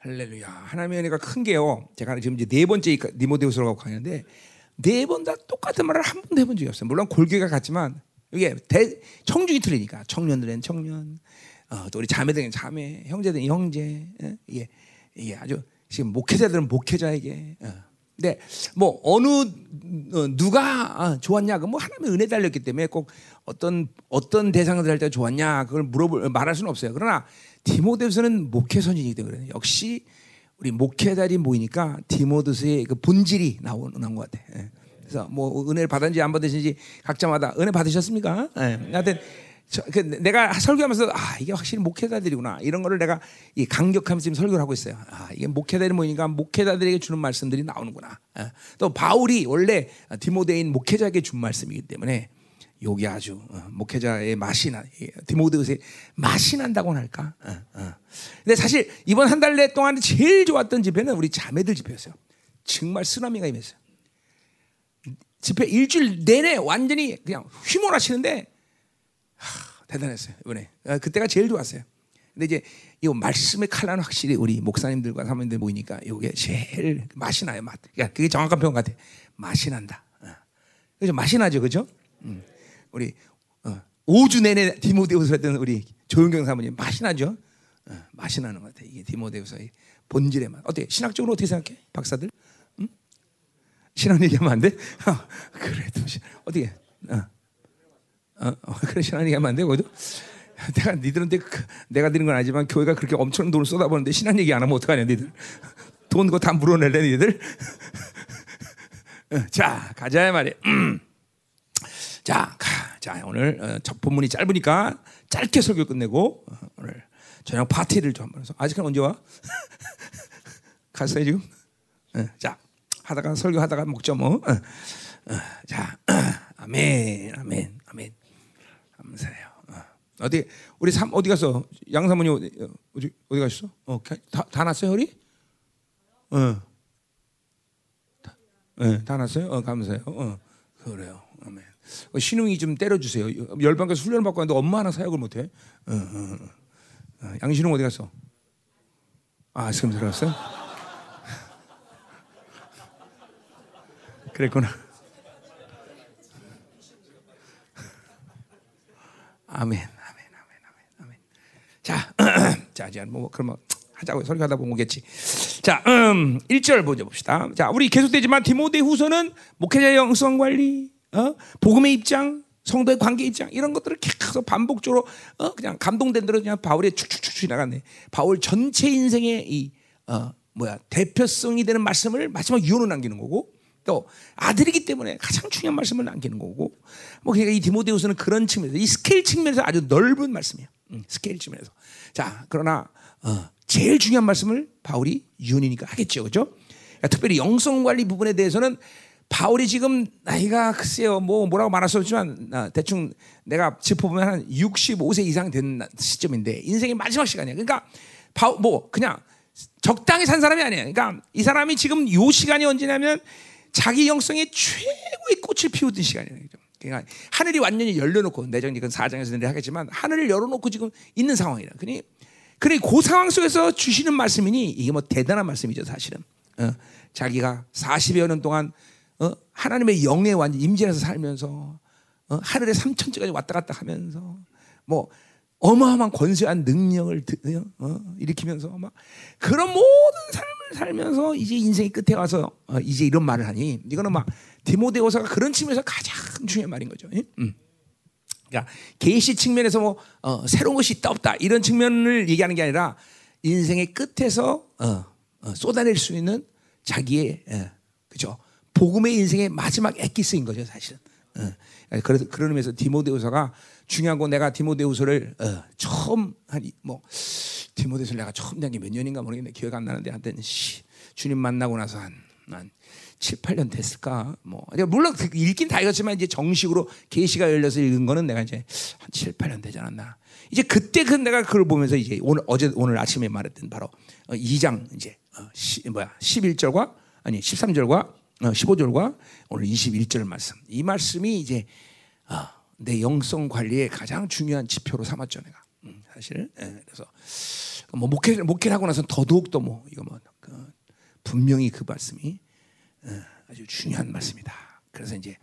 할렐루야. 하나님의 은혜가 큰 게요. 제가 지금 이제 네 번째 니모데우스라고 가는데 네 번 다 똑같은 말을 한 번도 해본 적이 없어요. 물론 골교가 같지만 이게 대, 청중이 틀리니까 청년들은 청년, 어, 또 우리 자매들은 자매, 형제들은 형제, 예? 이게 이게 아주 지금 목회자들은 목회자에게. 어. 근데 뭐 어느 어, 누가 아, 좋았냐 그뭐 하나님의 은혜 달렸기 때문에 꼭 어떤 어떤 대상들 할 때 좋았냐 그걸 물어볼 말할 수는 없어요. 그러나 디모데후서는 목회 선진이기 때문에 역시 우리 목회자들이 모이니까 디모데후서의 그 본질이 나오는 것 같아. 예. 그래서 뭐 은혜를 받은지 안 받으신지 각자마다 은혜 받으셨습니까? 예. 하여튼 저, 그 내가 설교하면서 아 이게 확실히 목회자들이구나 이런 거를 내가 이 강력하면서 지금 설교를 하고 있어요. 아 이게 목회자들이 모이니까 목회자들에게 주는 말씀들이 나오는구나. 예. 또 바울이 원래 디모데인 목회자에게 준 말씀이기 때문에 여기 아주 어, 목회자의 맛이 나 디모데우스의 맛이 난다고 할까? 어, 어. 근데 사실 이번 한 달 내 동안 제일 좋았던 집회는 우리 자매들 집회였어요. 정말 쓰나미가 임했어요. 집회 일주일 내내 완전히 그냥 휘몰아치는데 하, 대단했어요 이번에 아, 그때가 제일 좋았어요. 근데 이제 이 말씀의 칼라는 확실히 우리 목사님들과 사모님들 모이니까 이게 제일 맛이 나요 맛. 그러니까 그게 정확한 표현 같아. 맛이 난다. 그죠 맛이 나죠, 그죠? 음. 우리 어, 5주 내내 디모데후서 했던 우리 조영경 사모님 맛이 나죠? 어, 맛이 나는 것 같아. 이게 디모데후서의 본질의 맛. 어때? 신학적으로 어떻게 생각해? 박사들? 응? 신학 얘기하면 안 돼? 어, 그래도 어떻게? 어. 어, 어, 그래 신학 얘기하면 안 돼? 거기도? 내가 니들한테 그, 내가 드린 건 아니지만 교회가 그렇게 엄청 돈을 쏟아부는데 신학 얘기 안 하면 어떡하냐 니들? 돈 그거 다 물어낼래 니들? 어, 자 가자 말이야. 음. 자, 가. 자 오늘 어, 첫 본문이 짧으니까 짧게 설교 끝내고 어, 오늘 저녁 파티를 좀 한번 해서 아직은 언제 와? 갔어요 지금? 어, 자 하다가 설교하다가 먹죠 뭐. 어, 어, 자 아멘 아멘 아멘 감사해요. 어. 어디 우리 삼 어디 갔어? 양 사모님 어디 어디, 어디 가셨어? 어 다 다 났어요 우리? 어. 다, 네, 다 났어요? 어 감사해요. 어 그래요. 아멘. 신웅이 좀 때려주세요. 열방에서 훈련 받고 왔는데 엄마 하나 사역을 못해. 어, 어, 어. 양신웅 어디 갔어? 아, 지금 들어갔어요? 그랬구나. 아멘, 아멘, 아멘, 아멘, 아멘. 자, 자, 이제 뭐 그러면 하자고 설교하다 보면 오겠지. 자, 음, 1절 보자 봅시다. 자, 우리 계속되지만 디모데 후서는 목회자 영성 관리, 어? 복음의 입장, 성도의 관계 입장 이런 것들을 계속 반복적으로 어? 그냥 감동된 대로 그냥 바울이 축축축 지나갔네. 바울 전체 인생의 이 어, 뭐야 대표성이 되는 말씀을 마지막 유언을 남기는 거고 또 아들이기 때문에 가장 중요한 말씀을 남기는 거고 뭐 그러니까 이 디모데후서는 그런 측면에서 이 스케일 측면에서 아주 넓은 말씀이야. 음, 스케일 측면에서. 자 그러나 어, 제일 중요한 말씀을 바울이 유언이니까 하겠죠, 그렇죠? 그러니까 특별히 영성 관리 부분에 대해서는 바울이 지금 나이가 글쎄요 뭐 뭐라고 말할 수 없지만 아, 대충 내가 짚어보면 한 65세 이상 된 시점인데 인생의 마지막 시간이야. 그러니까 바울 뭐 그냥 적당히 산 사람이 아니야. 그러니까 이 사람이 지금 요 시간이 언제냐면 자기 영성의 최고의 꽃을 피우던 시간이에요. 그러니까 하늘이 완전히 열려놓고 내정 이건 사장에서 하겠지만 하늘을 열어놓고 지금 있는 상황이라. 그니 그래 그 상황 속에서 주시는 말씀이니 이게 뭐 대단한 말씀이죠 사실은. 어, 자기가 40여 년 동안 어? 하나님의 영에 완전 임재해서 살면서 어? 하늘의 삼천지까지 왔다 갔다 하면서 뭐 어마어마한 권세한 능력을 어? 일으키면서 막 그런 모든 삶을 살면서 이제 인생의 끝에 와서 어, 이제 이런 말을 하니 이거는 막 디모데오사가 그런 측면에서 가장 중요한 말인 거죠. 예? 음. 그러니까 계시 측면에서 뭐 어, 새로운 것이 있다 없다 이런 측면을 얘기하는 게 아니라 인생의 끝에서 어, 어, 쏟아낼 수 있는 자기의 예, 그죠 복음의 인생의 마지막 엑기스인 거죠, 사실은. 어. 그래서 그런 의미에서 디모데후서가 중요한 건 내가 디모데후서를 어, 처음 한뭐 디모데후서를 내가 처음 된게몇 년인가 모르겠네 기억 안 나는데 한때 주님 만나고 나서 한, 한 7, 8년 됐을까? 뭐 물론 그 읽긴 다 읽었지만 이제 정식으로 계시가 열려서 읽은 거는 내가 이제 한 7, 8년 되지 않았나. 이제 그때 그 내가 그걸 보면서 이제 오늘 어제 오늘 아침에 말했던 바로 2장 이제 어, 시, 뭐야 11절과 아니 13절과 15절과 어, 오늘 21절 말씀. 이 말씀이 이제 어, 내 영성 관리의 가장 중요한 지표로 삼았죠, 내가. 음, 사실 예, 그래서 뭐 목회 목회를 하고 나서 더더욱 더뭐 이거 뭐 그, 분명히 그 말씀이 예, 아주 중요한 말씀이다. 그래서 이제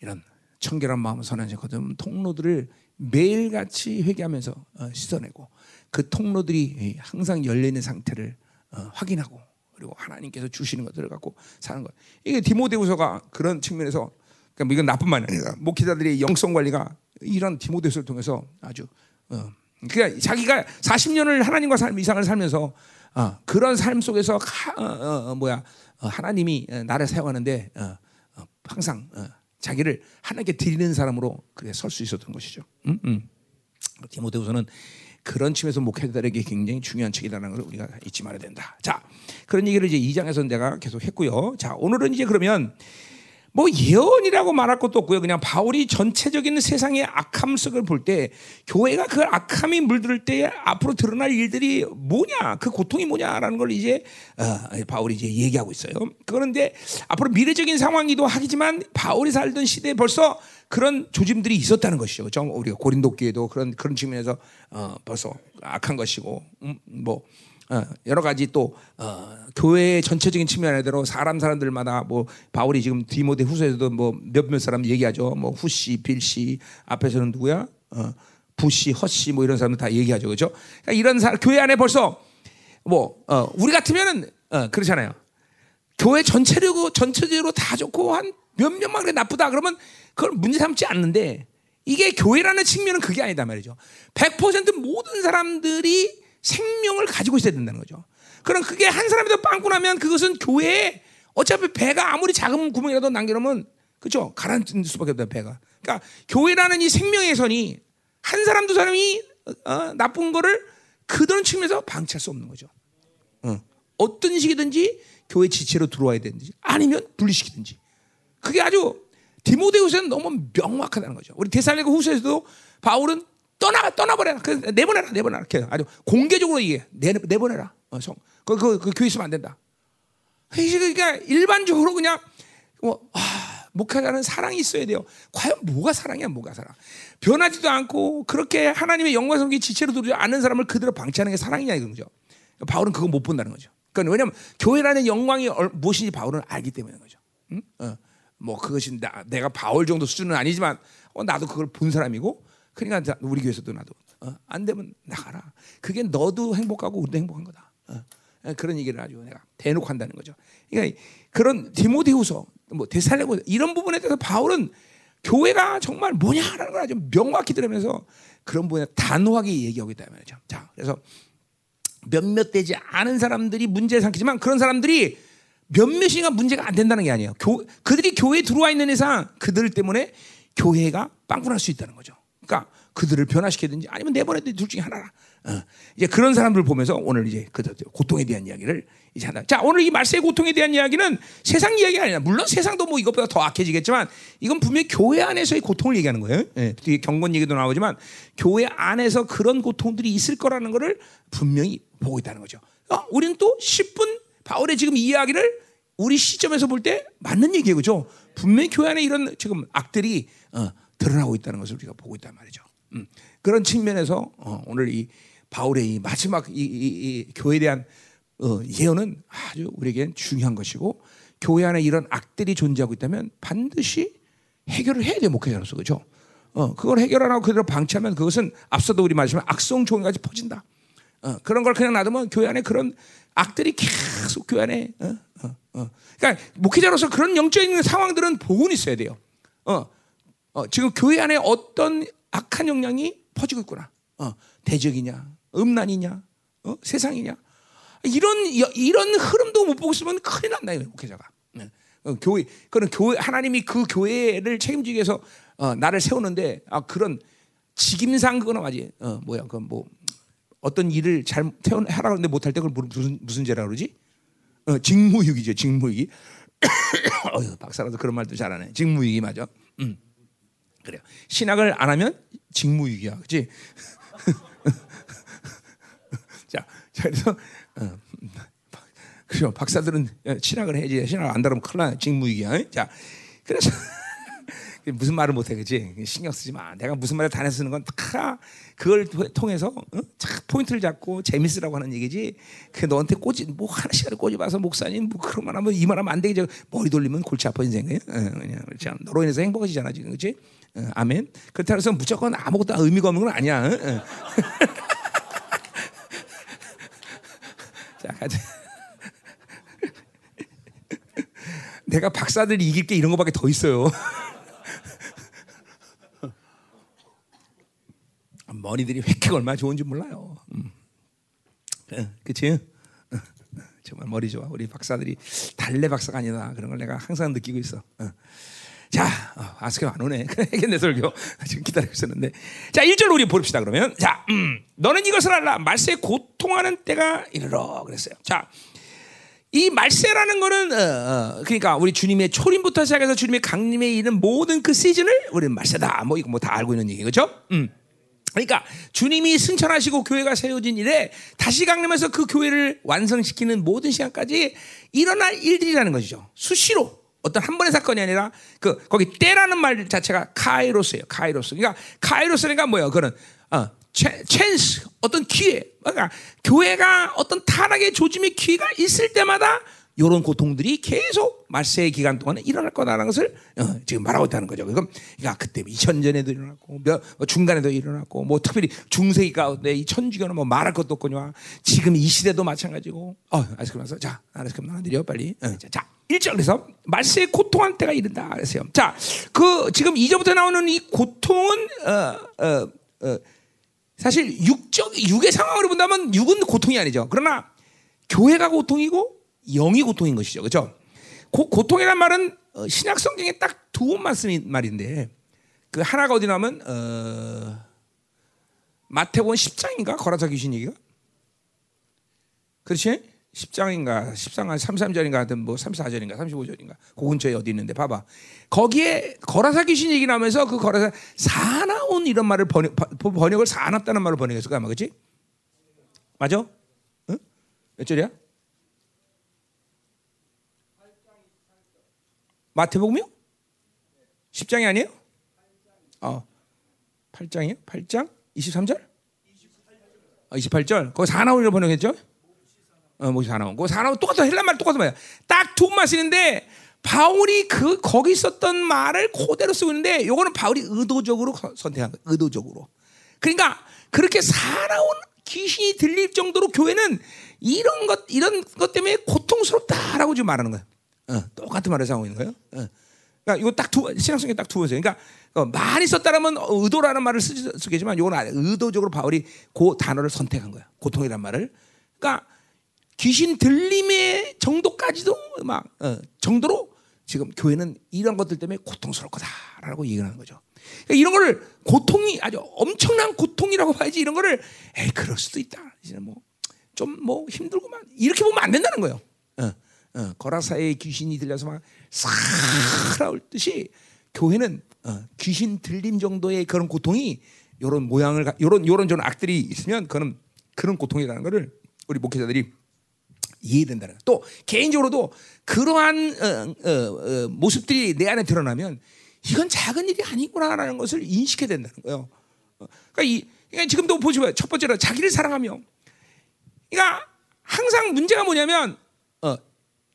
이런 청결한 마음 선한 거듭 통로들을 매일같이 회개하면서 어, 씻어내고 그 통로들이 항상 열려 있는 상태를 어, 확인하고 그리고 하나님께서 주시는 것들을 갖고 사는 것. 이게 디모데후서가 그런 측면에서 그러니까 이건 말이 아니라 목회자들의 영성 관리가 이런 디모데후서를 통해서 아주 어, 그러니까 자기가 40년을 하나님과 삶 이상을 살면서 어, 그런 삶 속에서 하, 어, 어, 어 뭐야 하나님이 나를 사용하는데 항상 자기를 하나님께 드리는 사람으로 그래 설 수 있었던 것이죠. 음, 음. 디모데후서는 그런 측면에서 목회자들에게 굉장히 중요한 책이라는 걸 우리가 잊지 말아야 된다. 자, 그런 얘기를 이제 2장에서 내가 계속 했고요. 자, 오늘은 이제 그러면 뭐 예언이라고 말할 것도 없고요. 그냥 바울이 전체적인 세상의 악함 속을 볼 때 교회가 그 악함이 물들 때 앞으로 드러날 일들이 뭐냐, 그 고통이 뭐냐라는 걸 이제 어, 바울이 이제 얘기하고 있어요. 그런데 앞으로 미래적인 상황이기도 하지만 바울이 살던 시대에 벌써 그런 조짐들이 있었다는 것이죠. 그렇죠? 우리가 고린도 교회도 그런 그런 측면에서 어, 벌써 악한 것이고 음, 뭐 어, 여러 가지 또 어, 교회의 전체적인 측면에대로 사람 사람들마다 뭐 바울이 지금 디모데 후서에서도 뭐 몇몇 사람 얘기하죠. 뭐 후씨, 빌씨 앞에서는 누구야? 어, 부씨, 허씨 뭐 이런 사람들 다 얘기하죠, 그렇죠? 그러니까 이런 사, 교회 안에 벌써 뭐 어, 우리 같으면은 어, 그렇잖아요. 교회 전체적으로 전체적으로 다 좋고 한 몇몇만 그래 나쁘다 그러면 그걸 문제 삼지 않는데 이게 교회라는 측면은 그게 아니다 말이죠. 100% 모든 사람들이 생명을 가지고 있어야 된다는 거죠. 그럼 그게 한 사람이라도 빵꾸 나면 그것은 교회에 어차피 배가 아무리 작은 구멍이라도 남겨놓으면 그죠 가라앉을 수밖에 없다 배가. 그러니까 교회라는 이 생명의 선이 한 사람 두 사람이 어, 나쁜 거를 그런 측면에서 방치할 수 없는 거죠. 어. 어떤 식이든지 교회 지체로 들어와야 되든지 아니면 분리시키든지 그게 아주 디모데후서는 너무 명확하다는 거죠. 우리 데살로니가 후서에서도 바울은 떠나 떠나버려라. 그 내보내라 내보내라. 이렇게 아주 공개적으로 이게 내, 내보내라. 어, 성. 그, 그, 그 교회 있으면 안 된다. 그러니까 일반적으로 그냥 뭐 아, 목회자는 사랑이 있어야 돼요. 과연 뭐가 사랑이야? 뭐가 사랑? 변하지도 않고 그렇게 하나님의 영광 성기 지체로 들어오지 않는 사람을 그대로 방치하는 게 사랑이냐 이건 거죠. 바울은 그거 못 본다는 거죠. 그러니까 왜냐하면 교회라는 영광이 무엇인지 바울은 알기 때문인 거죠. 응? 어. 뭐 그것이 나, 내가 바울 정도 수준은 아니지만 어, 나도 그걸 본 사람이고 그러니까 우리 교회에서도 나도 어, 안 되면 나가라. 그게 너도 행복하고 우리도 행복한 거다. 어, 어 그런 얘기를 아주 내가 대놓고 한다는 거죠. 그러니까 그런 디모데후서, 뭐 데살레고 이런 부분에 대해서 바울은 교회가 정말 뭐냐라는 걸 아주 명확히 들으면서 그런 부분에 단호하게 얘기하고 있다 말이죠. 자, 그래서 몇몇 되지 않은 사람들이 문제 삼키지만 그런 사람들이 몇몇이가 문제가 안 된다는 게 아니에요. 교, 그들이 교회에 들어와 있는 이상 그들 때문에 교회가 빵꾸날 수 있다는 거죠. 그러니까 그들을 변화시키든지 아니면 내버려두든지 둘 중에 하나라. 어. 이제 그런 사람들 보면서 오늘 이제 그 고통에 대한 이야기를 이제 한다. 자, 오늘 이 말세의 고통에 대한 이야기는 세상 이야기가 아니라 물론 세상도 뭐 이것보다 더 악해지겠지만 이건 분명히 교회 안에서의 고통을 얘기하는 거예요. 예, 뒤에 경건 얘기도 나오지만 교회 안에서 그런 고통들이 있을 거라는 것을 분명히 보고 있다는 거죠. 어, 우리는 또 10분 바울의 지금 이야기를 우리 시점에서 볼 때 맞는 얘기예요, 그죠? 분명히 교회 안에 이런 지금 악들이 어, 드러나고 있다는 것을 우리가 보고 있단 말이죠. 음, 그런 측면에서 어, 오늘 이 바울의 이 마지막 이, 이, 이 교회에 대한 어, 예언은 아주 우리에겐 중요한 것이고 교회 안에 이런 악들이 존재하고 있다면 반드시 해결을 해야 돼요 목회자로서 그죠? 어, 그걸 해결 안 하고 그대로 방치하면 그것은 앞서도 우리 말씀한 악성 종까지 퍼진다. 어, 그런 걸 그냥 놔두면 교회 안에 그런 악들이 계속 교회 안에 어, 어, 어. 그러니까 목회자로서 그런 영적인 상황들은 보고 있어야 돼요. 어, 어, 지금 교회 안에 어떤 악한 영향이 퍼지고 있구나. 어, 대적이냐, 음란이냐, 어, 세상이냐. 이런 이런 흐름도 못 보고 있으면 큰일 난다 이 목회자가. 네. 어, 교회 그는 교회 하나님이 그 교회를 책임지기 위해서 어, 나를 세우는데 아 그런 직임상 그거는 아지 어, 뭐야 그뭐 어떤 일을 잘 태어나라고 하는데 못할 때 그걸 무슨 무슨 죄라 그러지? 어, 직무유기죠, 직무유기. 어, 박사라도 그런 말도 잘하네. 직무유기 맞아. 음. 그래요. 신학을 안 하면 직무유기야, 그렇지? 자, 그래서 어, 그죠. 박사들은 신학을 해야지. 신학 안 다르면 큰일 나. 직무유기야. 자, 그래서 무슨 말을 못해 그지? 신경 쓰지 마. 내가 무슨 말을 다 쓰는 건 다 그걸 통해서 어? 착 포인트를 잡고 재밌으라고 하는 얘기지. 그 너한테 꼬지 뭐 하나씩을 꼬집어서 목사님 뭐 그런 말 하면 이 말 하면 안 되겠죠 머리 돌리면 골치 아파 인생에 어, 그냥 참 너로 인해서 행복해지잖아 지금. 그지 어, 아멘. 그렇다고 해서 무조건 아무것도 의미가 없는 건 아니야 어? 어. 자 가자. 내가 박사들이 이길 게 이런 거밖에 더 있어요. 머리들이 획획 얼마나 좋은지 몰라요. 음. 그치? 정말 머리 좋아. 우리 박사들이 달래 박사가 아니다. 그런 걸 내가 항상 느끼고 있어. 자, 어, 아스케 안 오네. 내 설교. 지금 기다리고 있었는데. 자, 1절 우리 봅시다, 그러면. 자, 음, 너는 이것을 알라. 말세에 고통하는 때가 이르러. 그랬어요. 자, 이 말세라는 거는 어, 어, 그러니까 우리 주님의 초림부터 시작해서 주님의 강림에 이르는 모든 그 시즌을 우리는 말세다. 뭐 이거 뭐 다 알고 있는 얘기 그죠? 음. 그러니까 주님이 승천하시고 교회가 세워진 일에 다시 강림해서 그 교회를 완성시키는 모든 시간까지 일어날 일들이라는 것이죠. 수시로 어떤 한 번의 사건이 아니라 그 거기 때라는 말 자체가 카이로스예요. 카이로스. 그러니까 카이로스니까 뭐예요? 그는 어, 찬스 어떤 기회 그러니까 교회가 어떤 타락의 조짐의 기회가 있을 때마다 이런 고통들이 계속 말세의 기간 동안에 일어날 거다라는 것을 어, 지금 말하고 있다는 거죠. 그럼 그러니까 그때 2000년에도 일어났고 몇, 뭐 중간에도 일어났고 뭐 특별히 중세기 가운데 이 천주교는 뭐 말할 것도 없거니와 지금 이 시대도 마찬가지고 어, 아이스크림 와서 자 아이스크림 하나 드려 빨리 어, 자, 자 1절 그래서 말세의 고통한 때가 이른다 그랬어요. 자, 그 지금 이제부터 나오는 이 고통은 어, 어, 어, 사실 육적 육의 상황으로 본다면 육은 고통이 아니죠. 그러나 교회가 고통이고 영이 고통인 것이죠. 그렇죠? 고, 고통이란 말은 어, 신약 성경에 딱두 쓰는 말인데 그 하나가 어디 나면 어, 마태복음 10장인가 거라사 귀신 얘기가 그렇지? 10장인가 13장 33절인가 하여튼 뭐 34절인가 35절인가 그 근처에 어디 있는데 봐봐 거기에 거라사 귀신 얘기 나오면서 그 거라사 사나운 이런 말을 번역, 번역을 사납다는 말을 번역했을 거야 아마 그치? 맞아? 응? 몇 절이야? 마태복음이요? 10장이 아니에요? 어. 8장이요? 8장? 23절? 어, 28절. 거기 사나운이라고 번역했죠? 어, 뭐시 사나운. 그 사나운 똑같아. 헬란 말 똑같은. 딱두 번만 쓰는데 바울이 그 거기 있었던 말을 그대로 쓰고 있는데 요거는 바울이 의도적으로 선택한 거야. 의도적으로. 그러니까 그렇게 사나운 귀신이 들릴 정도로 교회는 이런 것 이런 것 때문에 고통스럽다라고 지금 말하는 거야. 어, 똑같은 말을 있는 거예요. 어. 그러니까 이거 딱 두 신앙성에 딱 두 번째. 그러니까 어, 많이 썼다라면 의도라는 말을 쓰, 쓰겠지만 이건. 의도적으로 바울이 그 단어를 선택한 거야. 고통이란 말을. 그러니까 귀신 들림의 정도까지도 막 어, 정도로 지금 교회는 이런 것들 때문에 고통스러울 거다라고 얘기하는 거죠. 그러니까 이런 거를 고통이 아주 엄청난 고통이라고 봐야지 이런 거를 에이 그럴 수도 있다. 이제 뭐좀 뭐 힘들고만 이렇게 보면 안 된다는 거예요. 어, 어, 거라사의 귀신이 들려서 막 살아올 듯이 교회는 어, 귀신 들림 정도의 그런 고통이 이런 모양을 이런 이런 저런 악들이 있으면 그는 그런 고통이라는 것을 우리 목회자들이 이해된다는 거예요. 또 개인적으로도 그러한 어, 어, 어, 모습들이 내 안에 드러나면 이건 작은 일이 아니구나라는 것을 인식해야 된다는 거예요. 어, 그러니까, 이, 그러니까 지금도 보시면 첫 번째로 자기를 사랑하며, 그러니까 항상 문제가 뭐냐면 어,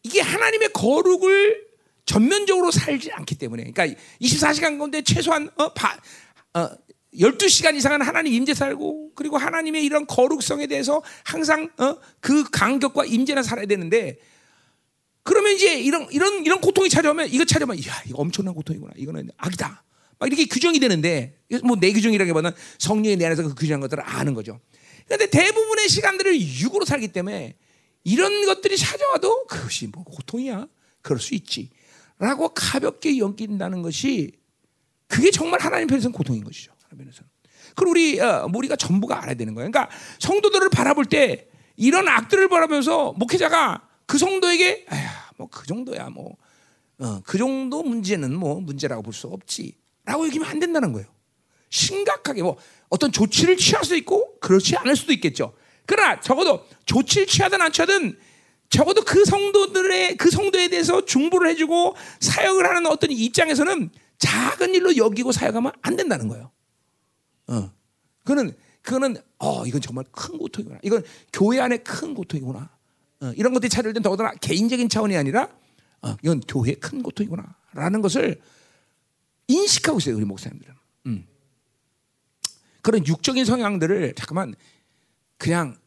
이게 하나님의 거룩을 전면적으로 살지 않기 때문에, 그러니까 24시간 가운데 최소한 어, 바, 어, 12시간 이상은 하나님 임재 살고 그리고 하나님의 이런 거룩성에 대해서 항상 어? 그 간격과 임재나 살아야 되는데 그러면 이제 이런 이런 이런 고통이 찾아오면 이거 찾아오면 야 이거 엄청난 고통이구나 이거는 악이다 막 이렇게 규정이 되는데 뭐 내 규정이라기보다는 성령이 내 안에서 그 규정한 것들을 아는 거죠. 그런데 대부분의 시간들을 육으로 살기 때문에 이런 것들이 찾아와도 그것이 뭐 고통이야 그럴 수 있지 라고 가볍게 연긴다는 것이 그게 정말 하나님 편에서는 고통인 것이죠. 면에서는. 그리고 우리 어, 우리가 전부가 알아야 되는 거예요. 그러니까 성도들을 바라볼 때 이런 악들을 바라면서 목회자가 그 성도에게 뭐그 정도야 뭐그 어, 그 정도 문제는 뭐 문제라고 볼 수 없지라고 얘기하면 안 된다는 거예요. 심각하게 뭐 어떤 조치를 취할 수 있고 그렇지 않을 수도 있겠죠. 그러나 적어도 조치를 취하든 안 취하든 적어도 그 성도들의 그 성도에 대해서 중보를 해주고 사역을 하는 어떤 입장에서는 작은 일로 여기고 사역하면 안 된다는 거예요. 어. 그거는 그거는 어 이건 정말 큰 고통이구나. 이건 교회 안에 큰 고통이구나. 어, 이런 것들이 땐 더더나 개인적인 차원이 아니라 어, 이건 교회의 큰 고통이구나라는 것을 인식하고 있어요 우리 목사님들은. 음. 그런 육적인 성향들을 잠깐만 그냥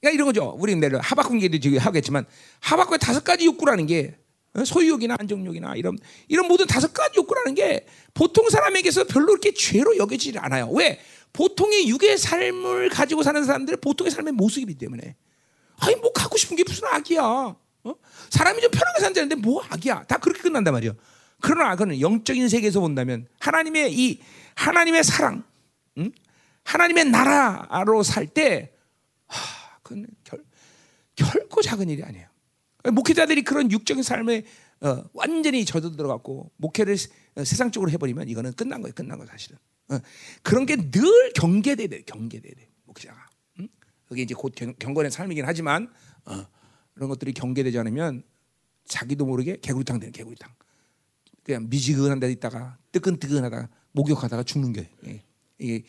그러니까 이런 거죠. 우리 내가 하박국기도 지금 하겠지만 하박국의 다섯 가지 욕구라는 게 어, 소유욕이나 안정욕이나 이런 이런 모든 다섯 가지 욕구라는 게 보통 사람에게서 별로 그렇게 죄로 여겨지지 않아요. 왜? 보통의 육의 삶을 가지고 사는 사람들 보통의 삶의 모습이기 때문에 아니 뭐 갖고 싶은 게 무슨 악이야? 어? 사람이 좀 편하게 산다는데 뭐 악이야? 다 그렇게 끝난단 말이야. 그러나 그는 영적인 세계에서 본다면 하나님의 이 하나님의 사랑, 응? 하나님의 나라로 살 때, 그건 결, 결코 작은 일이 아니에요. 목회자들이 그런 육적인 삶에 어, 완전히 젖어 들어갔고 목회를 어, 세상적으로 해버리면 이거는 끝난 거예요. 끝난 거 사실은. 어, 그런 게 늘 경계돼야 돼. 경계돼야 돼. 목회자가. 응? 그게 이제 곧 경, 건의 삶이긴 하지만 어, 그런 것들이 경계되지 않으면 자기도 모르게 개구리탕 되는 개구리탕. 그냥 미지근한 데 있다가 뜨끈뜨끈하다가 목욕하다가 죽는 게 예. 이게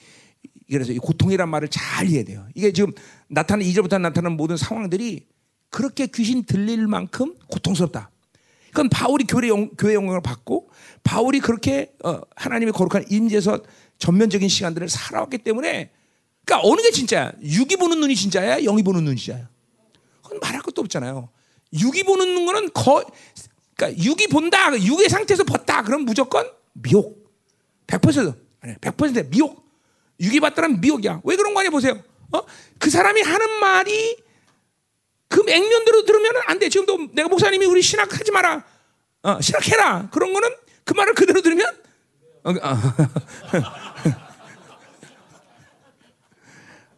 그래서 이 고통이란 말을 잘 이해해야 돼요. 이게 지금 나타나는 이제부터 나타나는 모든 상황들이 그렇게 귀신 들릴 만큼 고통스럽다. 그건 바울이 교회, 영, 교회 영광을 받고 바울이 그렇게 어, 하나님의 거룩한 임재에서 전면적인 시간들을 살아왔기 때문에 그러니까 어느 게 진짜야? 육이 보는 눈이 진짜야? 영이 보는 눈이 진짜야? 그건 말할 것도 없잖아요. 육이 보는 눈은 거 그러니까 육이 본다. 육의 상태에서 봤다. 그럼 무조건 미혹. 100% 아니 100% 미혹. 봤다는 미혹이야. 왜 그런 거 아니야 보세요. 어? 그 사람이 하는 말이 그 맹면대로 들으면 안 돼. 지금도 내가 목사님이 우리 신학하지 마라. 어, 신학해라. 그런 거는 그 말을 그대로 들으면 어, 어.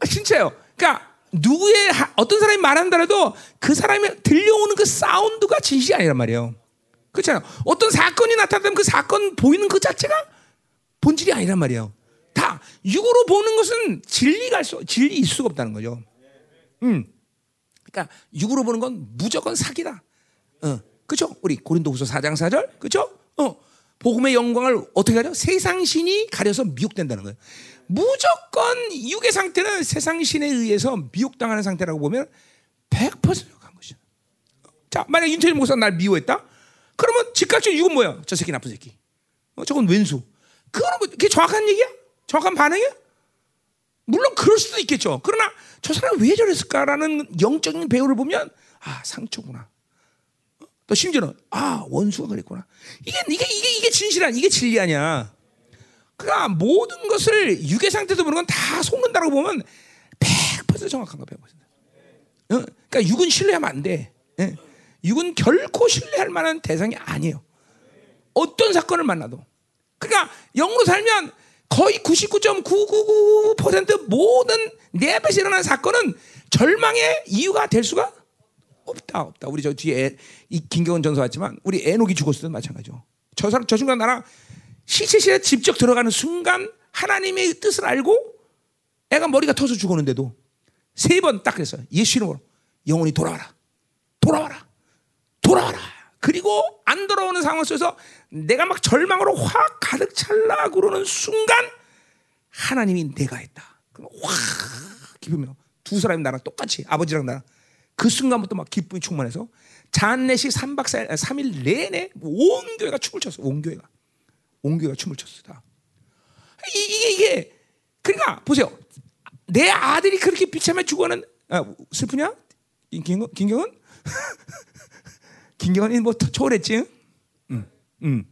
아, 진짜요. 그러니까 누구의 어떤 사람이 말한다라도 그 사람이 들려오는 그 사운드가 진실이 아니란 말이에요. 그렇잖아요. 어떤 사건이 나타나면 그 사건 보이는 그 자체가 본질이 아니란 말이에요. 다 육으로 보는 것은 진리가 수, 진리일 수가 없다는 거죠. 음. 그러니까 육으로 보는 건 무조건 사기다. 어. 그죠? 우리 고린도후서 4장 4절. 그죠? 어. 복음의 영광을 어떻게 하죠? 세상 신이 가려서 미혹된다는 거예요. 무조건 육의 상태는 세상 신에 의해서 미혹당하는 상태라고 보면 100%간 것이야. 자, 만약 윤태일 목사 날 미워했다? 그러면 즉각적으로 육은 뭐야? 저 새끼 나쁜 새끼. 어, 저건 왼수. 그거는 뭐, 그게 정확한 얘기야? 정확한 반응이야? 물론 그럴 수도 있겠죠. 그러나 저 사람이 왜 저랬을까라는 영적인 배우를 보면 아 상처구나. 또 심지어는 아 원수가 그랬구나. 이게 이게 이게 이게 진실한 이게 진리 아니야. 그러니까 모든 것을 육의 상태에서 보는 건 다 속는다고 보면 100% 정확한 거 100%. 어? 그러니까 육은 신뢰하면 안 돼. 예? 육은 결코 신뢰할 만한 대상이 아니에요. 어떤 사건을 만나도. 그러니까 영으로 살면 거의 99.999% 모든 내 앞에서 일어난 사건은 절망의 이유가 될 수가 없다, 없다. 우리 저 뒤에 이 김경원 전서 왔지만 우리 애녹이 죽었을 마찬가지죠. 저 사람 저 순간 나랑 시체실에 직접 들어가는 순간 하나님의 뜻을 알고 애가 머리가 터서 죽었는데도 세 번 딱 그랬어요. 예수 이름으로 영혼이 돌아와라, 돌아와라, 돌아와라. 그리고 안 돌아오는 상황 속에서 내가 막 절망으로 확 가득 찰라 그러는 순간 하나님이 내가 했다. 확 기쁘며 두 사람이 나랑 똑같이 아버지랑 나랑 그 순간부터 막 기쁨이 충만해서 잔내식 3박 4일, 3일 내내 온 교회가 춤을 췄어. 온 교회가. 온 교회가 춤을 췄어. 다. 이게, 이게, 그러니까 보세요. 내 아들이 그렇게 비참해 죽어는, 아, 슬프냐? 김경, 김경은? 김경은이 뭐 초월했지? 응, 응.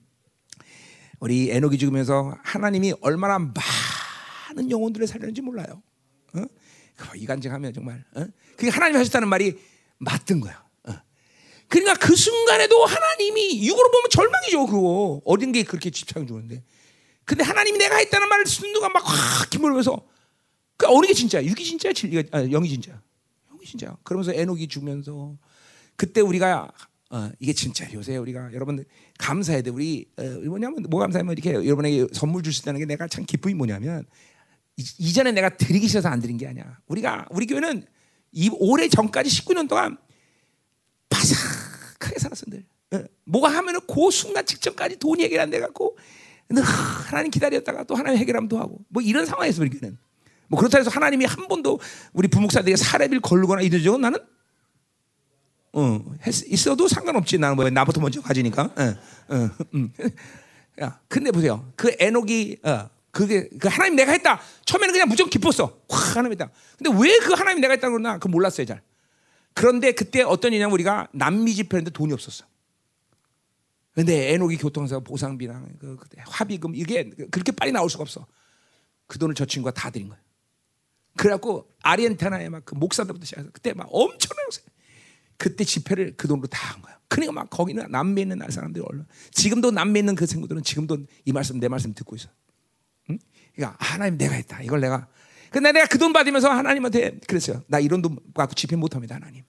우리 에녹이 죽으면서 하나님이 얼마나 많은 영혼들을 살렸는지 몰라요. 어? 이 간증하면 정말 어? 그게 하나님이 하셨다는 말이 맞던 거야. 어. 그러니까 그 순간에도 하나님이 육으로 보면 절망이죠. 그거 어린 게 그렇게 집착 주는데. 근데 하나님이 내가 했다는 말을 순두가 막확 기물면서 그 어느 게 진짜? 육이 진짜 진리가 아, 영이 진짜. 영이 진짜. 그러면서 에녹이 죽면서 그때 우리가 어, 이게 진짜 요새 우리가 여러분 감사해야 돼. 우리 어, 뭐냐면 뭐 감사하면 이렇게 여러분에게 선물 줄 수 있다는 게 내가 참 기쁨이 뭐냐면 이, 전에 내가 드리기 싫어서 안 드린 게 아니야. 우리가 우리 교회는 이 올해 전까지 19년 동안 바삭하게 늘. 어, 뭐가 하면은 그 순간 직전까지 돈이 해결 안 돼 갖고 하나님 기다렸다가 또 하나님 또 하고 뭐 이런 상황에서 우리 교는 뭐 그렇다 해서 하나님이 한 번도 우리 부목사들에게 사례비를 걸거나 적은 나는 어, 했, 있어도 상관없지 나는 뭐 나부터 먼저 가지니까. 어, 어, 음. 야, 근데 보세요. 그 에녹이 어, 그게 그 하나님 내가 했다. 처음에는 그냥 무조건 기뻤어. 확 하나님이다. 근데 왜 그 하나님 내가 했다 그러나 그 몰랐어요 잘. 그런데 그때 어떤 일이냐면 우리가 남미 집회인데 돈이 없었어. 근데 에녹이 교통사 보상비랑 그, 그 합의금 이게 그렇게 빨리 나올 수가 없어. 그 돈을 저 친구가 다 드린 거야. 그래갖고 아르헨티나에 막 그 목사들부터 시작해서 그때 막 엄청난 그때 집회를 그 돈으로 다 한 거야. 그러니까 막 거기는 남미에 있는 사람들이 얼른 지금도 남미에 있는 그 친구들은 지금도 이 말씀 내 말씀 듣고 있어. 응? 그러니까 하나님 내가 했다. 이걸 내가. 근데 내가 그 돈 받으면서 하나님한테 그랬어요. 나 이런 돈 갖고 집회 못 합니다, 하나님.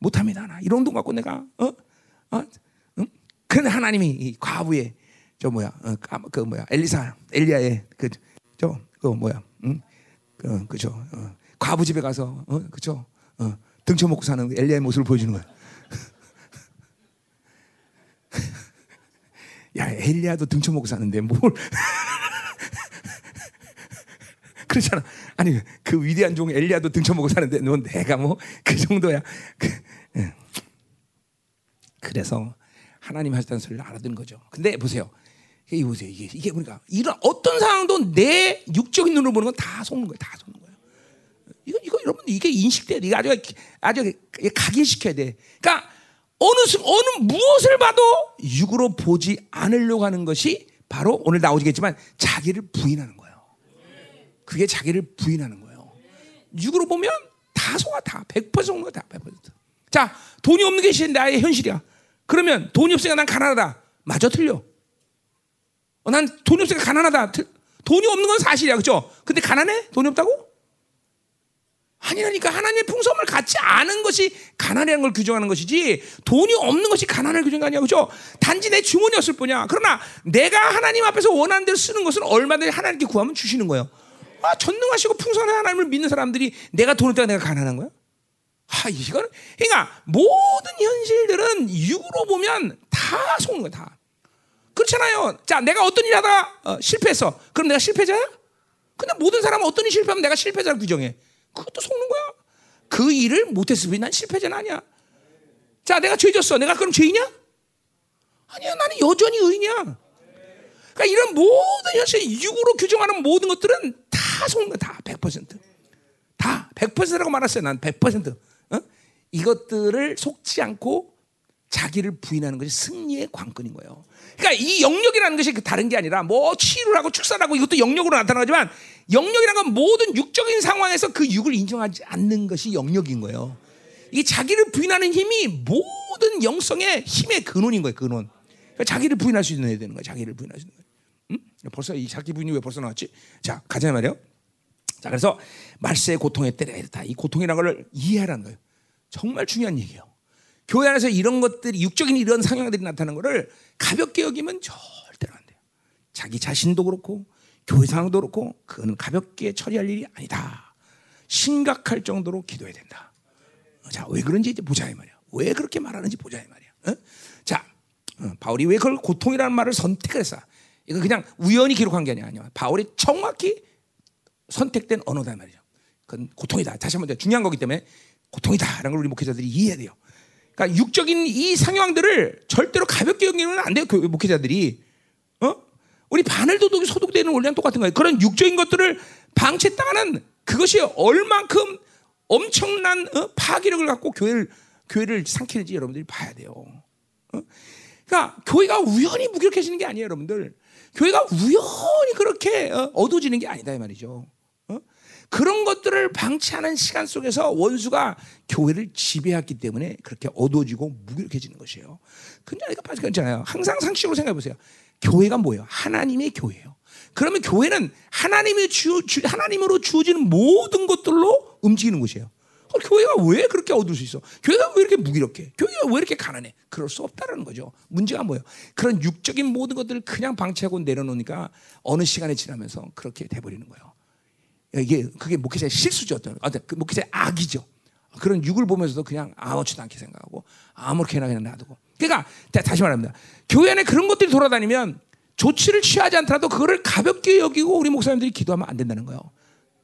못 합니다, 나 이런 돈 갖고 내가 어, 어, 응? 근데 하나님이 이 과부의 저 뭐야, 어, 그 뭐야, 엘리사, 엘리야의 그저 그 뭐야, 응? 그 그죠, 어, 과부 집에 가서 어, 그죠, 어. 등쳐 먹고 사는 엘리야의 모습을 보여주는 거야. 야, 엘리야도 등쳐 먹고 사는데 뭘? 그렇잖아. 아니 그 위대한 종 엘리야도 등쳐 먹고 사는데 넌 내가 뭐 그 정도야. 그, 예. 그래서 하나님 하셨다는 소리를 알아듣는 거죠. 근데 보세요. 이게 보세요. 이게 이게 그러니까 이런 어떤 상황도 내 육적인 눈으로 보는 건 다 속는 거예요. 다 속는 거예요. 이거 이거 여러분 이게 인식돼야 돼. 이거 아주 아주 각인시켜야 돼. 그러니까 어느 어느 무엇을 봐도 육으로 보지 않으려고 하는 것이 바로 오늘 나오겠지만 자기를 부인하는 거예요. 그게 자기를 부인하는 거예요. 육으로 보면 다 속아 다 100% 속는 거다 100%. 자 돈이 없는 게 나의 현실이야. 그러면 돈이 없으니까 난 가난하다. 맞아 틀려. 어, 난 돈이 없으니까 가난하다. 돈이 없는 건 사실이야, 그렇죠? 근데 가난해? 돈이 없다고? 아니라니까 하나님의 풍성을 갖지 않은 것이 가난이라는 걸 규정하는 것이지 돈이 없는 것이 가난을 아니야. 그죠? 단지 내 주머니였을 뿐이야. 그러나 내가 하나님 앞에서 원하는 대로 쓰는 것은 얼마든지 하나님께 구하면 주시는 거예요. 아, 전능하시고 풍성한 하나님을 믿는 사람들이 내가 돈을 때가 내가 가난한 거야? 아, 이거는 그러니까 모든 현실들은 육으로 보면 다 속는 거야 다. 그렇잖아요. 자 내가 어떤 일 하다가 어, 실패했어. 그럼 내가 실패자야? 근데 모든 사람은 어떤 일 실패하면 내가 실패자를 규정해 그것도 속는 거야. 그 일을 뿐이 난 실패자는 아니야. 자, 내가 죄졌어. 내가 그럼 죄이냐? 아니야, 나는 여전히 의인이야. 그러니까 이런 모든 현실 육으로 규정하는 모든 것들은 다 속는 거야. 다 100%. 다 100%라고 말했어요. 난 100%. 어? 이것들을 속지 않고 자기를 부인하는 것이 승리의 관건인 거예요. 그러니까 이 영역이라는 것이 그 다른 게 아니라 뭐 치유를 하고 축사하고 이것도 영역으로 나타나지만 영역이라는 건 모든 육적인 상황에서 그 육을 인정하지 않는 것이 영역인 거예요. 이 자기를 부인하는 힘이 모든 영성의 힘의 근원인 거예요. 근원. 그러니까 자기를 부인할 수 있는 되는 거예요. 자기를 부인할 수 있는 거예요. 응? 벌써 이 자기 부인이 왜 벌써 나왔지? 자 가자 말이요. 자 그래서 말세의 고통에 때려야 된다. 이 고통이라는 걸 이해하라는 거예요. 정말 중요한 얘기예요. 교회 안에서 이런 것들이 육적인 이런 상황들이 나타나는 것을 가볍게 여기면 절대로 안 돼요. 자기 자신도 그렇고 교회 상황도 그렇고 그거는 가볍게 처리할 일이 아니다. 심각할 정도로 기도해야 된다. 자, 왜 그런지 이제 보자 이 말이야. 왜 그렇게 말하는지 보자 이 말이야. 어? 자, 어, 바울이 왜 그걸 고통이라는 말을 선택했어? 이거 그냥 우연히 기록한 게 아니야. 바울이 정확히 선택된 언어다 말이죠. 그건 고통이다. 다시 한번 중요한 거기 때문에 고통이다라는 걸 우리 목회자들이 이해해야 돼요. 그러니까 육적인 이 상황들을 절대로 가볍게 여기면 안 돼요. 그 목회자들이. 어? 우리 바늘 도둑이 소독되는 원리랑 똑같은 거예요. 그런 육적인 것들을 방치했다가는 그것이 얼만큼 엄청난 어? 파괴력을 갖고 교회를 교회를 삼키는지 여러분들이 봐야 돼요. 어? 그러니까 교회가 우연히 무기력해지는 게 아니에요, 여러분들. 교회가 우연히 그렇게 어? 어두워지는 게 아니다 이 말이죠. 어? 그런 것들을 방치하는 시간 속에서 원수가 교회를 지배했기 때문에 그렇게 어두워지고 무기력해지는 것이에요. 그러니까 괜찮아요. 항상 상식으로 생각해 보세요. 교회가 뭐예요? 하나님의 교회예요. 그러면 교회는 하나님의 주, 주 하나님으로 주어지는 모든 것들로 움직이는 곳이에요. 어, 교회가 왜 그렇게 어두울 수 있어? 교회가 왜 이렇게 무기력해? 교회가 왜 이렇게 가난해? 그럴 수 없다라는 거죠. 문제가 뭐예요? 그런 육적인 모든 것들을 그냥 방치하고 내려놓으니까 어느 시간이 지나면서 그렇게 돼버리는 거예요. 이게 그게 목회자의 실수죠. 어떤 그 목회자의 악이죠. 그런 육을 보면서도 그냥 아무렇지도 않게 생각하고 아무렇게나 그냥 놔두고. 그러니까 다시 말합니다. 교회 안에 그런 것들이 돌아다니면 조치를 취하지 않더라도 그거를 가볍게 여기고 우리 목사님들이 기도하면 안 된다는 거예요.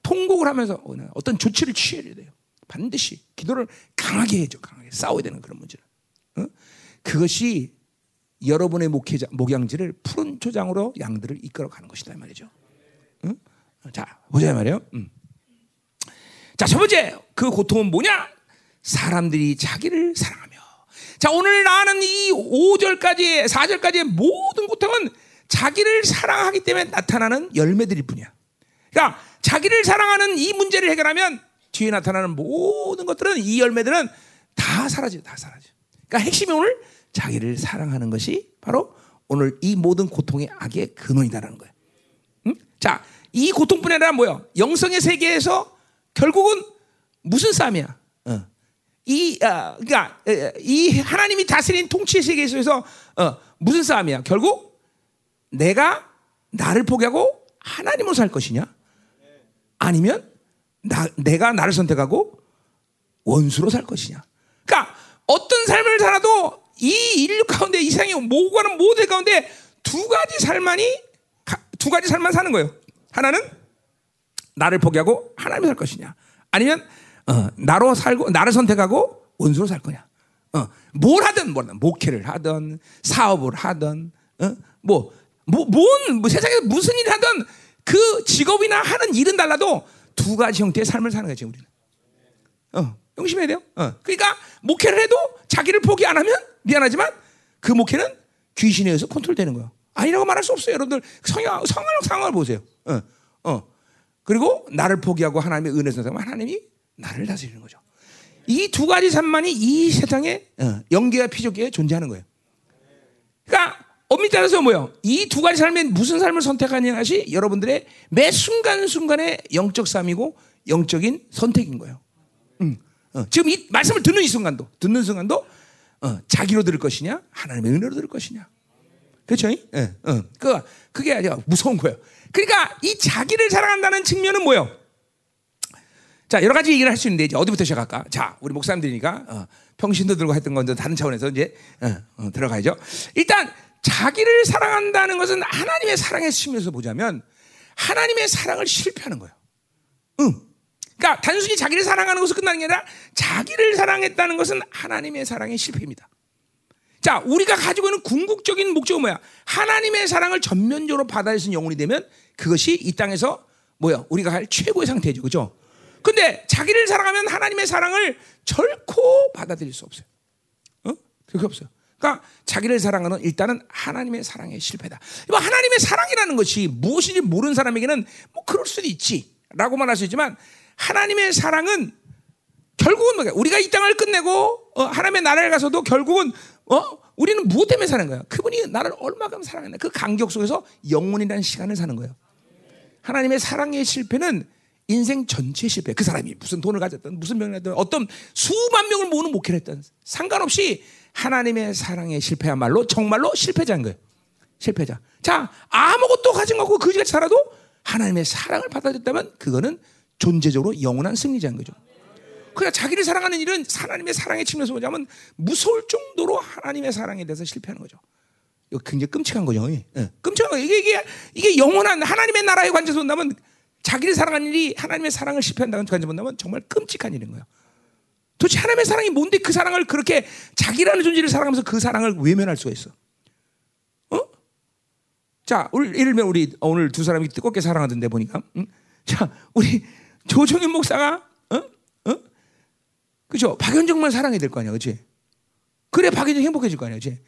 통곡을 하면서 어떤 조치를 취해야 돼요. 반드시 기도를 강하게 해줘, 강하게 싸워야 되는 그런 문제를. 어? 그것이 여러분의 목회자, 목양지를 푸른 초장으로 양들을 이끌어 가는 것이다 말이죠. 응? 자 보자 말이에요. 음. 자 첫 번째 그 고통은 뭐냐? 사람들이 자기를 사랑하며. 자 오늘 나는 이 5절까지 4절까지의 모든 고통은 자기를 사랑하기 때문에 나타나는 열매들일 뿐이야. 그러니까 자기를 사랑하는 이 문제를 해결하면 뒤에 나타나는 모든 것들은 이 열매들은 다 사라져, 다 사라져. 그러니까 핵심이 오늘 자기를 사랑하는 것이 바로 오늘 이 모든 고통의 악의 근원이다라는 거예요. 응? 자, 이 고통뿐 아니라 뭐요? 영성의 세계에서 결국은 무슨 싸움이야? 어. 이, 어, 그러니까 이 하나님이 다스린 통치의 세계 에서 어, 무슨 싸움이야? 결국 내가 나를 포기하고 하나님으로 살 것이냐? 아니면 나, 내가 나를 선택하고 원수로 살 것이냐? 그러니까 어떤 삶을 살아도 이 인류 가운데 이상이 모고하는 모든 가운데 두 가지 삶만이 두 가지 삶만 사는 거예요. 하나는 나를 포기하고 하나님을 살 것이냐, 아니면 어, 나로 살고 나를 선택하고 원수로 살 거냐. 어, 뭘 하든 뭘 하든 목회를 하든 사업을 하든 어? 뭐, 뭐, 뭔, 뭐 세상에 무슨 일을 하든 그 직업이나 하는 일은 달라도 두 가지 형태의 삶을 사는 거지 우리는. 어, 명심해야 돼요. 어. 그러니까 목회를 해도 자기를 포기 안 하면 미안하지만 그 목회는 귀신에 의해서 컨트롤되는 거예요. 아니라고 말할 수 없어요. 여러분들 성형 성을 상황을 보세요. 어, 어. 그리고 나를 포기하고 하나님의 은혜를 선택하면 하나님이 나를 다스리는 거죠. 이 두 가지 삶만이 이 세상에 어, 영계와 피조계에 존재하는 거예요. 그러니까 엄밀히 따라서 뭐요? 이 두 가지 삶에 무슨 삶을 선택하냐 것이 여러분들의 매 순간 순간의 영적 삶이고 영적인 선택인 거예요. 음. 어, 지금 이 말씀을 듣는 이 순간도, 듣는 순간도 어, 자기로 들을 것이냐, 하나님의 은혜로 들을 것이냐. 그렇죠? 예, 어, 그 그게 아주 무서운 거예요. 그러니까 이 자기를 사랑한다는 측면은 뭐요? 자 여러 가지 얘기를 할 수 있는데 이제 어디부터 시작할까? 자 우리 목사님들이니까 어, 평신도 들고 했던 건데 다른 차원에서 이제 어, 어, 들어가야죠. 일단 자기를 사랑한다는 것은 하나님의 사랑의 측면에서 보자면 하나님의 사랑을 실패하는 거예요. 응. 그러니까 단순히 자기를 사랑하는 것으로 끝나는 게 아니라 자기를 사랑했다는 것은 하나님의 사랑의 실패입니다. 자, 우리가 가지고 있는 궁극적인 목적은 뭐야? 하나님의 사랑을 전면적으로 있는 영혼이 되면 그것이 이 땅에서 뭐야? 우리가 할 최고의 상태죠. 그죠? 근데 자기를 사랑하면 하나님의 사랑을 결코 받아들일 수 없어요. 어? 그게 없어요. 그러니까 자기를 사랑하는 일단은 하나님의 사랑의 실패다. 뭐 하나님의 사랑이라는 것이 무엇인지 모르는 사람에게는 뭐 그럴 수도 있지라고만 할 수 있지만 하나님의 사랑은 결국은 뭐야? 우리가 이 땅을 끝내고 어, 하나님의 나라에 가서도 결국은 어? 우리는 무엇 때문에 사는 거야? 그분이 나를 얼마큼 사랑했나? 그 간격 속에서 영원이라는 시간을 사는 거예요. 하나님의 사랑의 실패는 인생 전체 실패. 그 사람이 무슨 돈을 가졌든 무슨 명을 했든 어떤 수만 명을 모으는 목회를 했든 상관없이 하나님의 사랑의 실패야말로 정말로 실패자인 거예요. 실패자. 자, 아무것도 가진 거 없고 그지같이 살아도 하나님의 사랑을 받아들였다면 그거는 존재적으로 영원한 승리자인 거죠. 그러니까 자기를 사랑하는 일은 하나님의 사랑의 측면에서 보자면 무서울 정도로 하나님의 사랑에 대해서 실패하는 거죠. 이거 굉장히 끔찍한 거죠. 예. 끔찍한 거 이게, 이게 이게 영원한 하나님의 나라의 관점에서 본다면 자기를 사랑하는 일이 하나님의 사랑을 실패한다는 관점에서 본다면 정말 끔찍한 일인 거예요. 도대체 하나님의 사랑이 뭔데 그 사랑을 그렇게 자기라는 존재를 사랑하면서 그 사랑을 외면할 수가 있어? 어? 자, 예를 들면 우리 오늘 두 사람이 뜨겁게 사랑하던데 보니까, 응? 자, 우리 조정현 목사가 어? 어? 그죠? 박연정만 사랑해야 될 거 아니야, 그렇지? 그래 박연정 행복해질 거 아니야, 그렇지?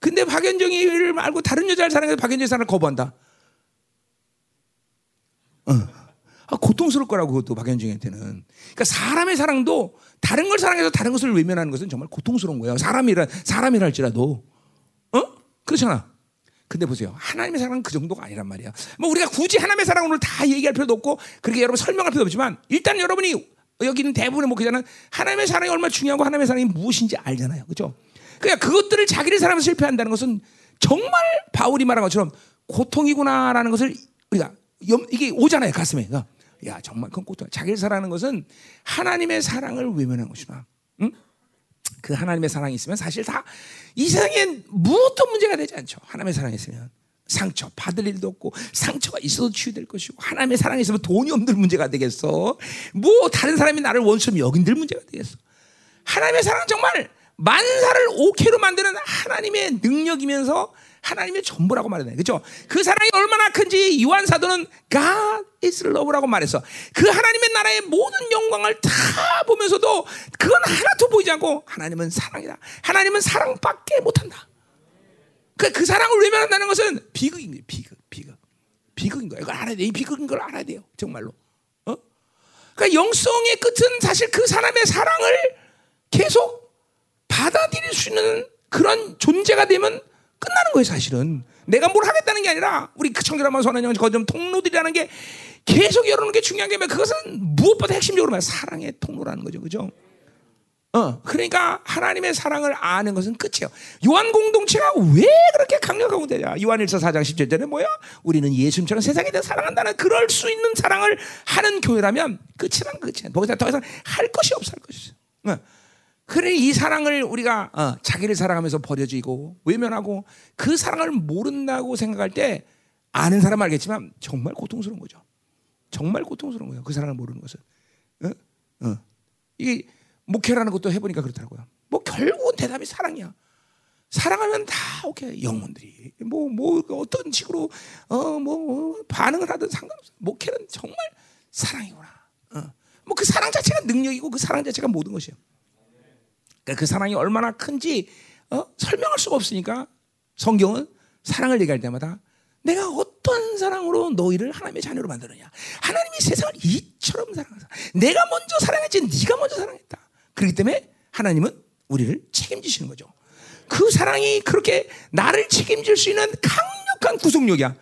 근데 박연정이를 말고 다른 여자를 사랑해서 박연정 사랑을 거부한다. 어. 아, 고통스러울 거라고 그것도 박연정한테는. 그러니까 사람의 사랑도 다른 걸 사랑해서 다른 것을 외면하는 것은 정말 고통스러운 거예요. 사람이라 사람이랄지라도, 어? 그렇잖아. 근데 보세요. 하나님의 사랑은 그 정도가 아니란 말이야. 뭐 우리가 굳이 하나님의 오늘 다 얘기할 필요도 없고 그렇게 여러분 설명할 필요도 없지만 일단 여러분이 여기 있는 대부분의 목회자는 하나님의 사랑이 얼마나 중요하고 하나님의 사랑이 무엇인지 알잖아요. 그죠? 그러니까 그것들을 자기를 사랑해서 실패한다는 것은 정말 바울이 말한 것처럼 고통이구나라는 것을 우리가 이게 오잖아요. 가슴에. 그러니까 야, 정말 그건 고통. 자기를 사랑하는 것은 하나님의 사랑을 외면하는 것이구나. 응? 그 하나님의 사랑이 있으면 사실 다 이 세상엔 무엇도 문제가 되지 않죠. 하나님의 사랑이 있으면. 상처 받을 일도 없고 상처가 있어도 치유될 것이고 하나님의 사랑이 있으면 돈이 없는 문제가 되겠어. 뭐 다른 사람이 나를 원수로 여긴들 문제가 되겠어. 하나님의 사랑은 정말 만사를 오케로 만드는 하나님의 능력이면서 하나님의 전부라고 말하네. 그죠? 그 사랑이 얼마나 큰지 요한 사도는 God is love라고 말했어. 그 하나님의 나라의 모든 영광을 다 보면서도 그건 하나도 보이지 않고 하나님은 사랑이다. 하나님은 사랑밖에 못한다. 그, 그 사랑을 외면한다는 것은 비극인 거예요. 비극, 비극. 비극인 거예요. 이걸 알아야 돼. 이 비극인 걸 알아야 돼요. 정말로. 어? 그러니까 영성의 끝은 사실 그 사람의 사랑을 계속 받아들일 수 있는 그런 존재가 되면 끝나는 거예요, 사실은. 내가 뭘 하겠다는 게 아니라 우리 그 청결한만 선한 거점 통로들이라는 게 계속 열어놓는 게 중요한 게? 그것은 무엇보다 핵심적으로 말 사랑의 통로라는 거죠, 그죠? 어, 그러니까 하나님의 사랑을 아는 것은 끝이에요. 요한 공동체가 왜 그렇게 강력하고 되냐? 요한일서 4장 10절에 뭐야? 우리는 예수님처럼 세상에 대해 사랑한다는 그럴 수 있는 사랑을 하는 교회라면 끝이란 끝이야. 거기서 더 이상 할 것이 없어, 할 것이 없어. 어. 그래 이 사랑을 우리가 어, 자기를 사랑하면서 버려지고 외면하고 그 사랑을 모른다고 생각할 때 아는 사람 알겠지만 정말 고통스러운 거죠. 정말 고통스러운 거예요. 그 사랑을 모르는 것은. 어? 어. 이게 목회라는 것도 해보니까 그렇더라고요. 뭐 결국은 대답이 사랑이야. 사랑하면 다 오케이 영혼들이 뭐뭐 뭐 어떤 식으로 어뭐 뭐 반응을 하든 상관없어. 목회는 정말 사랑이구나. 어. 뭐 그 사랑 자체가 능력이고 그 사랑 자체가 모든 것이에요. 그러니까 그 사랑이 얼마나 큰지 어? 설명할 수가 없으니까 성경은 사랑을 얘기할 때마다 내가 어떤 사랑으로 너희를 하나님의 자녀로 만드느냐. 하나님이 세상을 이처럼 사랑하사. 내가 먼저 사랑했지 네가 먼저 사랑했다. 그렇기 때문에 하나님은 우리를 책임지시는 거죠. 그 사랑이 그렇게 나를 책임질 수 있는 강력한 구속력이야.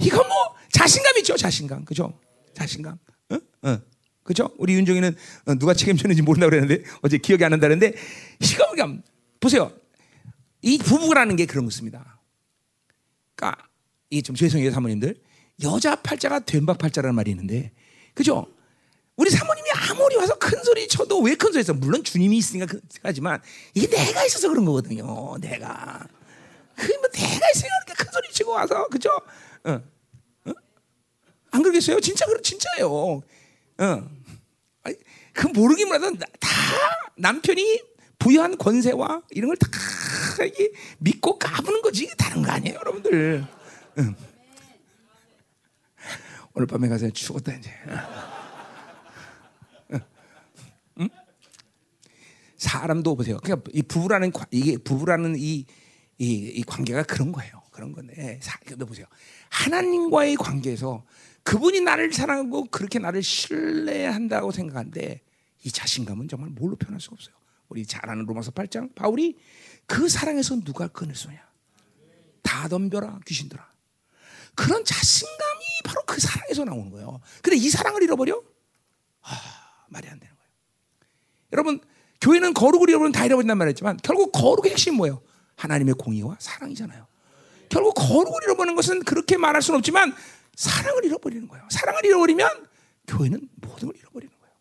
이건 뭐 자신감 있죠, 자신감. 그죠? 자신감. 어? 어. 그죠? 우리 윤종이는 어, 누가 책임졌는지 모른다고 그랬는데 어제 기억이 안 난다는데 희감감 보세요. 이 부부라는 게 그런 것입니다. 그러니까 이게 좀 죄송해요 사모님들 여자 팔자가 된박 팔자라는 말이 있는데 그죠? 우리 사모님이 아무리 와서 큰 소리 쳐도 왜 큰 소리 했어? 물론 주님이 있으니까 그, 하지만 이게 내가 있어서 그런 거거든요. 내가 그뭐 내가 있으니까 큰 소리 치고 와서 그죠? 어. 어? 안 그러겠어요? 진짜 그렇 진짜예요. 어. 그 모르기만 다 남편이 부여한 권세와 이런 걸다 믿고 까부는 거지 다른 거 아니에요, 여러분들. 응. 오늘 밤에 가서 죽었다 이제. 사람도 보세요. 그러니까 이 부부라는 이게 부부라는 이, 이, 이 관계가 그런 거예요. 그런 건데, 사, 보세요. 하나님과의 관계에서 그분이 나를 사랑하고 그렇게 나를 신뢰한다고 생각하는데 이 자신감은 정말 뭘로 표현할 수가 없어요. 우리 잘 아는 로마서 8장 바울이 그 사랑에서 누가 끊을 수냐? 다 덤벼라 귀신들아. 그런 자신감이 바로 그 사랑에서 나오는 거예요. 근데 이 사랑을 잃어버려? 아, 말이 안 되는 거예요. 여러분, 교회는 거룩을 잃어버리면 다 잃어버린단 말했지만 결국 거룩의 핵심 뭐예요? 하나님의 공의와 사랑이잖아요. 결국 거룩을 잃어버리는 것은 그렇게 말할 수는 없지만 사랑을 잃어버리는 거예요. 사랑을 잃어버리면 교회는 모든 걸 잃어버리는 거예요.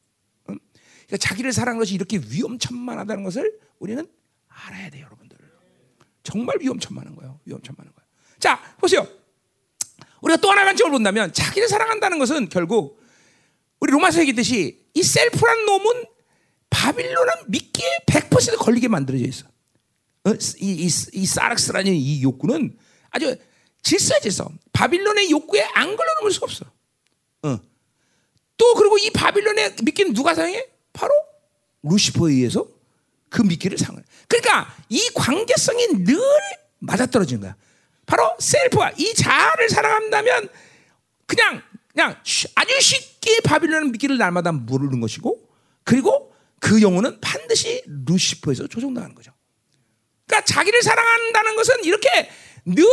그러니까 자기를 사랑하는 것이 이렇게 위험천만하다는 것을 우리는 알아야 돼요, 여러분들. 정말 위험천만한 거예요. 위험천만한 거예요. 자, 보세요. 우리가 또 하나의 관점을 본다면 자기를 사랑한다는 것은 결국 우리 로마서 얘기했듯이 이 셀프란 놈은 바빌론은 믿기에 100% 걸리게 만들어져 있어. 어? 이, 이, 이 사락스라는 이 욕구는 아주 질서야 질서. 바빌론의 욕구에 안 걸려놓을 수 없어. 어. 또 그리고 이 바빌론의 믿기는 누가 사용해? 바로 루시퍼에 의해서 그 미끼를 상을. 그러니까 이 관계성이 늘 맞아떨어지는 거야. 바로 셀프와 이 자아를 사랑한다면 그냥 그냥 아주 쉽게 바빌론의 미끼를 날마다 모르는 것이고 그리고 그 영혼은 반드시 루시퍼에서 조종당하는 거죠. 그러니까 자기를 사랑한다는 것은 이렇게 늘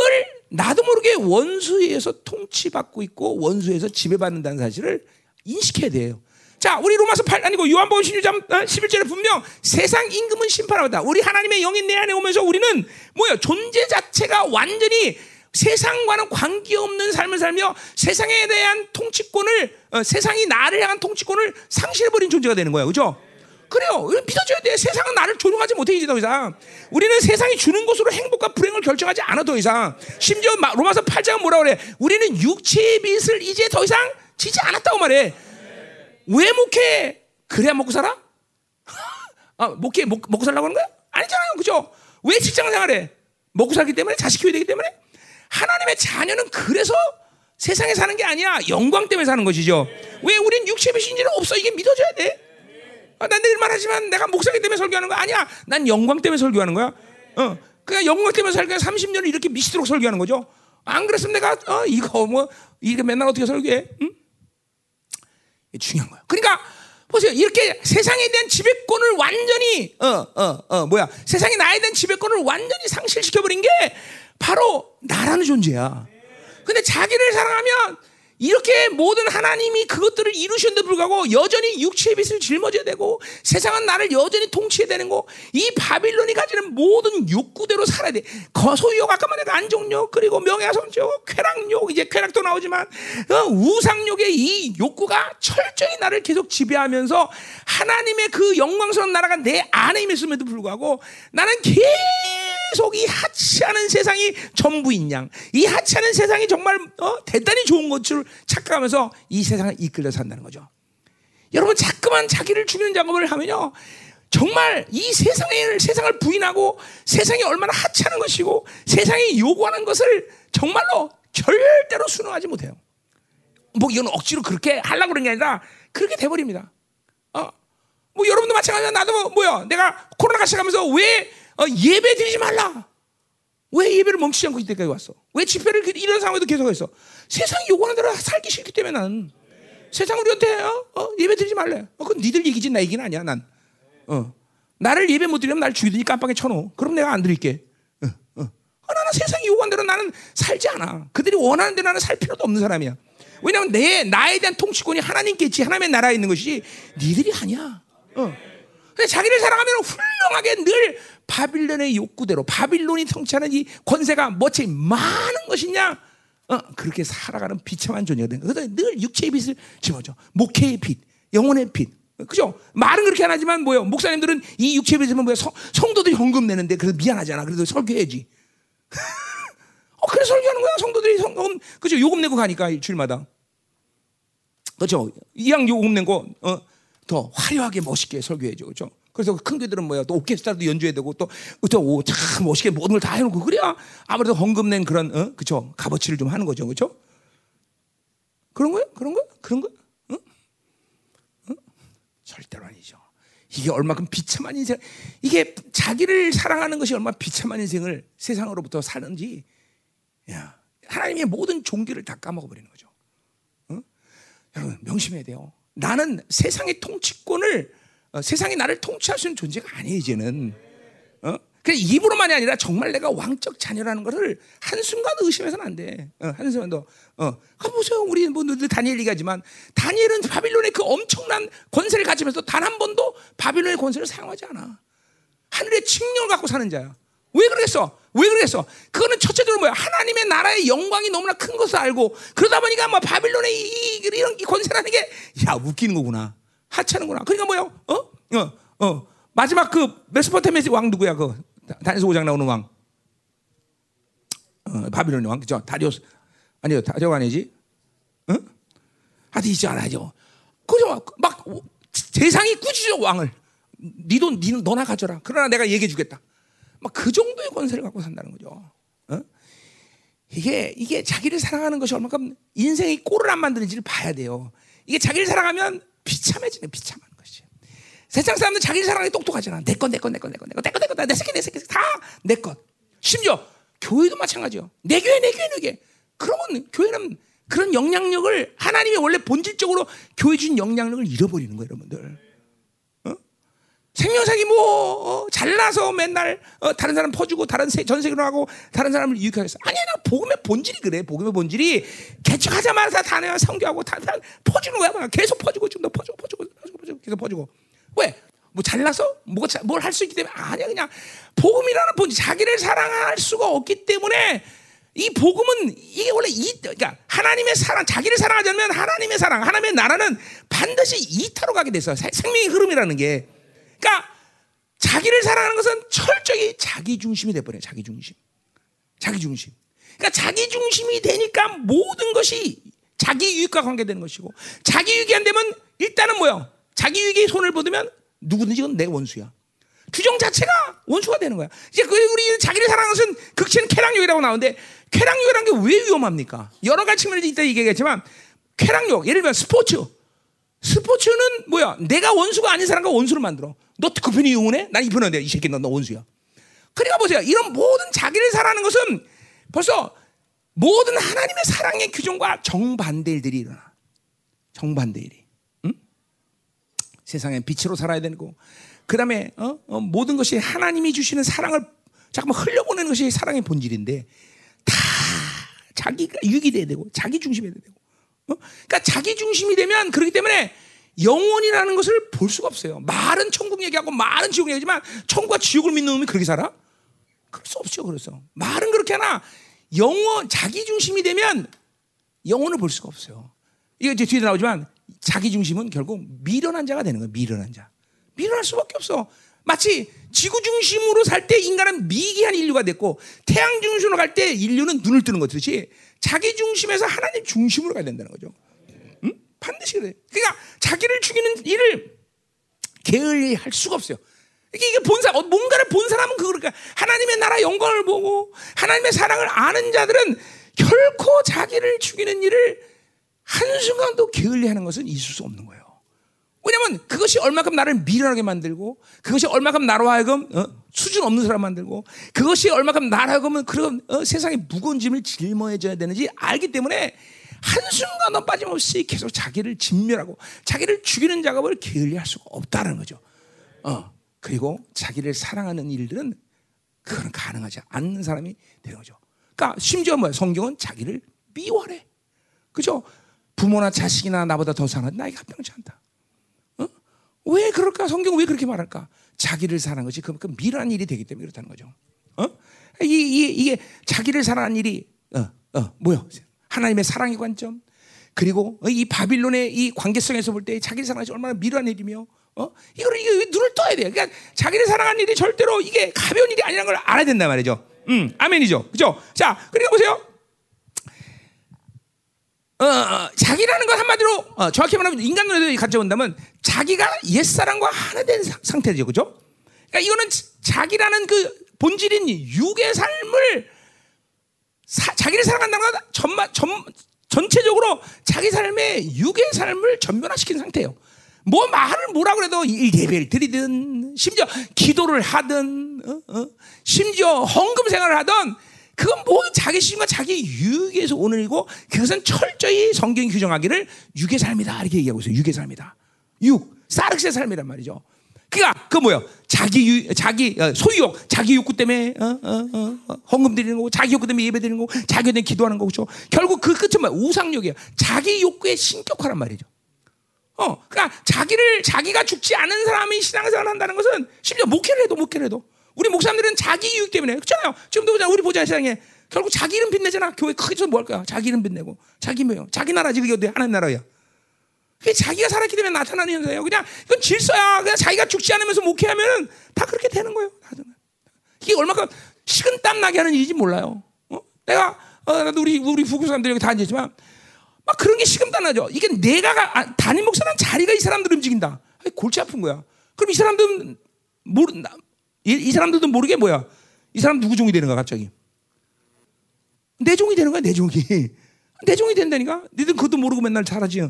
나도 모르게 원수에서 통치받고 있고 원수에서 지배받는다는 사실을 인식해야 돼요. 자, 우리 로마서 8 아니고 요한복음 16장 11절에 분명 세상 임금은 심판하다. 우리 하나님의 영이 내 안에 오면서 우리는 뭐야? 존재 자체가 완전히 세상과는 관계없는 삶을 살며 세상에 대한 통치권을 어, 세상이 나를 향한 통치권을 상실해 버린 존재가 되는 거예요. 그죠? 그래요. 믿어줘야 돼. 세상은 나를 조종하지 못해 이제 더 이상. 우리는 세상이 주는 것으로 행복과 불행을 결정하지 않아 더 이상. 심지어 마- 로마서 8장은 뭐라 그래? 우리는 육체의 빚을 이제 더 이상 지지 않았다고 말해. 왜 목회? 그래야 먹고 살아? 아, 목회 먹, 먹고 살라고 하는 거야? 아니잖아요. 그죠? 왜 직장 생활해? 먹고 살기 때문에 자식 키워야 되기 때문에 하나님의 자녀는 그래서 세상에 사는 게 아니야. 영광 때문에 사는 것이죠. 왜 우린 육체 배신지는 없어. 이게 믿어줘야 돼. 아, 난 늘만 하지만 내가 목사기 때문에 설교하는 거 아니야. 난 영광 때문에 설교하는 거야. 어. 그냥 영광 때문에 설교 30년을 이렇게 미치도록 설교하는 거죠. 안 그랬으면 내가 어, 이거 뭐 이게 맨날 어떻게 설교해? 응? 중요한 거야. 그러니까 보세요. 이렇게 세상에 대한 지배권을 완전히 어어어 뭐야? 세상에 나에 대한 지배권을 완전히 상실시켜 버린 게 바로 나라는 존재야. 근데 자기를 사랑하면 이렇게 모든 하나님이 그것들을 이루셨는데 불구하고 여전히 육체의 빛을 짊어져야 되고 세상은 나를 여전히 통치해야 되는 거. 이 바빌론이 가지는 모든 욕구대로 살아야 돼. 거소유욕 아까 말한 안종욕 그리고 명예훼손욕, 쾌락욕 이제 쾌락도 나오지만 어, 우상욕의 이 욕구가 철저히 나를 계속 지배하면서 하나님의 그 영광스러운 나라가 내 안에 있음에도 불구하고 나는 계속 이 하찮은 세상이 전부인 양, 이 하찮은 세상이 정말 어, 대단히 좋은 것을 착각하면서 이 세상을 이끌려 산다는 거죠. 여러분 자꾸만 자기를 죽이는 작업을 하면요. 정말 이 세상을 세상을 부인하고 세상이 얼마나 하찮은 것이고 세상이 요구하는 것을 정말로 절대로 순응하지 못해요. 뭐 이건 억지로 그렇게 하려고 그런 게 아니라 그렇게 돼 버립니다. 어, 뭐 여러분도 마찬가지야. 나도 뭐, 뭐야. 내가 코로나가 시작하면서 왜 어, 예배 드리지 말라. 왜 예배를 멈추지 않고 이때까지 왔어? 왜 집회를 그- 이런 상황에도 계속했어? 세상이 요구하는 대로 살기 싫기 때문에 나는 세상 우리한테 어? 어, 예배 드리지 말래. 어, 그건 니들 얘기지 나 얘기는 아니야 난. 어. 나를 예배 못 드리면 날 죽이더니 깜빡에 쳐놓어. 그럼 내가 안 드릴게. 어, 어. 어, 나는 세상이 요구하는 대로 나는 살지 않아. 그들이 원하는 대로 나는 살 필요도 없는 사람이야. 왜냐하면 내 나에 대한 통치권이 하나님께 있지 하나님의 나라에 있는 것이 니들이 아니야. 어. 근데 자기를 사랑하면 훌륭하게 늘 바빌론의 욕구대로 바빌론이 통치하는 이 권세가 뭐지 많은 것이냐? 어, 그렇게 살아가는 비참한 존재가 된. 그래서 늘 육체의 빛을 집어줘. 목회의 빛, 영혼의 빛. 그죠? 말은 그렇게 안 하지만 뭐요? 목사님들은 이 육체의 빛을 뭐야? 성, 성도들이 헌금 내는데 그래도 미안하잖아. 그래도 설교해야지. 어, 그래서 설교하는 거야. 성도들이 성금, 그죠? 요금 내고 가니까 주일마다. 그렇죠. 이왕 요금 낸 거 어, 더 화려하게 멋있게 설교해줘, 그렇죠? 그래서 큰 교들은 뭐야? 또 오케스트라도 연주해야 되고 또또참 멋있게 모든 걸 다 해놓고 그래야 아무래도 헌금 낸 그런 어, 그렇죠? 값어치를 좀 하는 거죠, 그렇죠? 그런 거야? 그런 거야? 그런? 응? 응? 절대로 아니죠. 이게 얼마큼 비참한 인생, 이게 자기를 사랑하는 것이 얼마나 비참한 인생을 세상으로부터 사는지, 야, 하나님의 모든 종교를 다 까먹어 버리는 거죠. 여러분 명심해야 돼요. 나는 세상의 통치권을 어, 세상이 나를 통치할 수 있는 존재가 아니에요 이제는. 어? 그냥 입으로만이 아니라 정말 내가 왕적 자녀라는 것을 한 순간도 의심해서는 안 돼. 어, 한 순간도. 어. 가 보세요. 우리 뭐 늘 다니엘 얘기하지만 다니엘은 바빌론의 그 엄청난 권세를 가지면서 단 한 번도 바빌론의 권세를 사용하지 않아. 하늘의 칭령을 갖고 사는 자야. 왜 그러겠어? 왜 그러겠어? 그거는 첫째적으로 뭐야? 하나님의 나라의 영광이 너무나 큰 것을 알고 그러다 보니까 뭐 바빌론의 이, 이, 이런 이 권세라는 게 야 웃기는 거구나. 하찮은구나. 그러니까 뭐요? 어? 어? 어? 마지막 그 메소포타미아의 왕 누구야? 그 다니엘서 5장 나오는 왕. 어, 바빌론의 왕 그죠? 다리오스 아니요 다리오 아니지? 응? 하여튼 있지 않아죠. 그죠? 막 세상이 꾸짖어 왕을. 니돈 니는 너나 가져라. 그러나 내가 얘기해 주겠다. 막 그 정도의 권세를 갖고 산다는 거죠. 어? 이게 이게 자기를 사랑하는 것이 얼마큼 인생의 꼴을 안 만드는지를 봐야 돼요. 이게 자기를 사랑하면 비참해지는 비참한 것이. 세상 사람들 자기를 사랑하기 똑똑하잖아. 내 것, 내 것, 내 것, 내 것, 내 것, 내 것, 내 것, 내 새끼, 내 새끼, 다내 것. 심지어 교회도 마찬가지요. 내 교회, 내 교회, 내 교회. 그러면 교회는 그런 영향력을 하나님이 원래 본질적으로 교회 준 영향력을 잃어버리는 거예요, 여러분들. 생명사기 뭐 어, 잘나서 맨날 어, 다른 사람 퍼주고 다른 세, 전 세계로 하고 다른 사람을 유익하겠어. 아니야, 나 복음의 본질이 그래. 복음의 본질이 개척하자마자 다 내가 성교하고 다, 다 퍼주는 거야. 그냥 계속 퍼주고 좀 더 퍼주고 퍼주고 퍼주고 퍼주고 계속 퍼주고. 왜? 뭐 잘나서 뭐가 뭘할 수 있기 때문에 아니야 그냥 복음이라는 본질 자기를 사랑할 수가 없기 때문에 이 복음은 이게 원래 이 그러니까 하나님의 사랑 자기를 사랑하자면 하나님의 사랑 하나님의 나라는 반드시 이타로 가게 돼서 생명의 흐름이라는 게 그러니까 자기를 사랑하는 것은 철저히 자기 중심이 돼버려요. 자기 중심. 자기 중심. 그러니까 자기 중심이 되니까 모든 것이 자기 유익과 관계되는 것이고 자기 유익이 안 되면 일단은 뭐야? 자기 유익에 손을 뻗으면 누구든지 그건 내 원수야. 규정 자체가 원수가 되는 거야. 이제 그 우리 자기를 사랑하는 것은 극치는 쾌락욕이라고 나오는데 쾌락욕이라는 게 왜 위험합니까? 여러 가지 측면에서 이따 얘기하겠지만 쾌락욕, 예를 들면 스포츠. 스포츠는 뭐야? 내가 원수가 아닌 사람과 원수를 만들어. 너 그 편이 응원해? 난 이 편인데 이 새끼 너, 너 원수야. 그러니까 보세요. 이런 모든 자기를 사랑하는 것은 벌써 모든 하나님의 사랑의 규정과 정반대 일들이 일어나. 정반대 일이. 응? 세상에 빛으로 살아야 되고, 그 다음에 어? 어, 모든 것이 하나님이 주시는 사랑을 잠깐만 흘려보내는 것이 사랑의 본질인데 다 자기가 유익이 돼야 되고 자기 중심이 돼야 되고. 어? 그러니까 자기 중심이 되면 그렇기 때문에 영원이라는 것을 볼 수가 없어요. 말은 천국 얘기하고 말은 지옥 얘기하지만 천국과 지옥을 믿는 놈이 그렇게 살아? 그럴 수 없죠. 그래서 말은 그렇게 하나 영원 자기 중심이 되면 영혼을 볼 수가 없어요. 이거 이제 뒤에 나오지만 자기 중심은 결국 미련한 자가 되는 거예요. 미련한 자. 미련할 수밖에 없어. 마치 지구 중심으로 살 때 인간은 미개한 인류가 됐고 태양 중심으로 갈 때 인류는 눈을 뜨는 것듯이 자기 중심에서 하나님 중심으로 가야 된다는 거죠. 응? 반드시 그래. 그러니까 자기를 죽이는 일을 게을리 할 수가 없어요. 이게 본사, 뭔가를 본 사람은 그러니까 하나님의 나라 영광을 보고 하나님의 사랑을 아는 자들은 결코 자기를 죽이는 일을 한 순간도 게을리 하는 것은 있을 수 없는 거예요. 왜냐면 그것이 얼마큼 나를 미련하게 만들고 그것이 얼마큼 나로 하여금 어? 수준 없는 사람 만들고 그것이 얼마큼 나로 하여금 그런 어? 세상의 무거운 짐을 짊어져야 되는지 알기 때문에 한순간도 빠짐없이 계속 자기를 진멸하고 자기를 죽이는 작업을 게을리 할 수가 없다는 거죠. 어. 그리고 자기를 사랑하는 일들은 그건 가능하지 않는 사람이 되는 거죠. 그러니까 심지어 뭐야? 성경은 자기를 미워해. 그죠? 부모나 자식이나 나보다 더 사랑하는 나에게 합당치 않다. 왜 그럴까? 성경 왜 그렇게 말할까? 자기를 사랑하는 것이 그만큼 미련한 일이 되기 때문에 그렇다는 거죠. 어? 이, 이, 이게 자기를 사랑하는 일이 어, 어, 뭐요? 하나님의 사랑의 관점 그리고 이 바빌론의 이 관계성에서 볼 때 자기를 사랑하지 얼마나 미련한 일이며 어? 이거를 이게 눈을 떠야 돼요. 그러니까 자기를 사랑하는 일이 절대로 이게 가벼운 일이 아니라는 걸 알아야 된단 말이죠. 음, 아멘이죠. 그죠? 자, 그러니까 보세요. 어, 어, 자기라는 건 한마디로 어, 정확히 말하면 인간 눈에도 가져온다면 자기가 옛사람과 하나 된 상태죠. 그죠? 그러니까 이거는 자기라는 그 본질인 육의 삶을 사, 자기를 사랑한다는 건 전마, 전, 전체적으로 자기 삶의 육의 삶을 전면화시킨 상태예요. 뭐 말을 뭐라 그래도 예배를 드리든 심지어 기도를 하든 어, 어, 심지어 헌금 생활을 하든 그건 모두 자기 신과 자기 유익에서 오는 일이고 그것은 철저히 성경이 규정하기를 육의 삶이다 이렇게 얘기하고 있어요. 육의 삶이다. 육 사르스의 삶이란 말이죠. 그러니까 그 뭐요? 자기 유, 자기 어, 소유욕, 자기 욕구 때문에 어, 어, 어, 어, 헌금 드리는 거고, 자기 욕구 때문에 예배 드리는 거고, 자기 때문에 기도하는 거죠. 결국 그 끝은 뭐 우상욕이야. 자기 욕구의 신격화란 말이죠. 어, 그러니까 자기를 자기가 죽지 않은 사람이 신앙생활 한다는 것은 심지어 목회를 해도 목회를 해도 우리 목사님들은 자기 유익 때문에 그렇잖아요. 지금도 보자 우리 보자 세상에 결국 자기 이름 빛내잖아. 교회 크게 뭐할 거야? 자기 이름 빛내고 자기 뭐요? 자기 나라지 그게 어디 하나님 나라야. 그게 자기가 살았기 때문에 나타나는 현상이에요. 그냥 이건 질서야. 그냥 자기가 죽지 않으면서 목회하면은 다 그렇게 되는 거예요. 이게 얼마큼 식은 땀 나게 하는 일인지 몰라요. 어? 내가 어, 우리 우리 부부 사람들 여기 다 앉았지만 막 그런 게 식은 땀 나죠. 이게 내가 가, 아, 담임 목사는 자리가 이 사람들 움직인다. 골치 아픈 거야. 그럼 이 사람들은 모르 이, 이 사람들도 모르게 뭐야? 이 사람 누구 종이 되는 거야 갑자기? 내 종이 되는 거야 내 종이. 내 종이 된다니까? 니들 그것도 모르고 맨날 잘하지.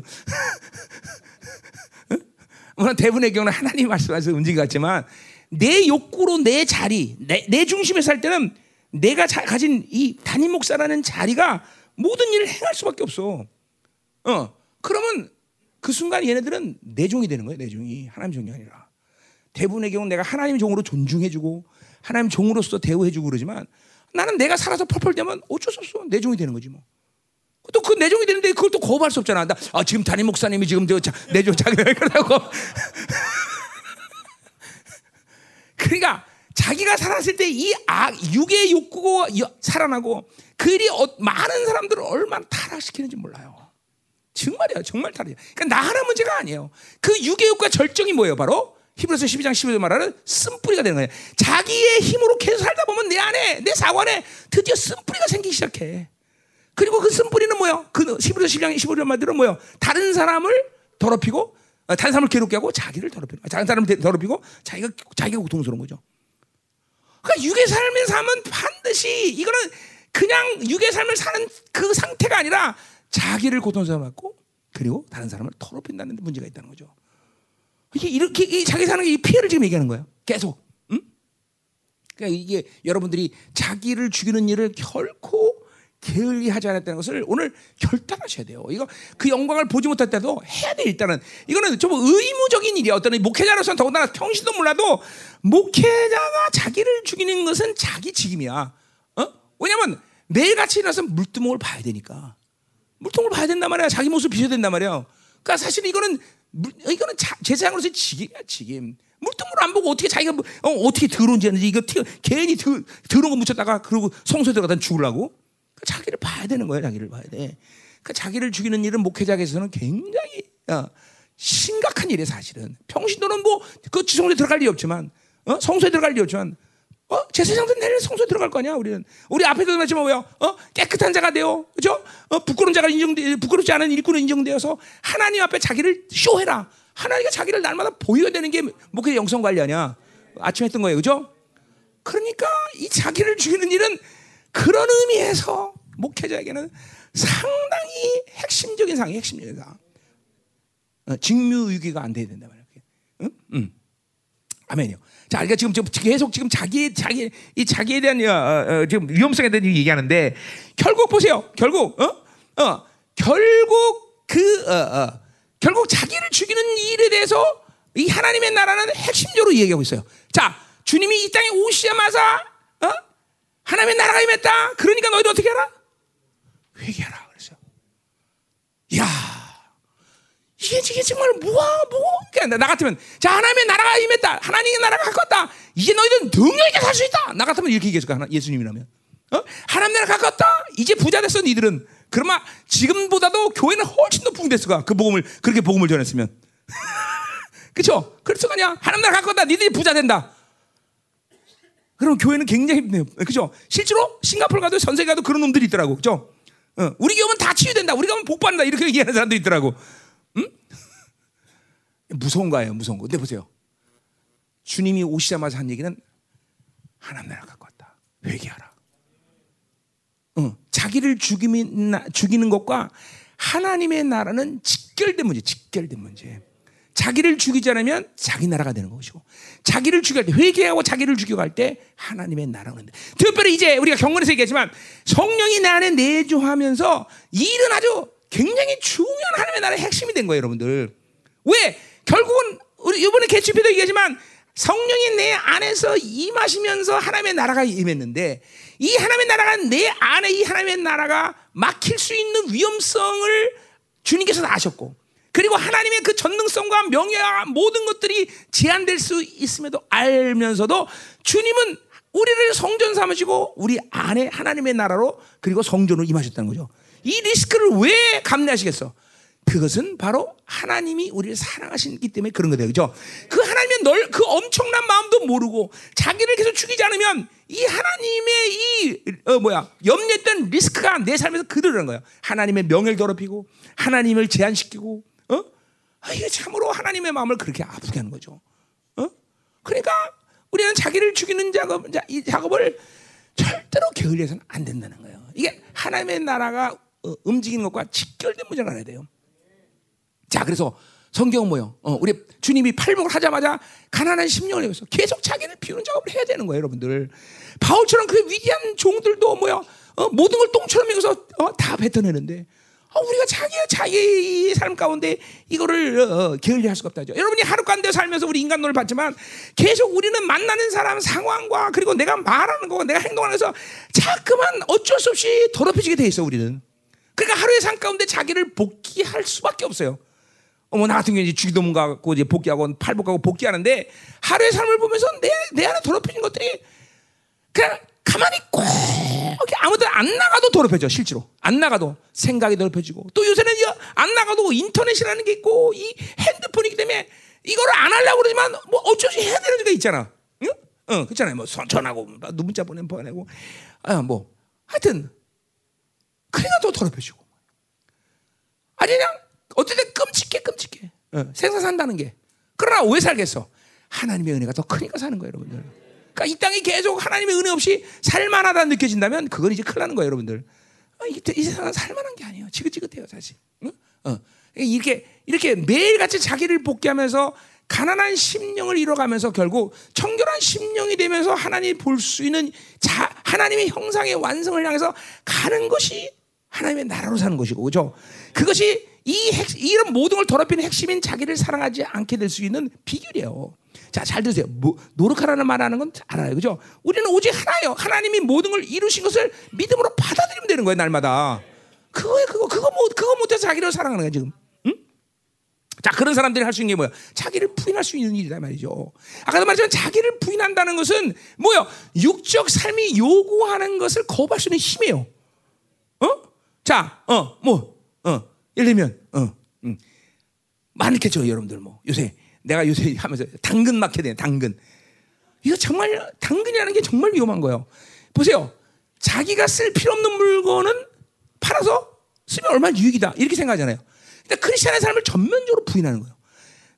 물론 대부분의 경우는 하나님 말씀하셔서 움직이 같지만 내 욕구로 내 자리, 내, 내 중심에 살 때는 내가 자, 가진 이 담임 목사라는 자리가 모든 일을 행할 수밖에 없어. 어, 그러면 그 순간 얘네들은 내 종이 되는 거예요. 내 종이 하나님 종이 아니라. 대부분의 경우 내가 하나님 종으로 존중해주고 하나님 종으로서 대우해주고 그러지만 나는 내가 살아서 펄펄 되면 어쩔 수 없어. 내 종이 되는 거지 뭐. 또 그 내 종이 되는데 그걸 또 거부할 수 없잖아. 나, 아, 지금 담임 목사님이 지금 내종 자기 그러고. 그러니까 자기가 살았을 때 이 악, 육의 욕구가 살아나고 그리 어, 많은 사람들을 얼마나 타락시키는지 몰라요. 정말이야, 정말 타락이야. 그러니까 나 하나 문제가 아니에요. 그 육의 욕과 절정이 뭐예요? 바로 히브리서 12장 12절 말하는 쓴뿌리가 되는 거예요. 자기의 힘으로 계속 살다 보면 내 안에 내 사고 안에 드디어 쓴뿌리가 생기기 시작해. 그리고 그 쓴뿌리는 뭐요? 그 히브리서 12장 15절 말대로 뭐요? 다른 사람을 더럽히고 어, 다른 사람을 괴롭게 하고 자기를 더럽히는 거야. 다른 사람을 더럽히고 자기가 자기가 고통스러운 거죠. 그러니까 육의 삶을 사면 반드시 이거는 그냥 육의 삶을 사는 그 상태가 아니라 자기를 고통스러워하고 그리고 다른 사람을 더럽힌다는 문제가 있다는 거죠. 이게 이렇게 자기 사는 게이 피해를 지금 얘기하는 거예요. 계속. 응? 그러니까 이게 여러분들이 자기를 죽이는 일을 결코 게을리 하지 않았다는 것을 오늘 결단하셔야 돼요. 이거 그 영광을 보지 못할 때도 해야 돼 일단은 이거는 좀 의무적인 일이야. 어떤 목회자로서는 더군다나 평시도 몰라도 목회자가 자기를 죽이는 것은 자기 책임이야. 어? 왜냐면 매일같이 일어나서 물두멍을 봐야 되니까 물통을 봐야 된단 말이야. 자기 모습 비춰야 된단 말이야. 그러니까 사실 이거는 이거는 제사장으로서 책임이야 책임. 물통을 안 보고 어떻게 자기가 뭐, 어, 떻게 들어온지 하는지 이거 티, 괜히 드, 더러운 거 묻혔다가 그리고 성소에 들어가다 죽으려고 자기를 봐야 되는 거예요. 자기를 봐야 돼. 그러니까 자기를 죽이는 일은 목회자에서는 굉장히 어, 심각한 일이에요. 사실은 평신도는 뭐그 성소에 들어갈 일이 없지만 어? 성소에 들어갈 일이 없지만 어? 제사장들 내일 성소에 들어갈 거 아니야, 우리는. 우리 앞에도 말했지만 뭐요? 어? 깨끗한 자가 되어. 그죠? 어? 부끄러운 자가 인정돼, 부끄럽지 않은 일꾼은 인정되어서 하나님 앞에 자기를 쇼해라. 하나님과 자기를 날마다 보여야 되는 게 목회 영성 관리 아니야. 아침에 했던 거예요. 그죠? 그러니까 이 자기를 죽이는 일은 그런 의미에서 목회자에게는 상당히 핵심적인 상이 핵심적인 상. 어, 직무 유기가 안 돼야 된다 말이야. 응? 응. 아멘이요. 자, 그러니까 지금 계속 지금 자기 자기 이 자기에 대한 어, 어, 지금 위험성에 대한 얘기하는데 결국 보세요. 결국 어? 어 결국 그 어, 어, 결국 자기를 죽이는 일에 대해서 이 하나님의 나라는 핵심적으로 얘기하고 있어요. 자, 주님이 이 땅에 오시자마자 어? 하나님의 나라가 임했다. 그러니까 너희도 어떻게 하라? 회개하라 그랬어요. 야, 이게, 이게 정말 뭐야, 뭐. 그러니까 나 같으면, 자, 하나님의 나라가 임했다. 하나님의 나라가 가까웠다. 이제 너희들은 능력 있게 살 수 있다. 나 같으면 이렇게 얘기했을 거야. 예수님이라면. 어? 하나님 나라 가까웠다. 이제 부자 됐어, 니들은. 그러면 지금보다도 교회는 훨씬 더 붕댔을 거야. 그 복음을, 그렇게 복음을 전했으면. 그렇죠, 아니야. 하나님 나라 가까웠다. 니들이 부자 된다. 그럼 교회는 굉장히 힘드네요. 그죠? 실제로 싱가포르 가도 전 세계 가도 그런 놈들이 있더라고. 그죠? 어, 우리 교회는 다 치유된다. 우리 가면 복 받는다. 이렇게 얘기하는 사람도 있더라고. 응? 무서운 거예요, 무서운 거. 근데 보세요. 주님이 오시자마자 한 얘기는 하나님 나라 갖고 왔다. 회개하라. 응. 자기를 죽이는, 죽이는 것과 하나님의 나라는 직결된 문제, 직결된 문제. 자기를 죽이지 않으면 자기 나라가 되는 것이고, 자기를 죽일 때, 회개하고 자기를 죽여갈 때 하나님의 나라가 오는데. 특별히 이제 우리가 경건에서 얘기했지만 성령이 내 안에 내주하면서 일은 아주 굉장히 중요한 하나님의 나라의 핵심이 된 거예요, 여러분들. 왜? 결국은 우리 이번에 개취표도 얘기하지만 성령이 내 안에서 임하시면서 하나님의 나라가 임했는데 이 하나님의 나라가 내 안에 이 하나님의 나라가 막힐 수 있는 위험성을 주님께서 아셨고 그리고 하나님의 그 전능성과 명예와 모든 것들이 제한될 수 있음에도 알면서도 주님은 우리를 성전 삼으시고 우리 안에 하나님의 나라로 그리고 성전으로 임하셨다는 거죠. 이 리스크를 왜 감내하시겠어? 그것은 바로 하나님이 우리를 사랑하시기 때문에 그런 거예요. 그죠? 그 하나님의 널, 그 엄청난 마음도 모르고 자기를 계속 죽이지 않으면 이 하나님의 이, 어, 뭐야, 염려했던 리스크가 내 삶에서 그대로라는 거예요. 하나님의 명예를 더럽히고, 하나님을 제한시키고, 어? 아, 이게 참으로 하나님의 마음을 그렇게 아프게 하는 거죠. 어? 그러니까 우리는 자기를 죽이는 작업, 이 작업을 절대로 게을리해서는 안 된다는 거예요. 이게 하나님의 나라가 어, 움직이는 것과 직결된 문제를 알아야 돼요. 자, 그래서 성경은 뭐요? 어, 우리 주님이 팔복을 하자마자 가난한 심령을 내서 계속 자기를 비우는 작업을 해야 되는 거예요, 여러분들. 바울처럼 그 위대한 종들도 뭐야? 어, 모든 걸 똥처럼 여기서 어, 다 뱉어내는데 어, 우리가 자기 자기 삶 가운데 이거를 어, 게을리할 수가 없다죠. 여러분이 하루 가운데 살면서 우리 인간론을 봤지만 계속 우리는 만나는 사람 상황과 그리고 내가 말하는 거, 내가 행동하는 서 자꾸만 어쩔 수 없이 더럽혀지게 돼 있어 우리는. 그러니까 하루의 삶 가운데 자기를 복귀할 수밖에 없어요. 어머 나 같은 경우에 주기도문 가고 이제 복귀하고 팔복하고 복귀하는데 하루의 삶을 보면서 내, 내 안에 더럽혀진 것들이 그냥 가만히 꼭 아무도 안 나가도 더럽혀져 실제로 안 나가도 생각이 더럽혀지고 또 요새는 안 나가도 인터넷이라는 게 있고 이 핸드폰이기 때문에 이거를 안 하려고 그러지만 뭐 어쩔 수 해야 되는 데가 있잖아. 응? 어, 그렇잖아요. 뭐 선천하고 문자 보내 보내고 아, 뭐 하여튼 그러니까 또 더럽혀지고. 아니 그냥 어쨌든 끔찍해 끔찍해. 어, 생사 산다는 게. 그러나 왜 살겠어? 하나님의 은혜가 더 크니까 사는 거예요, 여러분들. 그러니까 이 땅이 계속 하나님의 은혜 없이 살만하다 느껴진다면 그건 이제 큰일 나는 거예요, 여러분들. 아, 이, 이 세상은 살만한 게 아니에요. 지긋지긋해요, 사실. 응? 어. 이렇게 이렇게 매일같이 자기를 복귀하면서 가난한 심령을 이뤄가면서 결국 청결한 심령이 되면서 하나님 볼 수 있는 자, 하나님의 형상의 완성을 향해서 가는 것이 하나님의 나라로 사는 것이고 그죠? 그것이 이 핵, 이런 모든 걸 더럽히는 핵심인 자기를 사랑하지 않게 될 수 있는 비결이에요. 자, 잘 들으세요. 뭐, 노력하라는 말하는 건 알아요. 그죠? 우리는 오직 하나예요. 하나님이 모든 걸 이루신 것을 믿음으로 받아들이면 되는 거예요, 날마다. 그거에 그거 그거 못 그거 못해서 자기를 사랑하는 거야, 지금. 자, 그런 사람들이 할 수 있는 게 뭐야? 자기를 부인할 수 있는 일이다 말이죠. 아까도 말했지만 자기를 부인한다는 것은 뭐요? 육적 삶이 요구하는 것을 거부할 수 있는 힘이에요. 어? 자, 어, 뭐, 어, 예를 들면, 어, 음. 많겠죠, 여러분들 뭐. 요새, 내가 요새 하면서 당근 마켓 에 당근. 이거 정말, 당근이라는 게 정말 위험한 거예요. 보세요. 자기가 쓸 필요 없는 물건은 팔아서 쓰면 얼마나 유익이다. 이렇게 생각하잖아요. 근데 크리스천의 삶을 전면적으로 부인하는 거예요.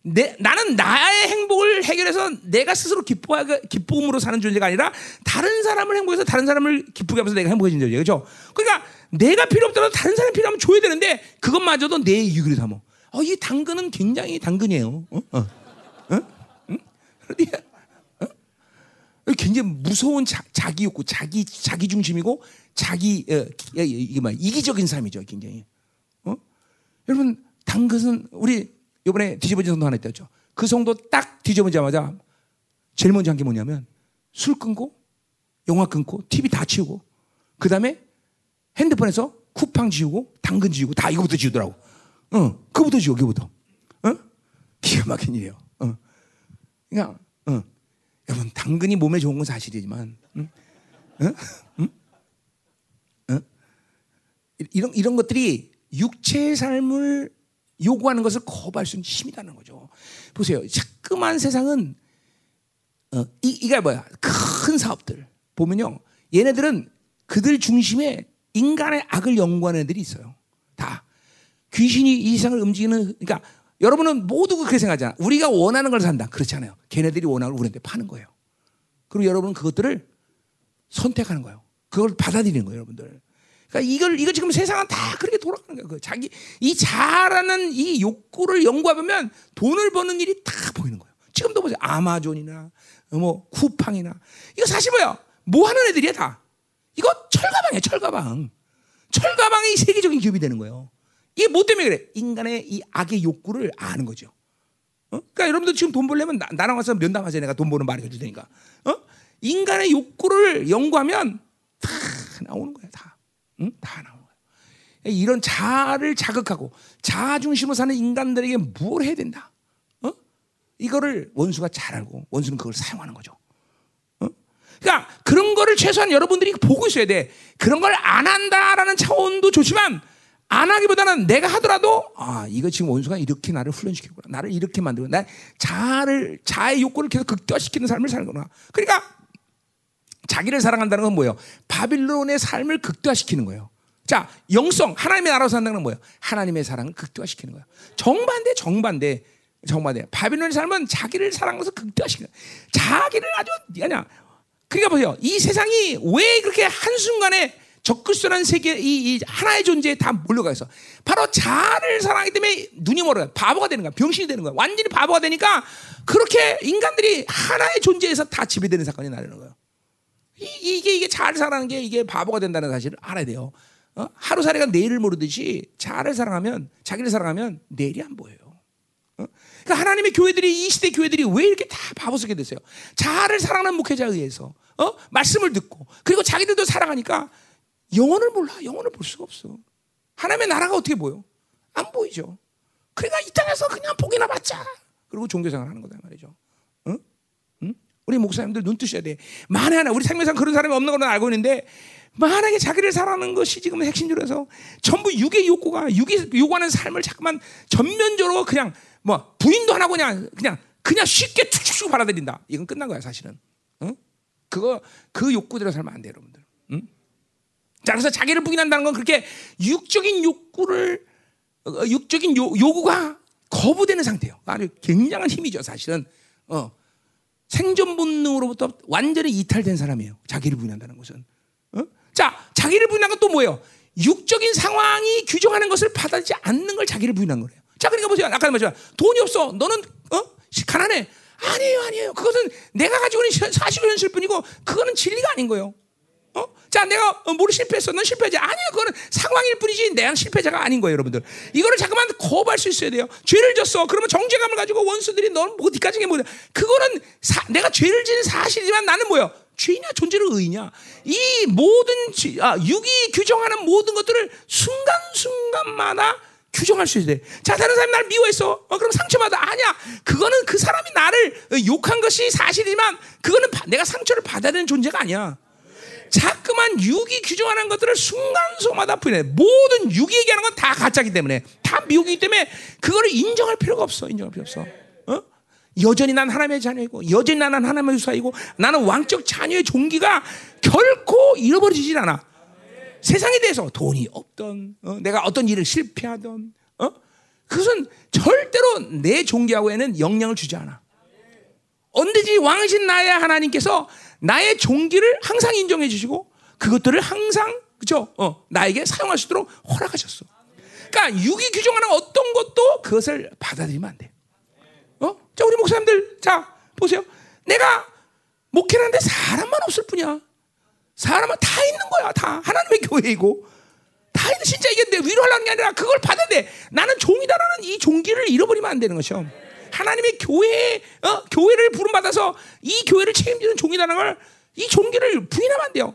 내, 나는 나의 행복을 해결해서 내가 스스로 기뻐하게, 기쁨으로 사는 존재가 아니라 다른 사람을 행복해서 다른 사람을 기쁘게 하면서 내가 행복해진 존재예요. 그죠? 그러니까 내가 필요 없더라도 다른 사람이 필요하면 줘야 되는데 그것마저도 내 이익으로 삼어. 어, 이 당근은 굉장히 당근이에요. 어? 어? 어? 응? 어? 굉장히 무서운 자, 기 욕구, 자기, 자기 중심이고 자기, 어, 이게 막 이기적인 삶이죠. 굉장히. 여러분 당근은 우리 이번에 뒤집어진 성도 하나 있다죠. 그 성도 딱 뒤집어지자마자 제일 먼저 한 게 뭐냐면 술 끊고 영화 끊고 TV 다 치우고 그 다음에 핸드폰에서 쿠팡 지우고 당근 지우고 다 이거부터 지우더라고. 어, 그거부터 지우, 그거부터. 어? 기가 막힌 일이에요. 어. 그러니까, 어. 여러분 당근이 몸에 좋은 건 사실이지만, 응? 응? 응? 응? 이런 이런 것들이 육체의 삶을 요구하는 것을 거부할 수 있는 힘이라는 거죠. 보세요. 자꾸만 세상은 어, 이, 이게 뭐야? 큰 사업들 보면요. 얘네들은 그들 중심에 인간의 악을 연구하는 애들이 있어요. 다 귀신이 이 세상을 움직이는 그러니까 여러분은 모두 그렇게 생각하잖아. 우리가 원하는 걸 산다. 그렇지 않아요. 걔네들이 원하는 걸 우리한테 파는 거예요. 그리고 여러분은 그것들을 선택하는 거예요. 그걸 받아들이는 거예요, 여러분들. 그러니까 이걸 이거 지금 세상은 다 그렇게 돌아가는 거야. 그 자기 이 자라는 이 욕구를 연구해보면 돈을 버는 일이 다 보이는 거예요. 지금도 보세요. 아마존이나 뭐 쿠팡이나 이거 사실 뭐야? 뭐 하는 애들이야 다. 이거 철가방이야 철가방. 철가방이 세계적인 기업이 되는 거예요. 이게 뭐 때문에 그래? 인간의 이 악의 욕구를 아는 거죠. 어? 그러니까 여러분들 지금 돈 벌려면 나, 랑 와서 면담하세요. 내가 돈 버는 말을 해줄 테니까. 어? 인간의 욕구를 연구하면 다 나오는 거야 다. 응? 다 나오는 거예요. 이런 자아를 자극하고 자아 중심으로 사는 인간들에게 뭘 해야 된다? 어? 이거를 원수가 잘 알고 원수는 그걸 사용하는 거죠. 어? 그러니까 그런 거를 최소한 여러분들이 보고 있어야 돼. 그런 걸 안 한다라는 차원도 좋지만 안 하기보다는 내가 하더라도 아 이거 지금 원수가 이렇게 나를 훈련시키구나 나를 이렇게 만들고 나 자아를 자의 욕구를 계속 극대화시키는 삶을 살구나 그러니까 자기를 사랑한다는 건 뭐예요? 바빌론의 삶을 극대화시키는 거예요. 자, 영성, 하나님의 나라로 산다는 건 뭐예요? 하나님의 사랑을 극대화시키는 거예요. 정반대, 정반대, 정반대. 바빌론의 삶은 자기를 사랑하는 것을 극대화시키는 거예요. 자기를 아주, 아니야. 그러니까 보세요. 이 세상이 왜 그렇게 한순간에 적그리스도라는 세계 이, 이, 하나의 존재에 다 몰려가 있어. 바로 자를 사랑하기 때문에 눈이 멀어요. 바보가 되는 거야. 병신이 되는 거야. 완전히 바보가 되니까 그렇게 인간들이 하나의 존재에서 다 지배되는 사건이 나는 거예요. 이, 게 이게 잘 사랑하는 게 이게 바보가 된다는 사실을 알아야 돼요. 어? 하루살이가 내일을 모르듯이 자를 사랑하면 자기를 사랑하면 내일이 안 보여요. 어? 그러니까 하나님의 교회들이 이 시대 교회들이 왜 이렇게 다 바보스게 됐어요? 자를 사랑하는 목회자에 의해서 어? 말씀을 듣고 그리고 자기들도 사랑하니까 영혼을 몰라 영혼을 볼 수가 없어. 하나님의 나라가 어떻게 보여? 안 보이죠. 그러니까 이 땅에서 그냥 복이나 받자. 그리고 종교생활 하는 거다 말이죠. 우리 목사님들 눈 뜨셔야 돼. 만에 하나 우리 생명상 그런 사람이 없는 걸로 알고 있는데 만약에 자기를 사랑하는 것이 지금 핵심적으로서 전부 육의 욕구가 육이 요구하는 삶을 자꾸만 전면적으로 그냥 뭐 부인도 안 하고 그냥 그냥 그냥 쉽게 툭툭툭 받아들인다. 이건 끝난 거야 사실은. 어? 그거 그 욕구대로 살면 안 돼, 여러분들. 응? 자, 그래서 자기를 부인한다는 건 그렇게 육적인 욕구를 어, 육적인 요, 요구가 거부되는 상태예요. 아주 굉장한 힘이죠, 사실은. 어. 생존 본능으로부터 완전히 이탈된 사람이에요. 자기를 부인한다는 것은. 어? 자, 자기를 부인한 건 또 뭐예요? 육적인 상황이 규정하는 것을 받아들이지 않는 걸 자기를 부인한 거예요. 자, 그러니까 보세요. 아까 말했지만 돈이 없어. 너는 어? 가난해. 아니에요, 아니에요. 그것은 내가 가지고 있는 사실의 현실 뿐이고 그거는 진리가 아닌 거예요. 어? 자, 내가 어, 뭐를 실패했어? 넌 실패하지? 아니야, 그거는 상황일 뿐이지 내가 실패자가 아닌 거예요, 여러분들. 이거를 잠깐만 거부할 수 있어야 돼요. 죄를 졌어. 그러면 정죄감을 가지고 원수들이 넌뭐 그거는 사, 내가 죄를 지은 사실이지만 나는 뭐야? 죄냐 존재로 의냐? 이 모든 아, 육이 규정하는 모든 것들을 순간순간마다 규정할 수 있어야 돼. 자, 다른 사람이 날 미워했어. 어, 그럼 상처받아. 아니야. 그거는 그 사람이 나를 욕한 것이 사실이지만 그거는 바, 내가 상처를 받아야 되는 존재가 아니야. 자꾸만 육이 규정하는 것들을 순간소마다 부인해. 모든 육이 얘기하는 건 다 가짜기 때문에 다 미혹이기 때문에 그거를 인정할 필요가 없어. 인정할 필요 없어. 어? 여전히 난 하나님의 자녀이고 여전히 나는 하나님의 유사이고 나는 왕적 자녀의 종기가 결코 잃어버리질 않아. 세상에 대해서 돈이 없던 어? 내가 어떤 일을 실패하던 어? 그것은 절대로 내 종기하고에는 영향을 주지 않아. 언제지 왕이신 나의 하나님께서 나의 종기를 항상 인정해 주시고 그것들을 항상 그죠? 어, 나에게 사용할 수 있도록 허락하셨어. 그러니까 육이 규정하는 어떤 것도 그것을 받아들이면 안 돼. 어? 자, 우리 목사님들 자 보세요. 내가 목회하는데 사람만 없을 뿐이야. 사람은 다 있는 거야. 다 하나님의 교회이고 다 있는 진짜 이게 내 위로하려는 게 아니라 그걸 받아야 돼. 나는 종이다라는 이 종기를 잃어버리면 안 되는 것이요. 하나님의 교회 어, 교회를 부름 받아서 이 교회를 책임지는 종이라는 걸 이 종기를 부인하면 안 돼요.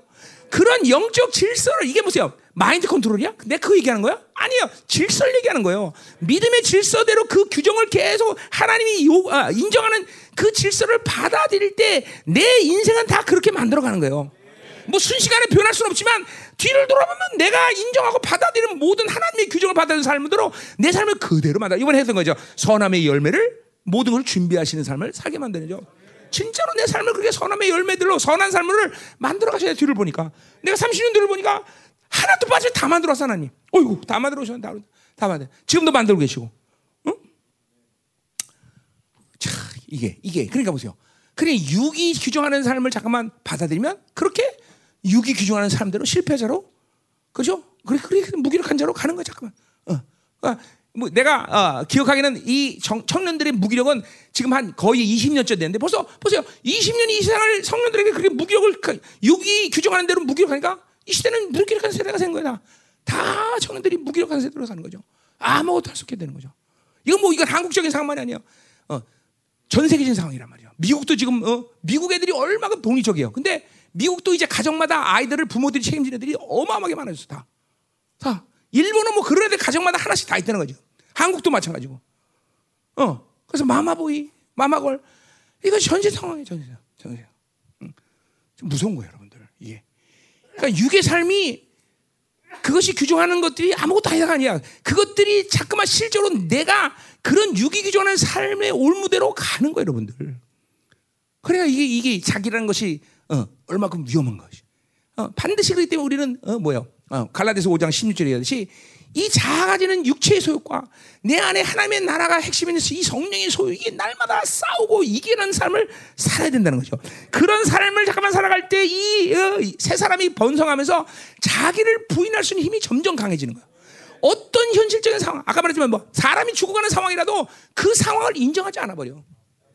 그런 영적 질서를 이게 뭐세요? 마인드 컨트롤이야? 내가 그 얘기하는 거야? 아니요. 질서를 얘기하는 거예요. 믿음의 질서대로 그 규정을 계속 하나님이 요, 아, 인정하는 그 질서를 받아들일 때 내 인생은 다 그렇게 만들어가는 거예요. 뭐 순식간에 변할 수는 없지만 뒤를 돌아보면 내가 인정하고 받아들이는 모든 하나님의 규정을 받아들이는 삶으로 내 삶을 그대로 만들어. 이번에 했던 거죠. 선함의 열매를 모든 걸 준비하시는 삶을 살게 만드는 죠. 진짜로 내 삶을 그렇게 선함의 열매들로 선한 삶을 만들어 가셔야 뒤를 보니까 내가 30년 뒤를 보니까 하나도 빠져 다 만들었어 하나님. 어이구 다 만들어 오셨 다, 다 만들. 지금도 만들고 계시고. 응? 자 이게 이게 그러니까 보세요. 그래 육이 규정하는 삶을 잠깐만 받아들이면 그렇게 육이 규정하는 사람대로 실패자로 그죠? 그래 그래 무기력한 자로 가는 거야 잠깐만. 어. 그러니까 뭐 내가 어, 기억하기는 이 청, 청년들의 무기력은 지금 한 거의 20년째 됐는데 벌써 보세요. 20년 이상을 청년들에게 그렇게 무기력을 육이 규정하는 대로 무기력하니까 이 시대는 무기력한 세대가 된 거야 다. 청년들이 무기력한 세대로 사는 거죠. 아무것도 할 수 없게 되는 거죠. 이건 뭐 이건 한국적인 상황만이 아니에요. 어, 전 세계적인 상황이란 말이에요 미국도 지금 어, 미국 애들이 얼마나 돈이 적이에요. 근데 미국도 이제 가정마다 아이들을 부모들이 책임지는 애들이 어마어마하게 많아졌어 다. 다. 일본은 뭐 그런 애들 가정마다 하나씩 다 있다는 거죠. 한국도 마찬가지고. 어. 그래서 마마보이, 마마걸. 이거 전세 상황이에요, 전세. 전세. 응. 좀 무서운 거예요, 여러분들. 이게. 그러니까 육의 삶이 그것이 규정하는 것들이 아무것도 아니야. 그것들이 자꾸만 실제로 내가 그런 육이 규정하는 삶의 올무대로 가는 거예요, 여러분들. 그래야 이게, 이게 자기라는 것이, 어, 얼마큼 위험한 것이. 어, 반드시 그렇기 때문에 우리는, 어, 뭐요? 어, 갈라디아서 5장 16절에 얘기하듯이 이 작아지는 육체의 소욕과 내 안에 하나님의 나라가 핵심인 이 성령의 소욕이 날마다 싸우고 이기는 삶을 살아야 된다는 거죠. 그런 삶을 잠깐만 살아갈 때 이세 어, 사람이 번성하면서 자기를 부인할 수 있는 힘이 점점 강해지는 거예요. 어떤 현실적인 상황, 아까 말했지만 뭐 사람이 죽어가는 상황이라도 그 상황을 인정하지 않아 버려.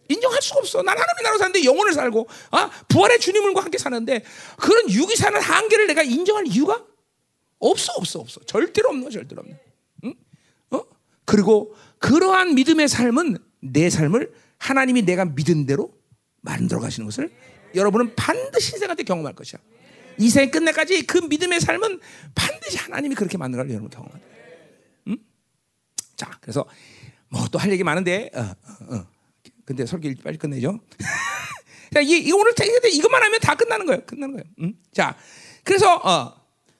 인정할 수가 없어. 난 하나님의 나라로 사는데 영혼을 살고, 아 부활의 주님과 함께 사는데 그런 육이 사는 한계를 내가 인정할 이유가 없어 없어 없어 절대로 없는 절대로 없는. 응? 어? 그리고 그러한 믿음의 삶은 내 삶을 하나님이 내가 믿은 대로 만들어 가시는 것을 여러분은 반드시 인생한테 경험할 것이야. 이 생이 끝내까지 그 믿음의 삶은 반드시 하나님이 그렇게 만들어 가 여러분 경험한다. 응? 자, 그래서 뭐 또 할 얘기 많은데 어, 어, 어. 근데 설교 빨리 끝내죠. 자, 이, 이 오늘 이것만 하면 다 끝나는 거예요. 끝나는 거예요. 응? 자, 그래서 어,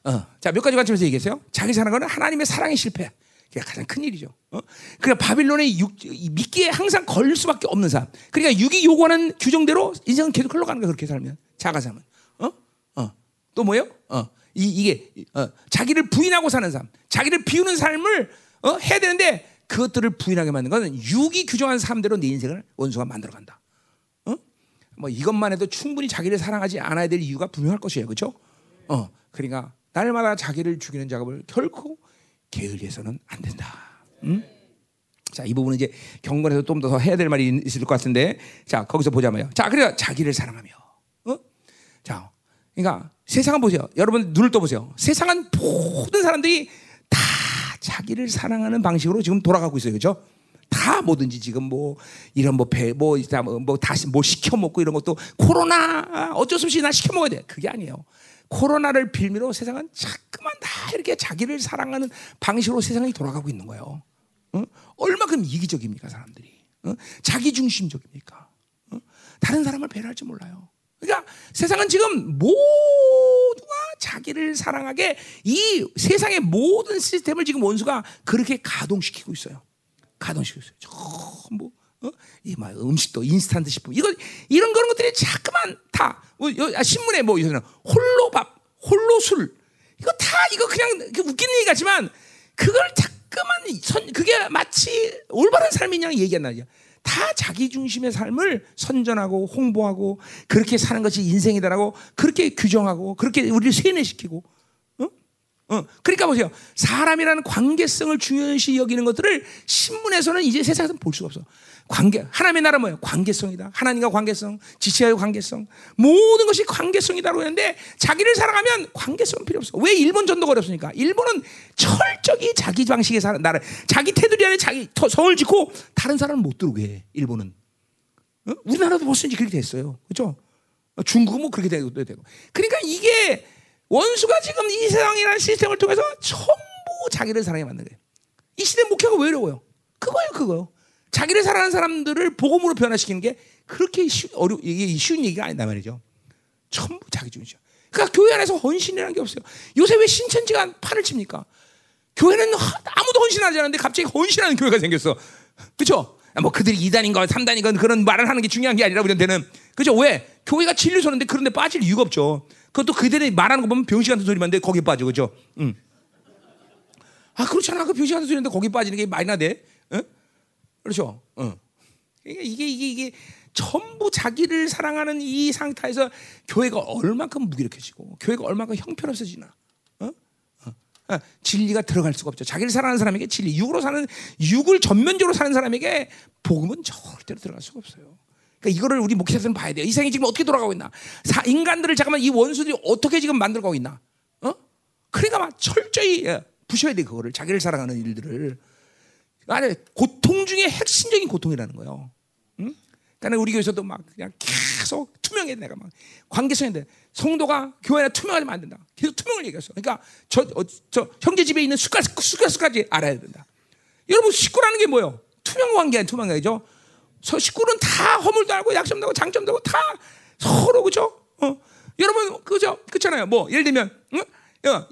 어. 자, 몇 가지 관점에서 얘기했어요. 자기 사는 거는 하나님의 사랑의 실패. 그게 가장 큰 일이죠. 어? 그러니까 바빌론의 육, 미끼에 항상 걸릴 수밖에 없는 삶. 그러니까 육이 요구하는 규정대로 인생은 계속 흘러가는 거야. 그렇게 살면. 자가 삶은. 어? 어. 또 뭐예요? 어. 이, 이게, 어. 자기를 부인하고 사는 삶. 자기를 비우는 삶을 어? 해야 되는데 그것들을 부인하게 만든 것은 육이 규정한 삶대로 내 인생을 원수가 만들어 간다. 어? 뭐 이것만 해도 충분히 자기를 사랑하지 않아야 될 이유가 분명할 것이에요. 그렇죠? 어. 그러니까 날마다 자기를 죽이는 작업을 결코 게을리해서는 안 된다. 음? 자, 이 부분은 이제 경건에서 좀 더 해야 될 말이 있을 것 같은데, 자, 거기서 보자마요. 자, 그래 자기를 사랑하며, 어? 자, 그러니까 세상은 보세요. 여러분 눈을 떠보세요. 세상은 모든 사람들이 다 자기를 사랑하는 방식으로 지금 돌아가고 있어요, 그렇죠? 다 뭐든지 지금 뭐 이런 뭐배뭐 뭐, 뭐 다시 뭐 시켜 먹고 이런 것도 코로나 어쩔 수 없이 나 시켜 먹어야 돼. 그게 아니에요. 코로나를 빌미로 세상은 자꾸만 다 이렇게 자기를 사랑하는 방식으로 세상이 돌아가고 있는 거예요. 어? 얼마큼 이기적입니까 사람들이? 어? 자기 중심적입니까? 어? 다른 사람을 배려할 줄 몰라요. 그러니까 세상은 지금 모두가 자기를 사랑하게 이 세상의 모든 시스템을 지금 원수가 그렇게 가동시키고 있어요. 가동시키고 있어요. 전부 어? 이막 음식도 인스턴트 식품 이거 이런 그런 것들이 자꾸만 다 뭐, 아, 신문에 뭐 이런 홀로 밥, 홀로 술 이거 다 이거 그냥 웃기는 얘기 같지만 그걸 자꾸만 선 그게 마치 올바른 삶이냐 얘기한다. 다 자기 중심의 삶을 선전하고 홍보하고 그렇게 사는 것이 인생이다라고 그렇게 규정하고 그렇게 우리를 세뇌시키고 어, 그러니까 보세요. 사람이라는 관계성을 중요시 여기는 것들을 신문에서는 이제 세상에서 볼 수가 없어. 관계, 하나님의 나라 뭐예요? 관계성이다. 하나님과 관계성, 지체와의 관계성, 모든 것이 관계성이다라고 했는데 자기를 사랑하면 관계성은 필요 없어. 왜 일본 전도가 어렵습니까? 일본은 철저히 자기 방식의 사람, 나라, 자기 테두리 안에 자기 성을 짓고 다른 사람은 못 들어오게 해. 일본은. 어? 우리나라도 벌써 이제 그렇게 됐어요. 그죠? 중국은 뭐 그렇게 되고 되고. 그러니까 이게 원수가 지금 이 세상이라는 시스템을 통해서 전부 자기를 사랑해 만든 거예요. 이 시대 목회가 왜 어려워요? 그거예요, 그거요. 자기를 사랑하는 사람들을 복음으로 변화시키는 게 그렇게 쉬, 어려 이게 쉬운 얘기가 아니다 말이죠. 전부 자기 중이죠. 그러니까 교회 안에서 헌신이라는 게 없어요. 요새 왜 신천지가 판을 칩니까? 교회는 아무도 헌신하지 않는데 갑자기 헌신하는 교회가 생겼어. 그렇죠? 뭐 그들이 2단인가 3단인가 그런 말을 하는 게 중요한 게 아니라 우리한테는 그죠? 왜? 교회가 진리 서는데 그런데 빠질 이유가 없죠. 그것도 그들이 말하는 거 보면 병신 같은 소리만 돼 거기에 빠져 그죠? 응. 아 그렇잖아 그 병신 같은 소리인데 거기 빠지는 게 말이나 돼? 응? 그렇죠? 응. 그러니까 이게 이게 이게 전부 자기를 사랑하는 이 상태에서 교회가 얼마큼 무기력해지고 교회가 얼마큼 형편없어지나? 어? 어. 아, 진리가 들어갈 수가 없죠. 자기를 사랑하는 사람에게 진리, 육으로 사는 육을 전면적으로 사는 사람에게 복음은 절대로 들어갈 수가 없어요. 그러니까 이거를 우리 목회자들은 봐야 돼요. 이 세상이 지금 어떻게 돌아가고 있나? 사, 인간들을 잠깐만 이 원수들이 어떻게 지금 만들고 있나? 어? 그러니까 막 철저히 예, 부셔야 돼 그거를 자기를 사랑하는 일들을. 아니 고통 중에 핵심적인 고통이라는 거예요. 응? 그러니까 우리 교회에서도 막 그냥 계속 투명해 내가 막 관계성인데 성도가 교회에 투명하면 안 된다. 계속 투명을 얘기했어. 그러니까 저, 어, 저 형제 집에 있는 숟갈 숟가락까지 알아야 된다. 여러분 식구라는 게 뭐예요? 투명 관계 투명 관계죠. 식구는 다 허물도 알고 약점도 하고 장점도 하고 다 서로 그죠? 어. 여러분 그죠? 그렇잖아요. 뭐 예를 들면 응?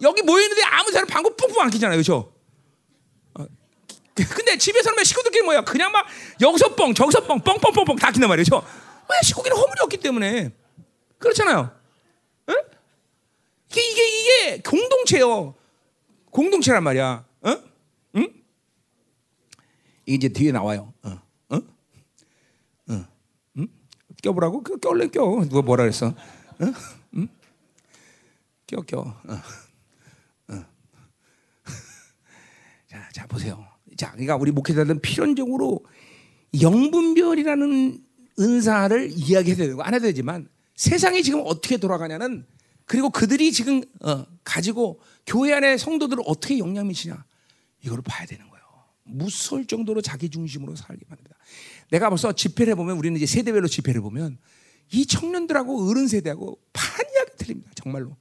여기 모여 있는데 아무 사람 방구 뿡뿡 안 끼잖아요. 그죠? 어. 근데 집에서 는 식구들끼리 뭐야? 그냥 막 여기서 뻥, 저기서 뻥, 뻥뻥뻥뻥 다 끼는 말이죠. 왜 식구끼리 허물이 없기 때문에 그렇잖아요. 응? 이게 이게 이게 공동체요. 공동체란 말이야. 어? 응? 이게 이제 뒤에 나와요. 어. 껴보라고? 그 껴올래 껴. 누가 뭐라 그랬어? 응? 응? 껴 껴. 어. 어. 자, 자 보세요. 자, 그러니까 우리 목회자들은 필연적으로 영분별이라는 은사를 이야기해야 되고 안 해도 되지만 세상이 지금 어떻게 돌아가냐는 그리고 그들이 지금 어, 가지고 교회 안에 성도들을 어떻게 영향 미치냐 이걸 봐야 되는 거예요. 무서울 정도로 자기 중심으로 살게 만듭니다. 내가 벌써 집회를 해보면 우리는 이제 세대별로 집회를 보면 이 청년들하고 어른 세대하고 판이하게 틀립니다. 정말로.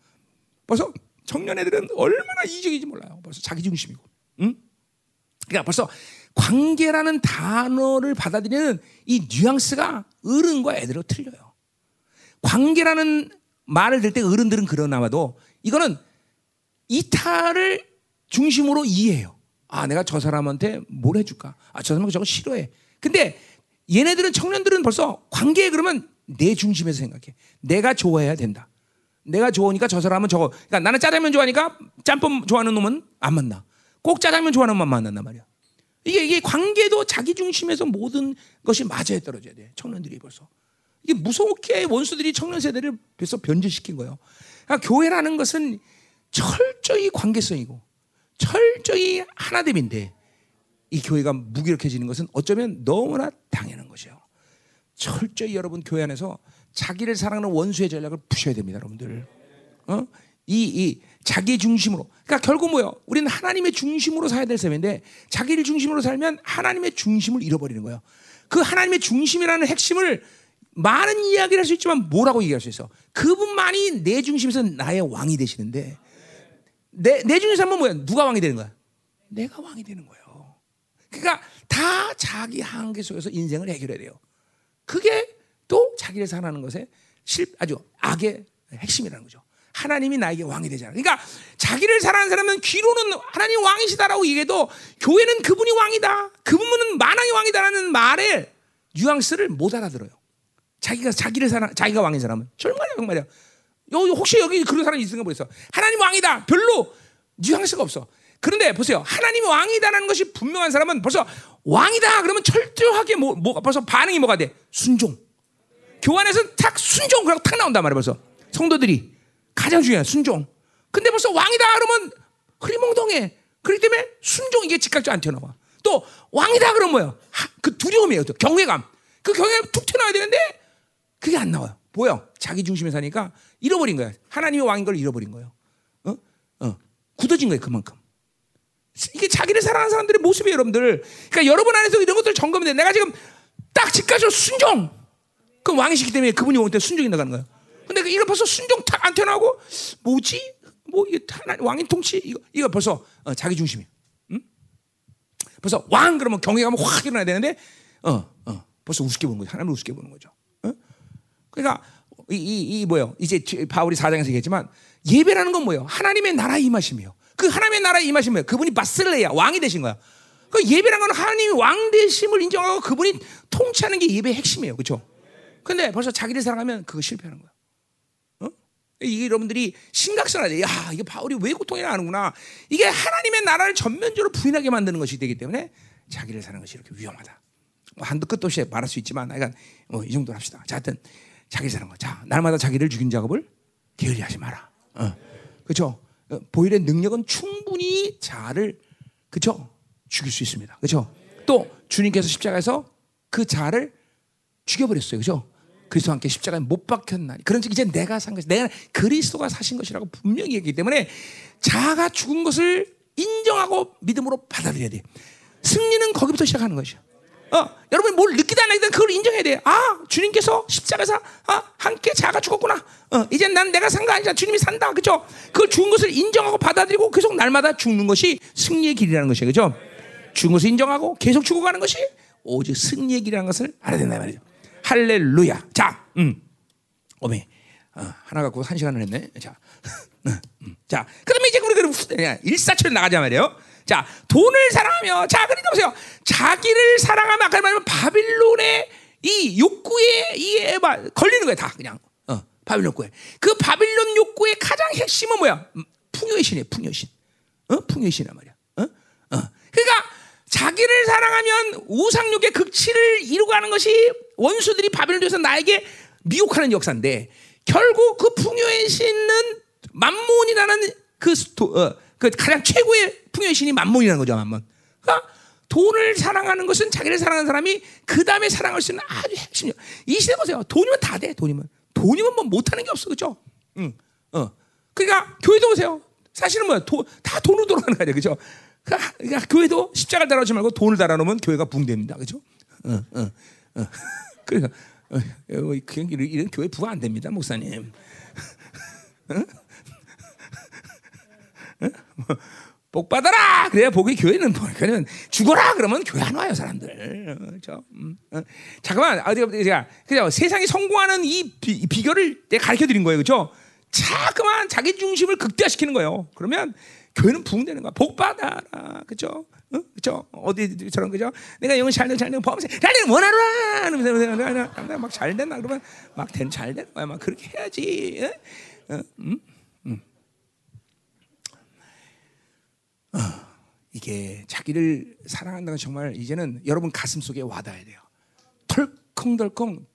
벌써 청년 애들은 얼마나 이적인지 몰라요. 벌써 자기 중심이고. 응? 그러니까 벌써 관계라는 단어를 받아들이는 이 뉘앙스가 어른과 애들로 틀려요. 관계라는 말을 들 때 어른들은 그러나봐도 이거는 이타를 중심으로 이해해요. 아, 내가 저 사람한테 뭘 해줄까? 아, 저 사람은 저거 싫어해. 근데 얘네들은 청년들은 벌써 관계에 그러면 내 중심에서 생각해. 내가 좋아해야 된다. 내가 좋으니까 저 사람은 저거. 그러니까 나는 짜장면 좋아하니까 짬뽕 좋아하는 놈은 안 만나. 꼭 짜장면 좋아하는 놈만 만난단 말이야. 이게 이게 관계도 자기 중심에서 모든 것이 맞아야 떨어져야 돼. 청년들이 벌써. 이게 무섭게 원수들이 청년 세대를 벌써 변질시킨 거예요. 그러니까 교회라는 것은 철저히 관계성이고 철저히 하나됨인데 이 교회가 무기력해지는 것은 어쩌면 너무나 당연한 것이에요. 철저히 여러분 교회 안에서 자기를 사랑하는 원수의 전략을 푸셔야 됩니다, 여러분들. 어? 이, 이 자기 중심으로. 그러니까 결국 뭐요? 우리는 하나님의 중심으로 살아야 될 삶인데 자기를 중심으로 살면 하나님의 중심을 잃어버리는 거예요. 그 하나님의 중심이라는 핵심을 많은 이야기를 할 수 있지만 뭐라고 얘기할 수 있어? 그분만이 내 중심에서 나의 왕이 되시는데 내, 내 중에서 한번 뭐야? 누가 왕이 되는 거야? 내가 왕이 되는 거예요. 그러니까 다 자기 한계 속에서 인생을 해결해야 돼요. 그게 또 자기를 사랑하는 것에 실, 아주 악의 핵심이라는 거죠. 하나님이 나에게 왕이 되잖아. 그러니까 자기를 사랑하는 사람은 귀로는 하나님 왕이시다라고 얘기해도 교회는 그분이 왕이다. 그분은 만왕의 왕이다라는 말에 뉘앙스를 못 알아들어요. 자기가 자기를 사랑, 자기가 왕인 사람은 정말이야, 정말이야. 여기 혹시 여기 그런 사람이 있는가 모르겠어. 하나님 왕이다. 별로 뉘앙스가 없어. 그런데 보세요. 하나님이 왕이다라는 것이 분명한 사람은 벌써 왕이다. 그러면 철저하게 뭐, 뭐 벌써 반응이 뭐가 돼? 순종. 교환에서 탁 순종 그러고 탁 나온단 말이야 벌써. 성도들이 가장 중요한 순종. 근데 벌써 왕이다 그러면 흐리멍덩해. 그렇기 때문에 순종 이게 즉각적으로 안 튀어나와. 또 왕이다 그러면 뭐예요? 하, 그 두려움이에요. 또 경외감. 그 경외감 툭 튀어나와야 되는데 그게 안 나와요. 뭐야? 자기 중심에 사니까 잃어버린 거야. 하나님이 왕인 걸 잃어버린 거예요. 어? 어. 굳어진 거예요. 그만큼. 이게 자기를 사랑하는 사람들의 모습이에요, 여러분들. 그러니까 여러분 안에서 이런 것들 점검이 돼. 내가 지금 딱 집까지 순종. 그 왕이시기 때문에 그분이 올 때 순종이 나가는 거예요. 그 이거 벌써 순종 탁안 튀어나오고 뭐지? 뭐 이게 왕인 통치 이거 이거 벌써 어, 자기 중심이에요. 응? 벌써 왕 그러면 경외감은 확 일어나야 되는데 어, 어, 벌써 우습게 보는 거죠. 하나님을 우습게 보는 거죠. 어? 그러니까 이, 이, 이 뭐요? 이제 바울이 사장에서 얘기했지만 예배라는 건 뭐예요? 하나님의 나라의 임하심이에요. 그 하나님의 나라의 임하심 뭐예요? 그분이 바슬레야 왕이 되신 거야. 그 예배라는 건 하나님이 왕 되심을 인정하고 그분이 통치하는 게 예배의 핵심이에요. 그렇죠? 근데 벌써 자기를 사랑하면 그거 실패하는 거야. 어? 이게 여러분들이 심각성하대. 야, 이게 바울이 왜 고통이 나는구나. 이게 하나님의 나라를 전면적으로 부인하게 만드는 것이 되기 때문에 자기를 사는 것이 이렇게 위험하다. 뭐 한도 끝도 없이 말할 수 있지만, 그러니까 뭐이 정도 합시다. 자, 하여튼 자기 사는 거. 자, 날마다 자기를 죽인 작업을 게을리 하지 마라. 어. 그렇죠? 보일의 능력은 충분히 자를 그렇죠? 죽일 수 있습니다. 그렇죠? 또 주님께서 십자가에서 그 자를 죽여버렸어요. 그렇죠? 그리스도와 함께 십자가에 못 박혔나니. 그런즉 이제 내가 산 것이 내가 그리스도가 사신 것이라고 분명히 얘기하기 때문에 자가 죽은 것을 인정하고 믿음으로 받아들여야 돼. 승리는 거기부터 시작하는 것이야. 어, 여러분 뭘 느끼다 안 느끼다 그걸 인정해야 돼. 아, 주님께서 십자가에서 아, 함께 자가 죽었구나. 어, 이제 난 내가 산 거 아니라 주님이 산다. 그죠? 그걸 죽은 것을 인정하고 받아들이고 계속 날마다 죽는 것이 승리의 길이라는 것이에요. 그죠? 죽은 것을 인정하고 계속 죽어가는 것이 오직 승리의 길이라는 것을 알아야 된다 말이죠. 할렐루야. 자, 음. 어메. 어, 하나 갖고 한 시간을 했네. 자, 음. 자, 그러면 이제 우리 일사철 나가자 말이에요. 자, 돈을 사랑하며, 자, 그러니까 보세요. 자기를 사랑하면 아까 말하면 바빌론의 이 욕구에 이에 걸리는 거야 다 그냥. 어, 바빌론 욕구에. 그 바빌론 욕구의 가장 핵심은 뭐야? 음, 풍요의 신이에요. 풍요의 신. 어, 풍요의 신이란 말이야. 어, 어. 그러니까 자기를 사랑하면 우상욕의 극치를 이루고 가는 것이 원수들이 바빌론에서 나에게 미혹하는 역사인데 결국 그 풍요의 신은 만몬이라는 그, 어, 그 가장 최고의 풍요의 신이 만몬이라는 거죠, 만몬. 그러니까 돈을 사랑하는 것은 자기를 사랑하는 사람이 그 다음에 사랑할 수 있는 아주 핵심이요. 이 시대 보세요. 돈이면 다 돼. 돈이면 돈이면 뭐 못하는 게 없어, 그렇죠? 응, 어. 그러니까 교회도 보세요. 사실은 뭐야, 도, 다 돈으로 돌아가는 거야, 그렇죠? 그러니까, 그러니까 교회도 십자가 달아오지 말고 돈을 달아놓으면 교회가 붕됩니다, 그렇죠? 어, 어, 어. 그러니까 어, 그냥 이런 교회 부가 안 됩니다, 목사님. 어? 어? 복 받아라. 그래야 복이 교회는 뭐, 그냥 죽어라. 그러면 교회 안 와요 사람들. 그렇죠? 음, 어. 잠깐만 어디 제가 그냥 세상이 성공하는 이 비, 결을 내가 가르쳐 드린 거예요, 그렇죠? 자꾸만 자기 중심을 극대화시키는 거예요. 그러면 교회는 부흥되는 거야. 복 받아라. 그죠? 어? 그죠? 어디 저런 그죠? 내가 영은 잘된 잘된 범세 잘된 원하라. 이러면서 막 잘 된다 그러면 막된잘 되는 거야. 막 그렇게 해야지. 어? 어? 이게 자기를 사랑한다는 정말 이제는 여러분 가슴 속에 와닿아야 돼요. 덜컹덜컹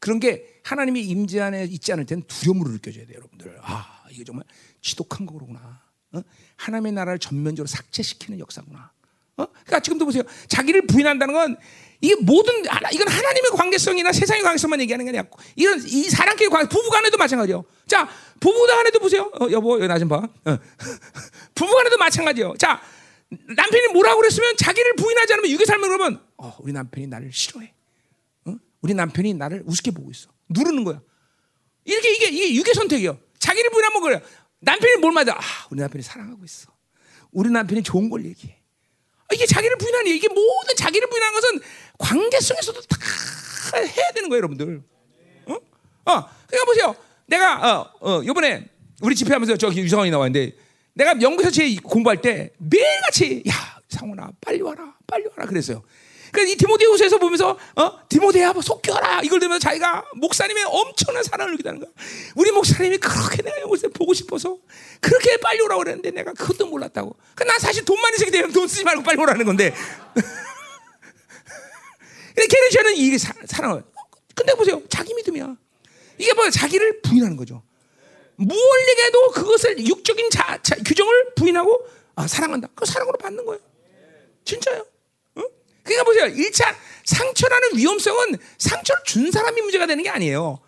그런 게 하나님이 임재 안에 있지 않을 때는 두려움으로 느껴져야 돼요, 여러분들. 아, 이게 정말 지독한 거구나. 어? 하나님의 나라를 전면적으로 삭제시키는 역사구나. 어? 그러니까 지금도 보세요. 자기를 부인한다는 건 이게 모든 이건 하나님의 관계성이나 세상의 관계성만 얘기하는 게 아니라 이런 이 사람끼리 관계 부부간에도 마찬가지요. 자, 부부간에도 보세요. 어, 여보, 나 좀 봐. 어. 부부간에도 마찬가지요. 자, 남편이 뭐라고 그랬으면 자기를 부인하지 않으면 유괴 삶을 그러면 어, 우리 남편이 나를 싫어해. 우리 남편이 나를 우습게 보고 있어. 누르는 거야. 이렇게 이게 이게 유괴 선택이요. 자기를 부인하면 그래. 남편이 뭘 말해? 아, 우리 남편이 사랑하고 있어. 우리 남편이 좋은 걸 얘기해. 아, 이게 자기를 부인하는 이게 모든 자기를 부인하는 것은 관계성에서도 다 해야 되는 거예요, 여러분들. 어? 어, 그러니까 보세요. 내가 어, 어, 이번에 우리 집회하면서 저기 유성원이 나왔는데 내가 영국에서 제 공부할 때 매일같이 야 상훈아 빨리 와라 빨리 와라 그랬어요. 그러니까 이 디모데후서에서 보면서 어 디모데야 뭐 속겨라 이걸 들으면서 자기가 목사님의 엄청난 사랑을 느끼다는 거야. 우리 목사님이 그렇게 내가 영국에서 보고 싶어서 그렇게 빨리 오라고 그랬는데 내가 그것도 몰랐다고. 그러니까 난 사실 돈 많이 쓰게 되면 돈 쓰지 말고 빨리 오라는 건데. 근데 걔는 쟤는 이게 사, 사랑을. 근데 보세요 자기 믿음이야. 이게 뭐야 자기를 부인하는 거죠. 무얼리게도 그것을 육적인 자, 자, 규정을 부인하고 아, 사랑한다. 그 사랑으로 받는 거예요. 진짜요. 그러니까 보세요. 1차 상처라는 위험성은 상처를 준 사람이 문제가 되는 게 아니에요.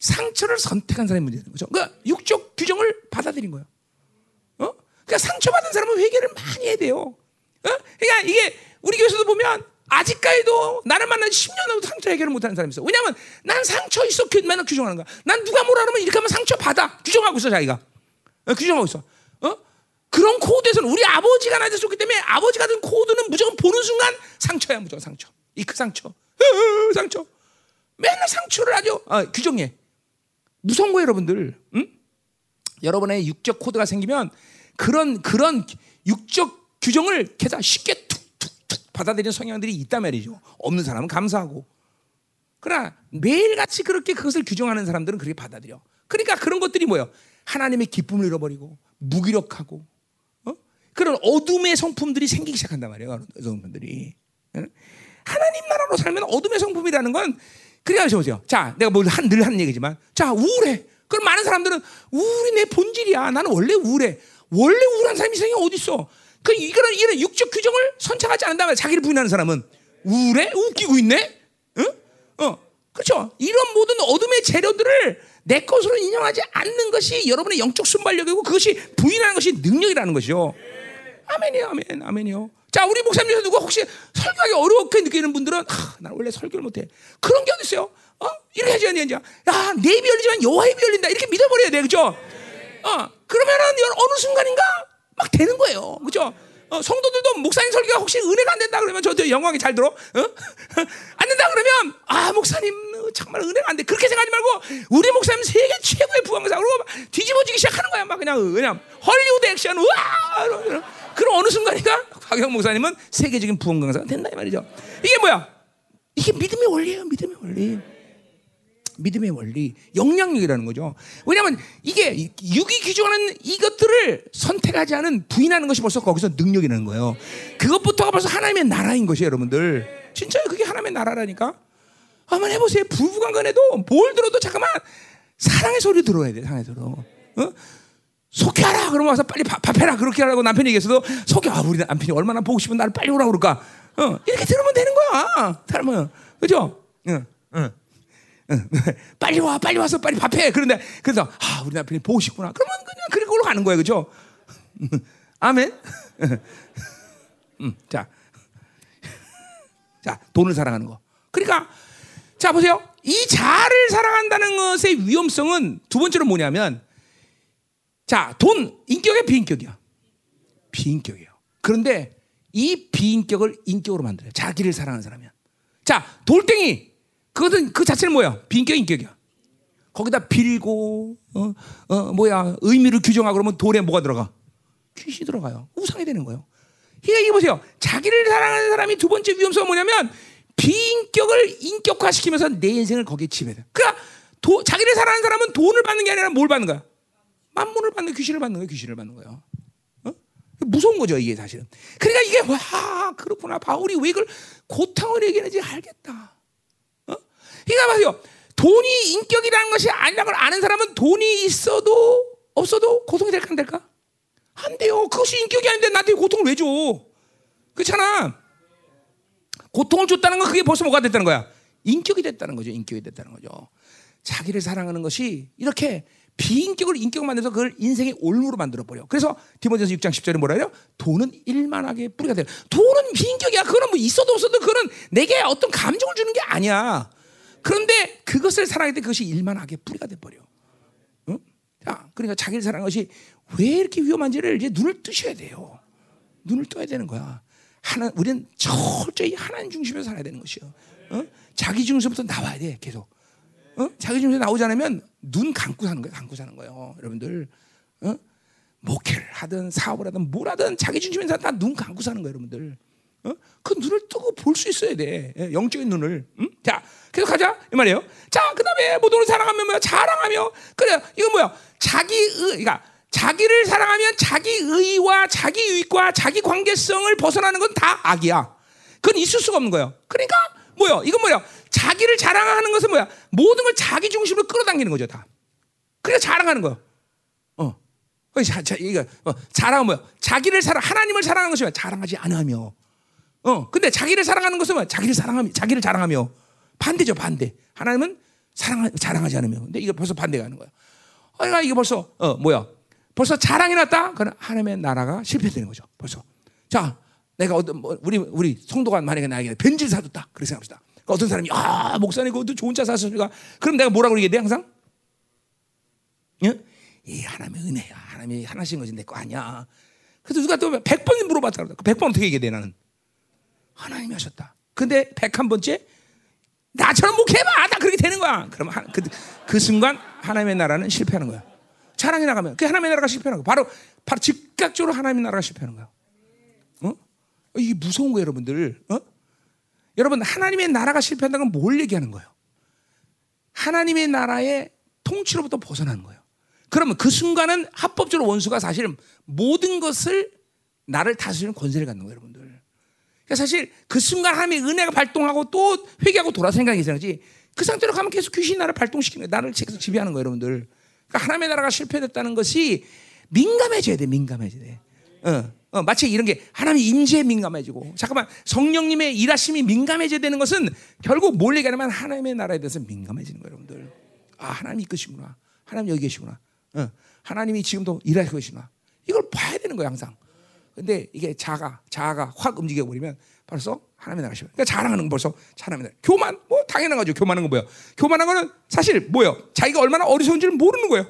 상처를 선택한 사람이 문제가 되는 거죠. 그러니까 육적 규정을 받아들인 거예요. 어? 그러니까 상처받은 사람은 회개를 많이 해야 돼요. 어? 그러니까 이게 우리 교회에서도 보면 아직까지도 나를 만난 10년 넘도 상처 해결을 못하는 사람이 있어. 왜냐하면 난 상처 있어 맨날 규정하는 거야. 난 누가 뭐라 하면 이렇게 하면 상처 받아 규정하고 있어 자기가. 어, 규정하고 있어. 어? 그런 코드에서는 우리 아버지가 나한테 줬기 때문에 아버지가 든 코드는 무조건 보는 순간 상처야 무조건 상처. 이 그 상처. 상처. 맨날 상처를 아주 어, 규정해. 무서운 거예요, 여러분들. 응? 여러분의 육적 코드가 생기면 그런 그런 육적 규정을 계속 쉽게 툭툭툭 받아들이는 성향들이 있단 말이죠. 없는 사람은 감사하고. 그러나 매일같이 그렇게 그것을 규정하는 사람들은 그렇게 받아들여. 그러니까 그런 것들이 뭐예요? 하나님의 기쁨을 잃어버리고 무기력하고 그런 어둠의 성품들이 생기기 시작한단 말이에요. 성품들이. 하나님 나라로 살면 어둠의 성품이라는 건 그래야 보세요. 자, 내가 뭐늘 하는 얘기지만, 자 우울해. 그럼 많은 사람들은 우울이 내 본질이야. 나는 원래 우울해. 원래 우울한 사람이 세상에 어디 있어? 그 이거는 이런 육적 규정을 선착하지 않는다면 자기를 부인하는 사람은 우울해? 웃기고 있네? 응? 어, 그렇죠. 이런 모든 어둠의 재료들을 내 것으로 인정하지 않는 것이 여러분의 영적 순발력이고 그것이 부인하는 것이 능력이라는 것이죠. 아멘이요, 아멘, 아멘이요. 자, 우리 목사님 중에 누가 혹시 설교하기 어렵게 느끼는 분들은, 아, 난 원래 설교를 못해. 그런 게 어딨어요? 어? 이렇게 않냐, 이제. 야, 내 입이 열리지만 여호와의 입이 열린다. 이렇게 믿어버려야 돼, 그죠? 어, 그러면은 어느 순간인가 막 되는 거예요, 그죠? 어, 성도들도 목사님 설교가 혹시 은혜가 안 된다 그러면 저도 영광이 잘 들어. 어? 안 된다 그러면 아 목사님 정말 은혜가 안 돼. 그렇게 생각하지 말고 우리 목사님 세계 최고의 부흥사로 뒤집어지기 시작하는 거야. 막 그냥 그냥 헐리우드 액션 우와. 그럼 어느 순간인가 박영 목사님은 세계적인 부흥 강사가 된다 이 말이죠. 이게 뭐야? 이게 믿음의 원리예요. 믿음의 원리. 믿음의 원리, 영향력이라는 거죠. 왜냐하면 이게 육이 규정하는 이것들을 선택하지 않은 부인하는 것이 벌써 거기서 능력이라는 거예요. 그것부터가 벌써 하나님의 나라인 것이에요, 여러분들. 진짜요, 그게 하나님의 나라라니까. 한번 해보세요. 부부간간에도 뭘 들어도 잠깐만 사랑의 소리 들어야 돼, 사랑의 소리. 어? 속여라 그러면 와서 빨리 밥, 해라. 그렇게 하라고 남편이 얘기했어도 속여. 아, 우리 남편이 얼마나 보고 싶은 나를 빨리 오라고 그럴까? 어, 이렇게 들으면 되는 거야. 사람은. 그죠? 응, 응, 응. 빨리 와 빨리 와서 빨리 밥해. 그런데 그래서 아 우리 남편이 보고 싶구나. 그러면 그냥 그걸로 가는 거야 그죠? 아멘. 음, 자, 자 돈을 사랑하는 거. 그러니까 자 보세요. 이 자를 사랑한다는 것의 위험성은 두 번째로 뭐냐면 자, 돈, 인격의 비인격이야. 비인격이에요. 그런데 이 비인격을 인격으로 만들어요. 자기를 사랑하는 사람이야. 자, 돌덩이. 그것은 그 자체는 뭐야? 비인격, 인격이야. 거기다 빌고 어, 어 뭐야 의미를 규정하고 그러면 돈에 뭐가 들어가? 귀신이 들어가요. 우상이 되는 거예요. 그러니까 이게 보세요. 자기를 사랑하는 사람이 두 번째 위험성은 뭐냐면 비인격을 인격화시키면서 내 인생을 거기에 지배돼. 그러니까 도, 자기를 사랑하는 사람은 돈을 받는 게 아니라 뭘 받는 거야? 만문을 받는 귀신을 받는 거야. 귀신을 받는 거야. 어? 무서운 거죠 이게 사실은. 그러니까 이게 와 그렇구나. 바울이 왜 이걸 고탕을 얘기하는지 알겠다. 어? 그러니까 봐요. 돈이 인격이라는 것이 아니라는 걸 아는 사람은 돈이 있어도 없어도 고통이 될까 안 될까? 안 돼요. 그것이 인격이 아닌데 나한테 고통을 왜 줘? 그렇잖아. 고통을 줬다는 건 그게 벌써 뭐가 됐다는 거야? 인격이 됐다는 거죠. 인격이 됐다는 거죠. 자기를 사랑하는 것이 이렇게 비인격을 인격 만들어서 그걸 인생의 올무로 만들어 버려. 그래서 디모데서 6장 10절에 뭐라 해요? 돈은 일만하게 뿌리가 돼요. 돈은 비인격이야. 그거는 뭐 있어도 없어도 그거는 내게 어떤 감정을 주는 게 아니야. 그런데 그것을 사랑할 때 그것이 일만하게 뿌리가 돼 버려. 응? 자, 그러니까 자기를 사랑하는 것이 왜 이렇게 위험한지를 이제 눈을 뜨셔야 돼요. 눈을 떠야 되는 거야. 하나, 우리는 철저히 하나님 중심에서 살아야 되는 것이요. 어? 자기 중심부터 나와야 돼, 계속. 어? 자기 중심에서 나오지 않으면 눈 감고 사는 거예요, 감고 사는 거예요. 여러분들. 어? 목회를 하든 사업을 하든 뭘 하든 자기 중심에서 다 눈 감고 사는 거예요, 여러분들. 어? 그 눈을 뜨고 볼 수 있어야 돼. 예, 영적인 눈을. 응? 자, 계속 가자. 이 말이에요. 자, 그 다음에 모두를 사랑하며 뭐야? 자랑하며. 그래, 이거 뭐야? 자기, 의, 그러니까 자기를 사랑하면 자기 의와 자기 유익과 자기 관계성을 벗어나는 건 다 악이야. 그건 있을 수가 없는 거예요. 그러니까 뭐야? 이건 뭐야? 자기를 자랑하는 것은 뭐야? 모든 걸 자기 중심으로 끌어당기는 거죠, 다. 그래서 자랑하는 거예요. 어. 자, 자, 이거 어, 자랑은 뭐야? 자기를 사랑, 하나님을 사랑하는 것이 뭐야? 자랑하지 않으며. 어, 근데 자기를 사랑하는 것은 뭐야? 자기를 사랑하며, 자기를 자랑하며. 반대죠, 반대. 하나님은 사랑, 자랑하지 않으며. 근데 이거 벌써 반대가 하는 거야. 어, 그러니까 이게 벌써, 어, 뭐야? 벌써 자랑이 났다? 그럼 하나님의 나라가 실패되는 거죠. 벌써. 자, 내가 어떤 뭐 우리 우리 성도가 만약에 나에게 벤츠를 사줬다. 그렇게 생각합시다. 그러니까 어떤 사람이 아 목사님 그것도 좋은 차 사셨으니까 그럼 내가 뭐라고 얘기해 돼 항상? 예? 이 하나님의 은혜야. 하나님이 하나신 거지 내 거 아니야. 그래서 누가 또 100번 물어봤다. 100번 어떻게 얘기해 돼 나는? 하나님이 하셨다. 근데 101번째 나처럼 목해봐. 나 그렇게 되는 거야. 그러면 그, 그 순간 하나님의 나라는 실패하는 거야. 자랑이 나가면 그 하나님의 나라가 실패하는 거야. 바로 바로 즉각적으로 하나님의 나라가 실패하는 거야. 어? 이게 무서운 거예요, 여러분들. 어? 여러분 하나님의 나라가 실패한다는 건 뭘 얘기하는 거예요? 하나님의 나라의 통치로부터 벗어나는 거예요. 그러면 그 순간은 합법적으로 원수가 사실 모든 것을 나를 다스리는 권세를 갖는 거예요, 여러분들. 그러니까 사실 그 순간 하나님의 은혜가 발동하고 또 회개하고 돌아 생각이 이상하지. 그 상태로 가면 계속 귀신이 나를 발동시키는 거예요. 나를 계속 지배하는 거예요, 여러분들. 그러니까 하나님의 나라가 실패됐다는 것이 민감해져야 돼, 민감해져야 돼. 어, 어, 마치 이런 게 하나님 임재에 민감해지고 잠깐만 성령님의 일하심이 민감해져야 되는 것은 결국 뭘 얘기하냐면 하나님의 나라에 대해서 민감해지는 거예요, 여러분들. 아, 하나님 이끄시구나. 하나님 여기 계시구나. 어, 하나님이 지금도 일하시고 계시구나. 이걸 봐야 되는 거예요, 항상. 근데 이게 자가, 자아가 확 움직여 버리면 벌써 하나님의 나라시죠. 그러니까 자랑하는 건 벌써 하나님의 나라. 교만, 뭐 당연한 거죠. 교만한 건 뭐야? 교만한 거는 사실 뭐예요? 자기가 얼마나 어리석은지를 모르는 거예요.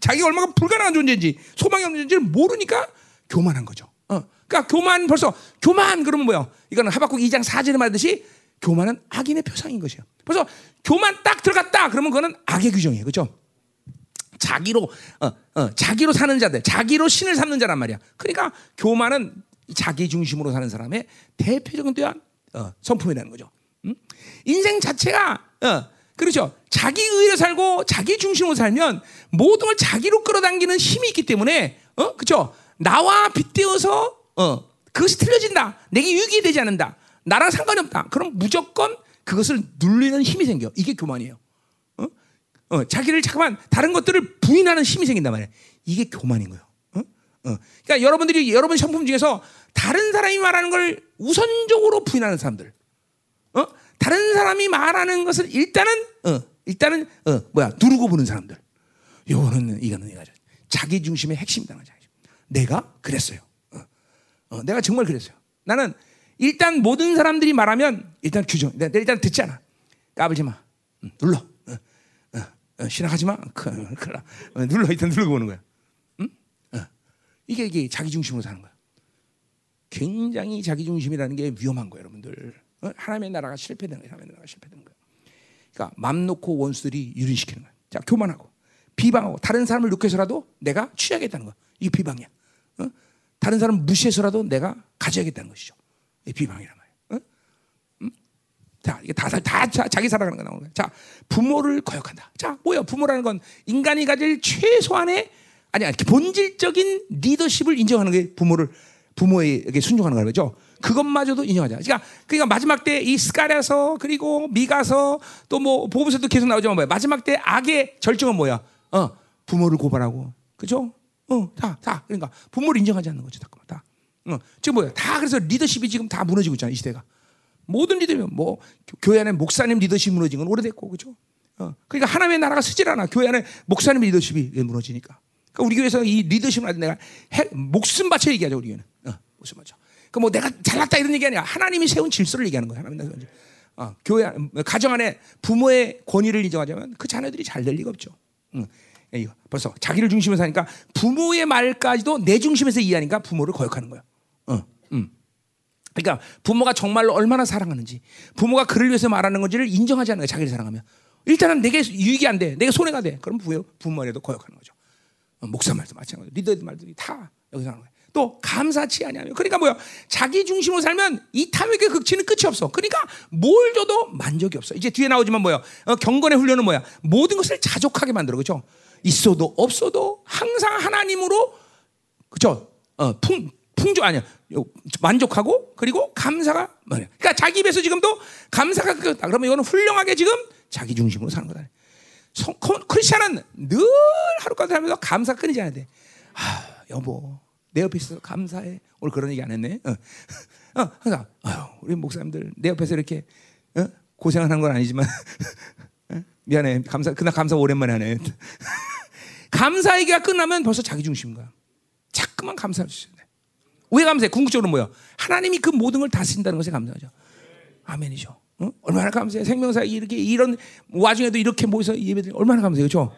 자기가 얼마나 불가능한 존재인지 소망이 없는 존재를 모르니까 교만한 거죠. 어. 그러니까 교만 벌써 교만 그러면 뭐야? 이거는 하박국 2장 4절에 말하듯이 교만은 악인의 표상인 것이야. 그래서 교만 딱 들어갔다 그러면 그거는 악의 규정이에요. 그렇죠? 자기로 어, 어, 자기로 사는 자들, 자기로 신을 삼는 자란 말이야. 그러니까 교만은 자기 중심으로 사는 사람의 대표적인 또한 어, 성품이라는 거죠. 음? 인생 자체가 어, 그렇죠. 자기 의로 살고 자기 중심으로 살면 모든 걸 자기로 끌어당기는 힘이 있기 때문에 어, 그렇죠. 나와 빗대어서 어, 그것이 틀려진다. 내게 유익이 되지 않는다. 나랑 상관이 없다. 그럼 무조건 그것을 눌리는 힘이 생겨. 이게 교만이에요. 어? 어, 자기를 잠깐만 다른 것들을 부인하는 힘이 생긴단 말이야. 이게 교만인 거예요. 어? 어. 그러니까 여러분들이 여러분 성품 중에서 다른 사람이 말하는 걸 우선적으로 부인하는 사람들, 어? 다른 사람이 말하는 것을 일단은 어, 일단은 어, 뭐야 누르고 보는 사람들. 요거는 이거는 이거죠. 자기 중심의 핵심이다 말이야. 내가 그랬어요. 어, 어, 내가 정말 그랬어요. 나는 일단 모든 사람들이 말하면 일단 규정. 일단 듣잖아. 까불지 마. 응, 눌러. 어, 어, 어, 신학하지 마. 그, 그, 눌러 일단 누르고 보는 거야. 응? 이게 이게 자기 중심으로 사는 거야. 굉장히 자기 중심이라는 게 위험한 거예요, 여러분들. 하나님의 나라가 실패되는 거예요. 하나님의 나라가 실패되는 거예요. 그러니까 맘 놓고 원수들이 유린시키는 거예요. 자, 교만하고 비방하고 다른 사람을 욕해서라도 내가 취하겠다는 거. 이게 비방이야. 어? 다른 사람 무시해서라도 내가 가져야겠다는 것이죠. 이 비방이란 말이야. 어? 음? 자, 이게 다, 다, 다 자, 자기 살아가는 거 나오는 거야. 자, 부모를 거역한다. 자, 뭐야? 부모라는 건 인간이 가질 최소한의 아니, 아니 본질적인 리더십을 인정하는 게 부모를 부모에게 순종하는 거죠. 그것마저도 인정하자. 그러니까, 그러니까 마지막 때 이 스가랴서 그리고 미가서 또 뭐 보험서도 계속 나오지만 뭐야? 마지막 때 악의 절정은 뭐야? 어, 부모를 고발하고, 그죠? 어, 다, 다. 그러니까 부모를 인정하지 않는 거죠, 다. 어, 지금 뭐야? 다 그래서 리더십이 지금 다 무너지고 있잖아, 이 시대가. 모든 리더면 뭐 교회 안에 목사님 리더십 무너진 건 오래됐고, 그죠? 어, 그러니까 하나님의 나라가 쓰질 않아. 교회 안에 목사님 리더십이 무너지니까. 그러니까 우리 교회에서 이 리더십을 내가 해, 목숨 바쳐 얘기하자 우리 교회는. 어, 목숨 바쳐. 그뭐 내가 잘났다 이런 얘기 아니야. 하나님이 세운 질서를 얘기하는 거야. 하나님 세운 어, 교회 가정 안에 부모의 권위를 인정하자면 그 자녀들이 잘 될 리가 없죠. 응. 이거 벌써 자기를 중심으로 사니까 부모의 말까지도 내 중심에서 이해하니까 부모를 거역하는 거야. 어, 음. 그러니까 부모가 정말로 얼마나 사랑하는지, 부모가 그를 위해서 말하는 건지를 인정하지 않는 거야. 자기를 사랑하면 일단은 내게 유익이 안 돼, 내게 손해가 돼. 그럼 부모 부모에도 거역하는 거죠. 어, 목사 말도 마찬가지로 리더들 말들이 다 여기서 하는 거야. 또 감사치 아니하며 그러니까 뭐야 자기 중심으로 살면 이 탐욕의 극치는 끝이 없어 그러니까 뭘 줘도 만족이 없어 이제 뒤에 나오지만 뭐야 어, 경건의 훈련은 뭐야 모든 것을 자족하게 만들어 그죠 있어도 없어도 항상 하나님으로 그죠 어, 풍 풍조 아니야 만족하고 그리고 감사가 뭐냐 그러니까 자기 입에서 지금도 감사가 그다 그러면 이거는 훌륭하게 지금 자기 중심으로 사는 거다 성, 크리스천은 늘 하루까지 살면서 감사 끊이지 않아야 돼. 아, 여보, 내 옆에 있어서 감사해. 오늘 그런 얘기 안 했네. 어, 어 그러니까, 아유, 우리 목사님들 내 옆에서 이렇게 어? 고생하는 건 아니지만 어? 미안해. 감사, 그날 감사 오랜만에 하네. 감사 얘기가 끝나면 벌써 자기 중심인 거야. 자꾸만 수 있어야 돼. 왜 감사해? 궁극적으로 뭐야? 하나님이 그 모든 걸 다스린다는 것에 감사하죠. 아멘이죠. 어? 얼마나 감사해. 생명사 이렇게 이런 와중에도 이렇게 모여서 예배드 얼마나 감사해요. 그렇죠?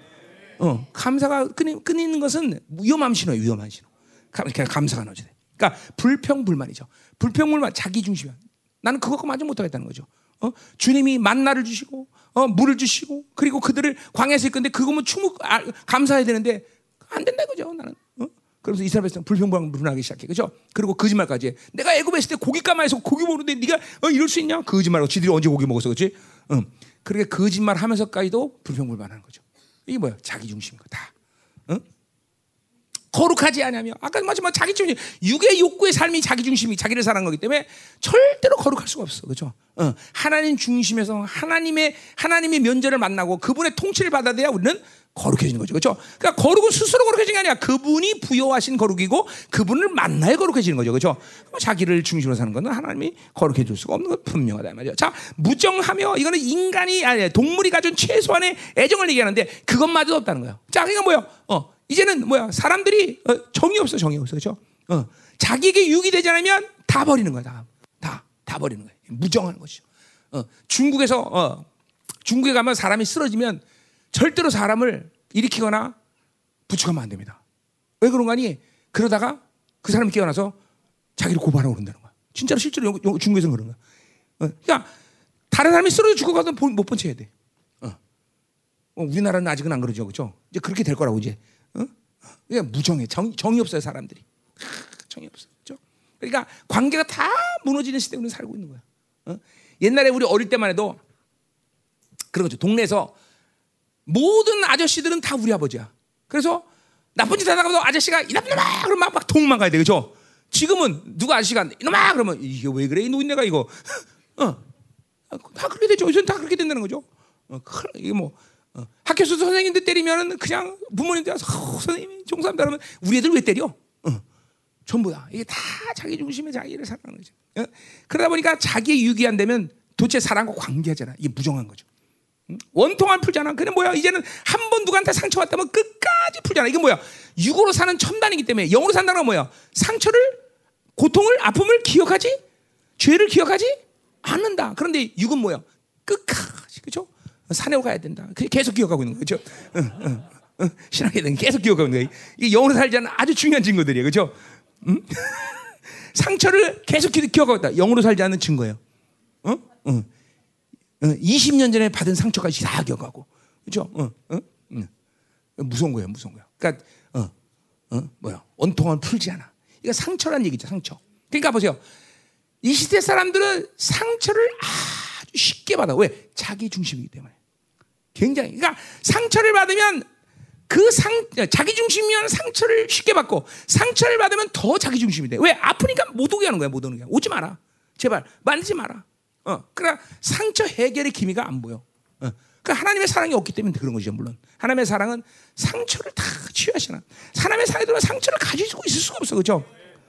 어, 감사가 끊이, 끊이는 것은 위험함 신호예요. 위험한 신호. 그러니까 감사가 나오지. 그러니까 불평불만이죠. 불평불만 자기 중심이야. 나는 그것과 만족 못하겠다는 거죠. 어? 주님이 만나를 주시고 어, 물을 주시고 그리고 그들을 광야에서 있건데 그거면 충분 아, 감사해야 되는데 안 된다 그죠 나는. 어? 그래서 이스라엘 백성 불평불만 불하기 시작해. 그죠? 그리고 거짓말까지 해. 내가 애굽에 있을 때 고기 까마에서 고기 먹는데 네가 어, 이럴 수 있냐? 거짓말하고 지들이 언제 고기 먹었어. 그렇지? 응. 그렇게 거짓말 하면서까지도 불평불만하는 거죠. 이게 뭐야? 자기 중심인 거다. 응? 거룩하지 않으며 아까 마지막 자기 중심 육의 욕구의 삶이 자기 중심이 자기를 사랑하는 거기 때문에 절대로 거룩할 수가 없어 그렇죠? 어, 하나님 중심에서 하나님의 하나님의 면제를 만나고 그분의 통치를 받아들여야 우리는 거룩해지는 거죠 그렇죠? 그러니까 거룩은 스스로 거룩해지는 게 아니라 그분이 부여하신 거룩이고 그분을 만나야 거룩해지는 거죠 그렇죠? 자기를 중심으로 사는 것은 하나님이 거룩해 줄 수가 없는 건 분명하다 말이죠. 자 무정하며 이거는 인간이 아니 동물이 가진 최소한의 애정을 얘기하는데 그것마저도 없다는 거예요. 자 그러니까 뭐요? 어. 이제는 뭐야? 사람들이 어, 정이 없어, 정이 없어, 그렇죠? 어, 자기에게 유익이 되지 않으면 다 버리는 거야, 다, 다, 다 버리는 거야. 무정하는 것이죠. 어, 중국에서 어, 중국에 가면 사람이 쓰러지면 절대로 사람을 일으키거나 부축하면 안 됩니다. 왜 그런 거니? 그러다가 그 사람이 깨어나서 자기를 고발하고 그런다는 거야. 진짜로 실제로 중국에서 그런 거야. 어, 그러니까 다른 사람이 쓰러져 죽어가도 못본 채 해야 돼. 어. 어, 우리나라는 아직은 안 그러죠, 그렇죠? 이제 그렇게 될 거라고 이제. 어? 그냥 무정해. 정, 정이 없어요, 사람들이. 정이 없어. 그죠? 그러니까 관계가 다 무너지는 시대에 우리는 살고 있는 거야. 어? 옛날에 우리 어릴 때만 해도 그런 거죠. 동네에서 모든 아저씨들은 다 우리 아버지야. 그래서 나쁜 짓 하다가도 아저씨가 이놈아 그러면 막, 막 도망가야 돼. 그죠? 지금은 누가 아저씨가 이놈아 그러면 이게 왜 그래? 이 노인네가 이거. 어. 다 그렇게 되죠. 요즘 다 그렇게 된다는 거죠. 어, 이게 뭐 어. 학교에서 선생님들 때리면 그냥 부모님들 와서 어, 선생님이 종사합니다 그러면 우리 애들 왜 때려? 어. 전부 다 이게 다 자기 중심의 자기를 사랑하는 거죠. 어? 그러다 보니까 자기의 유익이 안 되면 도대체 사랑과 관계하잖아. 이게 무정한 거죠. 응? 원통안 풀잖아. 근데 뭐야? 이제는 한 번 누구한테 상처 왔다면 끝까지 풀잖아. 이게 뭐야? 육으로 사는 첨단이기 때문에 영으로 산다는 건 뭐야? 상처를, 고통을, 아픔을 기억하지, 죄를 기억하지 않는다. 그런데 육은 뭐야? 끝까지 그죠? 산에 가야 된다. 계속 기억하고 있는 거죠. 응, 응, 응. 신앙에는 계속 기억하고 있는 거예요. 이게 영으로 살지 않는 아주 중요한 증거들이에요. 그죠? 응? 상처를 계속 기억하고 있다. 영으로 살지 않는 증거예요. 어? 응. 20년 전에 받은 상처까지 다 기억하고. 그죠? 응. 응? 무서운 거예요, 무서운 거예요. 그러니까 어, 어, 뭐야, 온통은 풀지 않아. 이거 상처란 얘기죠, 상처. 그러니까 보세요. 이 시대 사람들은 상처를 아주 쉽게 받아. 왜? 자기 중심이기 때문에. 굉장히. 그러니까 상처를 받으면 그 상, 자기 중심이면 상처를 쉽게 받고 상처를 받으면 더 자기 중심이 돼. 왜? 아프니까 못 오게 하는 거야, 못 오는 거야. 오지 마라. 제발, 만지지 마라. 어, 그러니까 상처 해결의 기미가 안 보여. 어. 그 하나님의 사랑이 없기 때문에 그런 거죠, 물론. 하나님의 사랑은 상처를 다 치유하시나. 하나님의 사랑에 들어 상처를 가지고 있을 수가 없어, 그죠?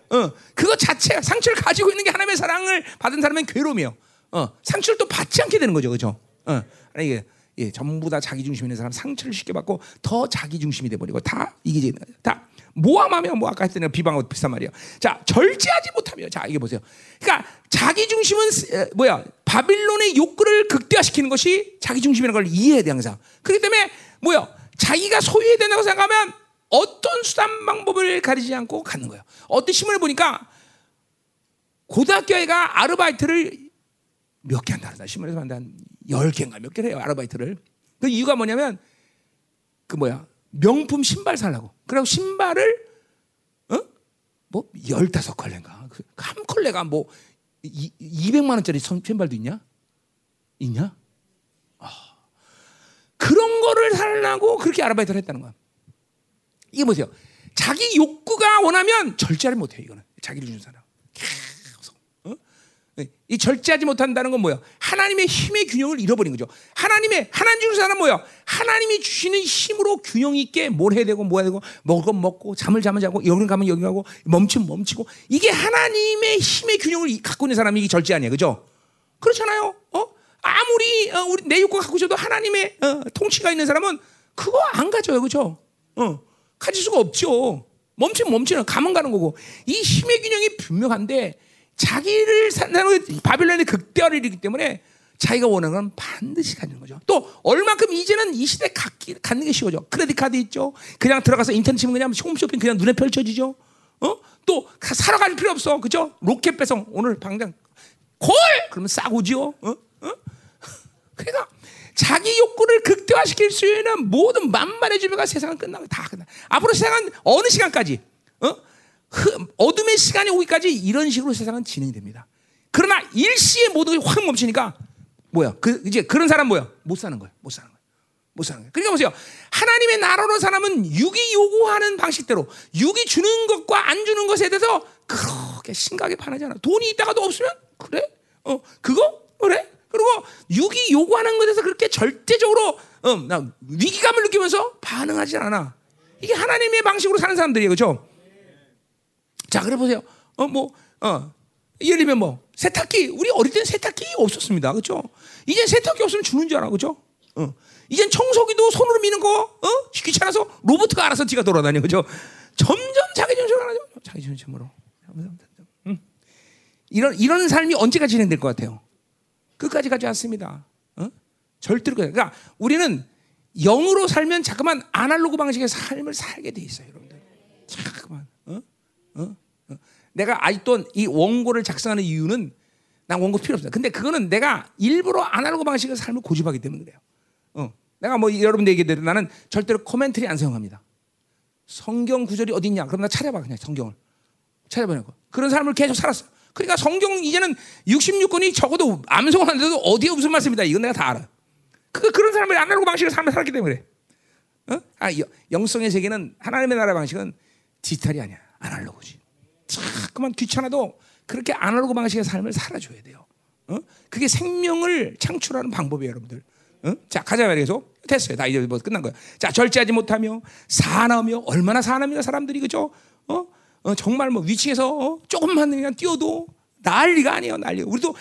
어, 그거 자체가 상처를 가지고 있는 게 하나님의 사랑을 받은 사람은 괴로움이요. 어, 상처를 또 받지 않게 되는 거죠, 그죠? 어, 아니, 이게 예, 전부 다 자기 중심 있는 사람 상처를 쉽게 받고 더 자기 중심이 돼 버리고 다 거죠. 다 모함하면 뭐 아까 했던 비방하고 비슷한 말이에요. 자, 절제하지 못하며 자, 이게 보세요. 그러니까 자기 중심은 에, 뭐야? 바빌론의 욕구를 극대화시키는 것이 자기 중심이라는 걸 이해해야 돼 항상. 그렇기 때문에 뭐야? 자기가 소유해야 된다고 생각하면 어떤 수단 방법을 가리지 않고 갖는 거예요. 어떤 신문을 보니까 고등학교애가 아르바이트를 몇 개 한다. 신문에서 한다. 열 개인가 몇 개를 해요 아르바이트를. 그 이유가 뭐냐면 그 뭐야 명품 신발 살라고. 그리고 신발을 어뭐 열다섯 컬레인가 그한 컬레가 뭐 이, 200만 원짜리 신발도 있냐? 있냐? 아, 그런 거를 살라고 그렇게 아르바이트를 했다는 거야. 이게 보세요. 자기 욕구가 원하면 절제를 못 해요. 이거는 자기를 주는 사람. 이 절제하지 못한다는 건 뭐야? 하나님의 힘의 균형을 잃어버린 거죠. 하나님의 하나님 주는 사람 뭐야? 하나님이 주시는 힘으로 균형 있게 뭘 해야 되고 뭐 해야 되고 먹어 먹고 잠을 잠을 자고 여기 가면 여기 가고 멈추면 멈추고 이게 하나님의 힘의 균형을 갖고 있는 사람이 이게 절제 아니야, 그죠? 그렇잖아요. 어? 아무리 어, 우리 내 욕구 갖고 있어도 하나님의 어, 통치가 있는 사람은 그거 안 가져요, 그죠? 어, 가질 수가 없죠. 멈추면 멈추면 가면 가는 거고 이 힘의 균형이 분명한데. 자기를 산다는 바빌론의 극대화를 이루기 때문에 자기가 원하는 건 반드시 갖는 거죠. 또 얼만큼 이제는 이 시대 갖기, 갖는 게 쉬워져. 크레딧 카드 있죠. 그냥 들어가서 인터넷 치면 그냥 홈쇼핑 그냥 눈에 펼쳐지죠. 어? 또 사러 갈 필요 없어. 그죠? 로켓 배송 오늘 당장 콜 그러면 싸고지요. 어? 어? 그러니까 자기 욕구를 극대화시킬 수 있는 모든 만만의 주변가 세상은 끝나고 다 끝나. 앞으로 세상은 어느 시간까지 어? 어둠의 시간이 오기까지 이런 식으로 세상은 진행이 됩니다. 그러나 일시에 모든 게 확 멈추니까 뭐야? 그 이제 그런 사람 뭐야? 못 사는 거야. 못 사는 거야. 못 사는 거야. 그러니까 보세요. 하나님의 나라로 사람은 육이 요구하는 방식대로 육이 주는 것과 안 주는 것에 대해서 그렇게 심각하게 반하지 않아. 돈이 있다가도 없으면 그래? 어 그거 그래? 그리고 육이 요구하는 것에 대해서 그렇게 절대적으로 어, 나 위기감을 느끼면서 반응하지 않아. 이게 하나님의 방식으로 사는 사람들이에요, 그렇죠? 자, 그래 보세요. 어, 뭐, 어, 예를 들면 뭐, 세탁기, 우리 어릴 때는 세탁기 없었습니다. 그죠? 이제 세탁기 없으면 죽는 줄 알아. 그죠? 어. 이젠 청소기도 손으로 미는 거, 어? 귀찮아서 로봇가 알아서 지가 돌아다녀. 그죠? 점점 자기 중심으로 하죠. 자기 중심으로. 음. 이런, 이런 삶이 언제까지 진행될 것 같아요? 끝까지 가지 않습니다. 어? 절대로. 그러니까 우리는 영으로 살면 자꾸만 아날로그 방식의 삶을 살게 돼 있어요, 여러분들. 자꾸만. 어? 어? 어? 내가 아직도 이 원고를 작성하는 이유는 난 원고 필요 없어. 근데 그거는 내가 일부러 아날로그 방식의 삶을 고집하기 때문에 그래요. 어. 내가 뭐 여러분들 얘기대로 나는 절대로 commentary 안 사용합니다. 성경 구절이 어디 있냐? 그럼 나 찾아봐 그냥 성경을 찾아보냐고. 그런 삶을 계속 살았어. 그러니까 성경 이제는 66권이 적어도 암송을 하는데도 어디에 무슨 말씀이다. 이건 내가 다 알아. 그 그런 사람이 아날로그 방식의 삶을 살았기 때문에 그래. 어? 아, 영성의 세계는 하나님의 나라 방식은 디지털이 아니야. 아날로그지. 자꾸만 귀찮아도 그렇게 아날로그 방식의 삶을 살아줘야 돼요. 어? 그게 생명을 창출하는 방법이에요, 여러분들. 어? 자, 가자 말이죠. 됐어요. 다 이제 뭐 끝난 거야. 자, 절제하지 못하며 사나며 얼마나 사나며 사람들이 그죠? 어? 어 정말 뭐 위층에서 어? 조금만 그냥 뛰어도 난리가 아니에요, 난리. 우리도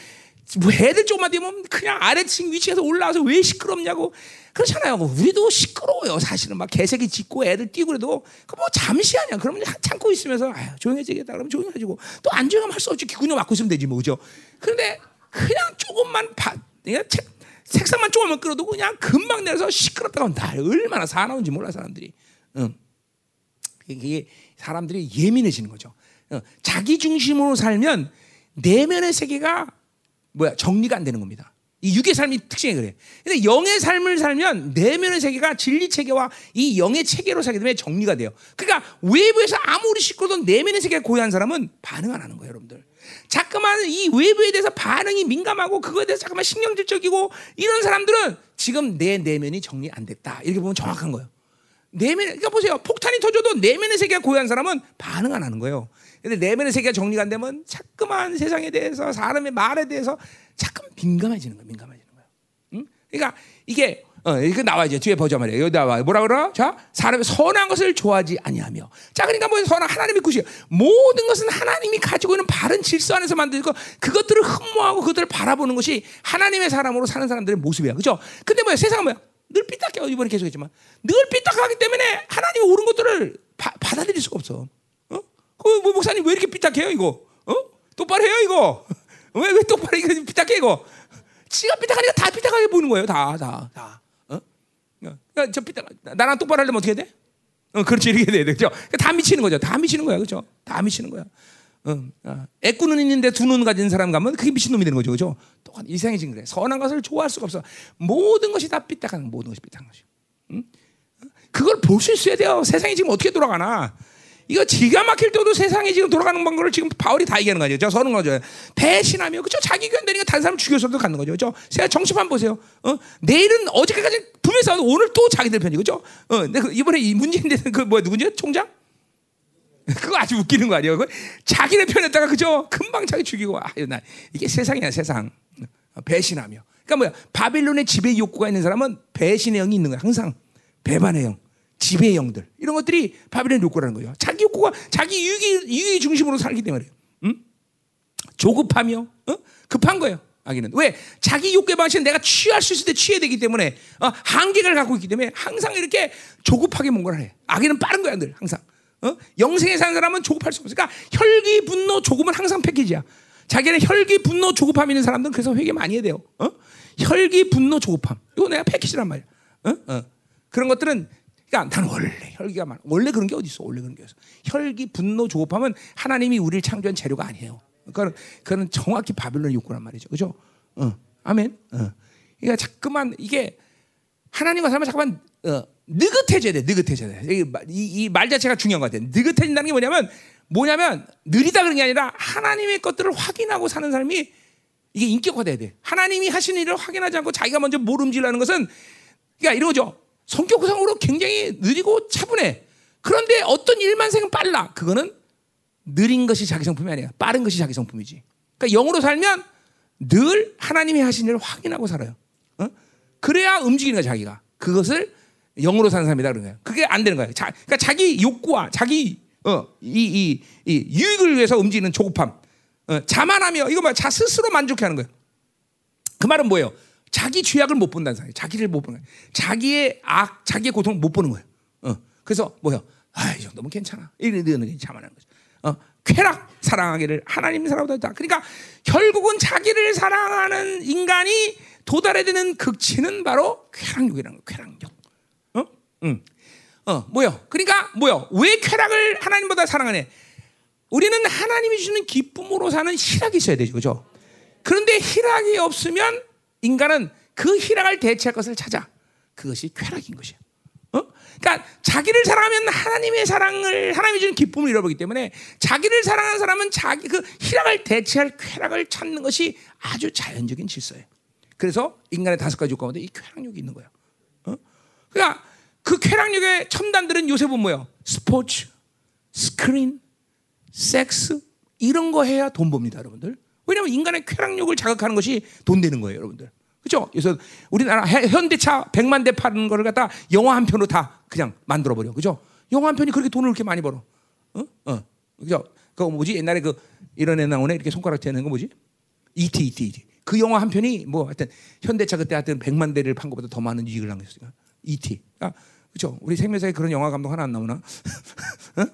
뭐 애들 조금만 뛰면 그냥 아래층 위층에서 올라와서 왜 시끄럽냐고 그렇잖아요. 우리도 시끄러워요. 사실은 막 개새끼 짖고 애들 뛰고 그래도 그뭐 잠시 아니야. 그러면 참고 있으면서 아유, 조용해지겠다. 그러면 조용해지고 또 안 조용하면 할 수 없지. 기군요 맞고 있으면 되지 뭐죠. 그런데 그냥 조금만 바, 그냥 책, 색상만 조금만 끌어도 그냥 금방 내려서 시끄럽다고 나 얼마나 사나운지 몰라 사람들이. 응. 이게 사람들이 예민해지는 거죠. 어, 자기 중심으로 살면 내면의 세계가 뭐야 정리가 안 되는 겁니다. 이 육의 삶이 특징이 그래. 근데 영의 삶을 살면 내면의 세계가 진리 체계와 이 영의 체계로 살기 때문에 정리가 돼요. 그러니까 외부에서 아무리 씻고도 내면의 세계가 고요한 사람은 반응 안 하는 거예요, 여러분들. 자꾸만 이 외부에 대해서 반응이 민감하고 그거에 대해서 자꾸만 신경질적이고 이런 사람들은 지금 내 내면이 정리 안 됐다. 이렇게 보면 정확한 거예요. 내면, 그러니까 보세요. 폭탄이 터져도 내면의 세계가 고요한 사람은 반응 안 하는 거예요. 근데 내면의 세계가 정리가 안 되면 자꾸만 세상에 대해서 사람의 말에 대해서 자꾸 민감해지는 거예요. 민감해지는 거예요. 응? 그러니까 이게 어, 이거 나와야죠. 뒤에 보자 말이에요. 여기 나와. 뭐라 그러? 자, 사람이 선한 것을 좋아하지 아니하며. 자, 그러니까 뭐 선한 하나님의 굿이에요. 모든 것은 하나님이 가지고 있는 바른 질서 안에서 만들고 그것들을 흠모하고 그것들을 바라보는 것이 하나님의 사람으로 사는 사람들의 모습이야. 그죠? 근데 뭐야? 세상은 뭐야? 늘 삐딱해. 이번에 계속했지만 늘 삐딱하기 때문에 하나님이 옳은 것들을 바, 받아들일 수가 없어. 어? 그 뭐, 목사님 왜 이렇게 삐딱해요, 이거? 어? 똑바로 해요, 이거. 왜, 왜 똑바로 이거 삐딱해, 이거? 지가 삐딱하니까 다 삐딱하게 보이는 거예요. 다, 다, 다. 어? 어, 저 삐딱, 나랑 똑바로 하려면 어떻게 돼? 어, 그렇지, 이렇게 돼야 돼. 그죠? 다 미치는 거죠. 다 미치는 거야. 그죠? 다 미치는 거야. 어, 어. 애꾸는 있는데 두 눈 가진 사람 가면 그게 미친 놈이 되는 거죠. 그죠? 똑같 이상이 지금 그래. 선한 것을 좋아할 수가 없어. 모든 것이 다 삐딱한 모든 것이 삐딱한 것이. 응? 그걸 볼 수 있어야 돼요. 세상이 지금 어떻게 돌아가나. 이거 기가 막힐 때도 세상이 지금 돌아가는 방법을 지금 바울이 다 얘기하는 거죠. 저 서는 거죠. 배신하며 그죠? 자기 견되니까 다른 사람 죽여서도 갖는 거죠. 그죠? 제가 정치판 보세요. 어? 내일은 어저께까지 분명히 싸 오늘 또 자기들 편이 그죠? 어, 근데 그 이번에 이 문재인 그 뭐야 누군지 총장? 그거 아주 웃기는 거 아니에요? 자기네 편에다가 그죠? 금방 자기 죽이고 아유 나 이게 세상이야 세상 어, 배신하며. 그러니까 뭐야? 바빌론의 지배 욕구가 있는 사람은 배신의 영이 있는 거야. 항상 배반의 영. 지배 영들 이런 것들이 바빌론 욕구라는 거예요. 자기 욕구가 자기 유익이 유익 중심으로 살기 때문에 응? 조급하며 어? 급한 거예요. 아기는 왜 자기 욕구에 반해서 내가 취할 수 있을 때 취해야 되기 때문에 어? 한계를 갖고 있기 때문에 항상 이렇게 조급하게 뭔가를 해. 아기는 빠른 거야 늘 항상. 어? 영생에 사는 사람은 조급할 수 없으니까 혈기, 분노, 조급은 항상 패키지야. 자기는 혈기, 분노, 조급함 있는 사람들은 그래서 회개 많이 해야 돼요. 어? 혈기, 분노, 조급함. 이거 내가 패키지란 말이야. 어? 어. 그런 것들은 그러니까 난 원래 혈기가 많아. 원래 그런 게 어디 있어? 원래 그런 게 있어. 혈기, 분노, 조급함은 하나님이 우리를 창조한 재료가 아니에요. 그러니까 그는 정확히 바빌론 욕구란 말이죠. 그죠? 어. 아멘. 어. 그러니까 자꾸만 이게 하나님과 살면 자꾸만 어, 느긋해져야 돼. 느긋해져야 돼. 이말 자체가 중요한 것 같아요. 느긋해진다는 게 뭐냐면 뭐냐면 느리다 그런 게 아니라 하나님의 것들을 확인하고 사는 사람이 이게 인격화돼야 돼. 하나님이 하신 일을 확인하지 않고 자기가 먼저 모름질하는 것은 그러니까 이런 거죠. 성격상으로 굉장히 느리고 차분해. 그런데 어떤 일만 생은 빨라. 그거는 느린 것이 자기 성품이 아니야. 빠른 것이 자기 성품이지. 그러니까 영으로 살면 늘 하나님이 하신 일을 확인하고 살아요. 어? 그래야 움직이는 거야 자기가. 그것을 영으로 사는 사람이다 그런 거야. 그게 안 되는 거야. 자, 그러니까 자기 욕구와 자기 어, 이, 이, 이 유익을 위해서 움직이는 조급함, 어, 자만하며 이거 뭐야? 자 스스로 만족해 하는 거예요. 그 말은 뭐예요? 자기 죄악을 못 본다는 사람이에요. 자기를 못 보는 거예요. 자기의 악, 자기의 고통을 못 보는 거예요. 어, 그래서 뭐야? 아, 이 정도면 괜찮아. 이러는 게 자만하는 거죠. 어, 쾌락 사랑하기를 하나님 사랑보다 그러니까 결국은 자기를 사랑하는 인간이 도달해야 되는 극치는 바로 쾌락욕이라는 거예요. 쾌락욕. 어? 응. 어, 뭐요? 그러니까 뭐요? 왜 쾌락을 하나님보다 사랑하네? 우리는 하나님이 주는 기쁨으로 사는 희락이 있어야 되죠. 그죠? 그런데 희락이 없으면 인간은 그 희락을 대체할 것을 찾아. 그것이 쾌락인 것이야. 어? 그러니까 자기를 사랑하면 하나님의 사랑을 하나님이 주는 기쁨을 잃어버리기 때문에 자기를 사랑하는 사람은 자기 그 희락을 대체할 쾌락을 찾는 것이 아주 자연적인 질서예요. 그래서 인간의 다섯 가지 욕구 가운데 이 쾌락욕이 있는 거예요. 어? 그러니까 그 쾌락욕의 첨단들은 요새 보면 뭐예요? 스포츠, 스크린, 섹스 이런 거 해야 돈 법니다, 여러분들. 왜냐하면 인간의 쾌락욕을 자극하는 것이 돈 되는 거예요, 여러분들. 그렇죠? 그래서 우리나라 현대차 100만 대 파는 거를 갖다 영화 한 편으로 다 그냥 만들어 버려. 그죠? 영화 한 편이 그렇게 돈을 그렇게 많이 벌어. 어? 어. 그죠? 그거 뭐지? 옛날에 그 이런 애 나오네. 이렇게 손가락 대는 거 뭐지? ET, ET, ET. 그 영화 한 편이 뭐 하여튼 현대차 그때 하여튼 100만 대를 판 것보다 더 많은 이익을 남겼으니까. ET. 아, 그렇죠? 우리 생명사에 그런 영화 감독 하나 안 나오나? 어?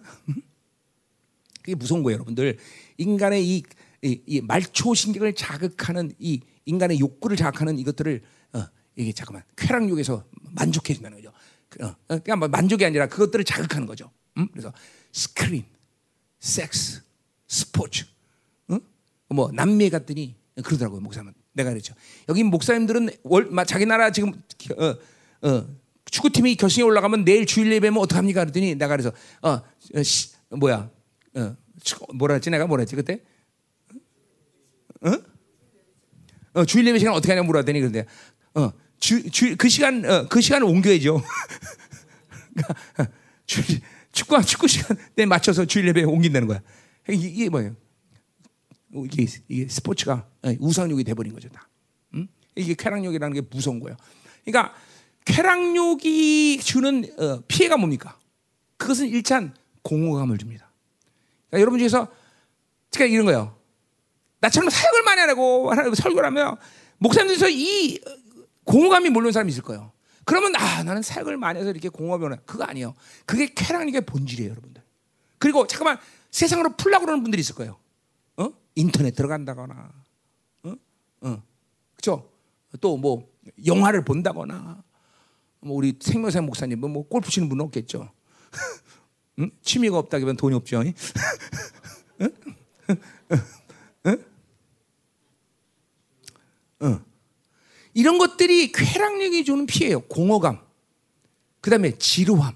그게 무서운 거예요, 여러분들. 인간의 이, 이, 이 말초 신경을 자극하는 이 인간의 욕구를 자극하는 이것들을 어, 이게 잠깐만 쾌락욕에서 만족해진다는 거죠. 어, 그러니까 뭐 만족이 아니라 그것들을 자극하는 거죠. 음? 그래서 스크린, 섹스, 스포츠, 어? 뭐 남미 갔더니 그러더라고요 목사님. 내가 그랬죠. 여기 목사님들은 월, 마, 자기 나라 지금 어, 어, 축구팀이 결승에 올라가면 내일 주일 예배면 어떡합니까? 그랬더니 내가 그래서 어, 어 시, 뭐야 어, 뭐라 했지 내가 뭐라 했지 그때 어? 어 주일 예배 시간 어떻게 하냐 물어봤더니 그런데 어, 주, 주, 그 시간 어, 그 시간을 옮겨야죠. 주, 축구 축구 시간에 맞춰서 주일 예배 옮긴다는 거야. 이게, 이게 뭐예요? 이게, 이게 스포츠가 우상욕이 돼버린 거죠 다. 음? 이게 쾌락욕이라는 게 무서운 거예요. 그러니까 쾌락욕이 주는 어, 피해가 뭡니까? 그것은 일단 공허감을 줍니다. 그러니까 여러분 중에서 그러니까 이런 거예요. 나처럼 사역을 많이 하고 설교를 하면 목사님들에서 이 공허감이 몰려온 사람이 있을 거예요. 그러면 아 나는 사역을 많이 해서 이렇게 공허감이 오나 그거 아니에요. 그게 쾌락욕의 본질이에요, 여러분들. 그리고 잠깐만 세상으로 풀라고 그러는 분들이 있을 거예요. 어? 인터넷 들어간다거나, 어? 어. 그죠? 또 뭐 영화를 본다거나, 뭐 우리 생명사 목사님 뭐 골프 치는 분은 없겠죠. 응? 취미가 없다기보다 돈이 없죠. 응? 응? 이런 것들이 쾌락력이 주는 피해요. 공허감. 그 다음에 지루함.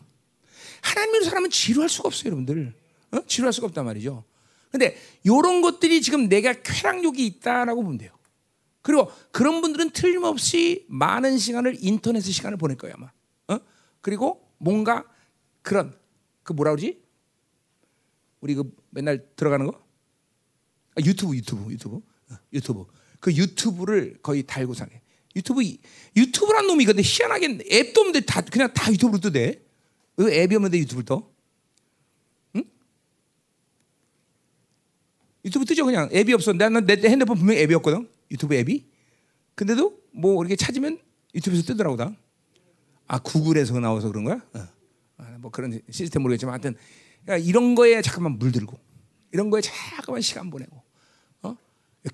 하나님으로 살면 지루할 수가 없어요, 여러분들. 어? 지루할 수가 없단 말이죠. 근데 이런 것들이 지금 내가 쾌락욕이 있다라고 보면 돼요. 그리고 그런 분들은 틀림없이 많은 시간을 인터넷 시간을 보낼 거예요 아마. 어? 그리고 뭔가 그런 그 뭐라 그러지? 우리 그 맨날 들어가는 거? 아, 유튜브 유튜브 유튜브 어, 유튜브 그 유튜브를 거의 달고 사네. 유튜브 유튜브란 놈이 근데 희한하게 앱도 없는데 다 그냥 다 유튜브로 뜨대. 왜 앱이 없는데 유튜브를 떠? 유튜브 뜨죠 그냥 앱이 없어. 나는 내 핸드폰 분명 앱이었거든. 유튜브 앱이. 근데도 뭐 이렇게 찾으면 유튜브에서 뜨더라고 다. 아 구글에서 나와서 그런 거야? 어. 아, 뭐 그런 시스템 모르겠지만 하여튼 그러니까 이런 거에 잠깐만 물들고 이런 거에 잠깐만 시간 보내고 어?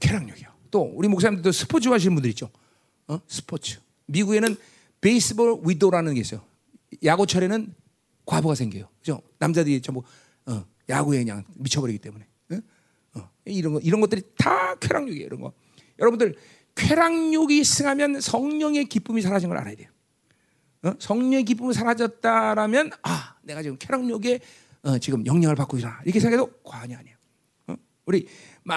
쾌락력이요. 또 우리 목사님들도 스포츠 하시는 분들 있죠. 어? 스포츠. 미국에는 베이스볼 위도라는 게 있어요. 야구철에는 과부가 생겨요. 그죠? 남자들이 전부 어, 야구에 그냥 미쳐버리기 때문에. 어, 이런 거 이런 것들이 다 쾌락욕이에요. 이런 거. 여러분들 쾌락욕이 승하면 성령의 기쁨이 사라진 걸 알아야 돼요. 어? 성령의 기쁨이 사라졌다라면 아 내가 지금 쾌락욕에 어, 지금 영향을 받고 있구나 이렇게 생각해도 과언이 아니에요. 어? 우리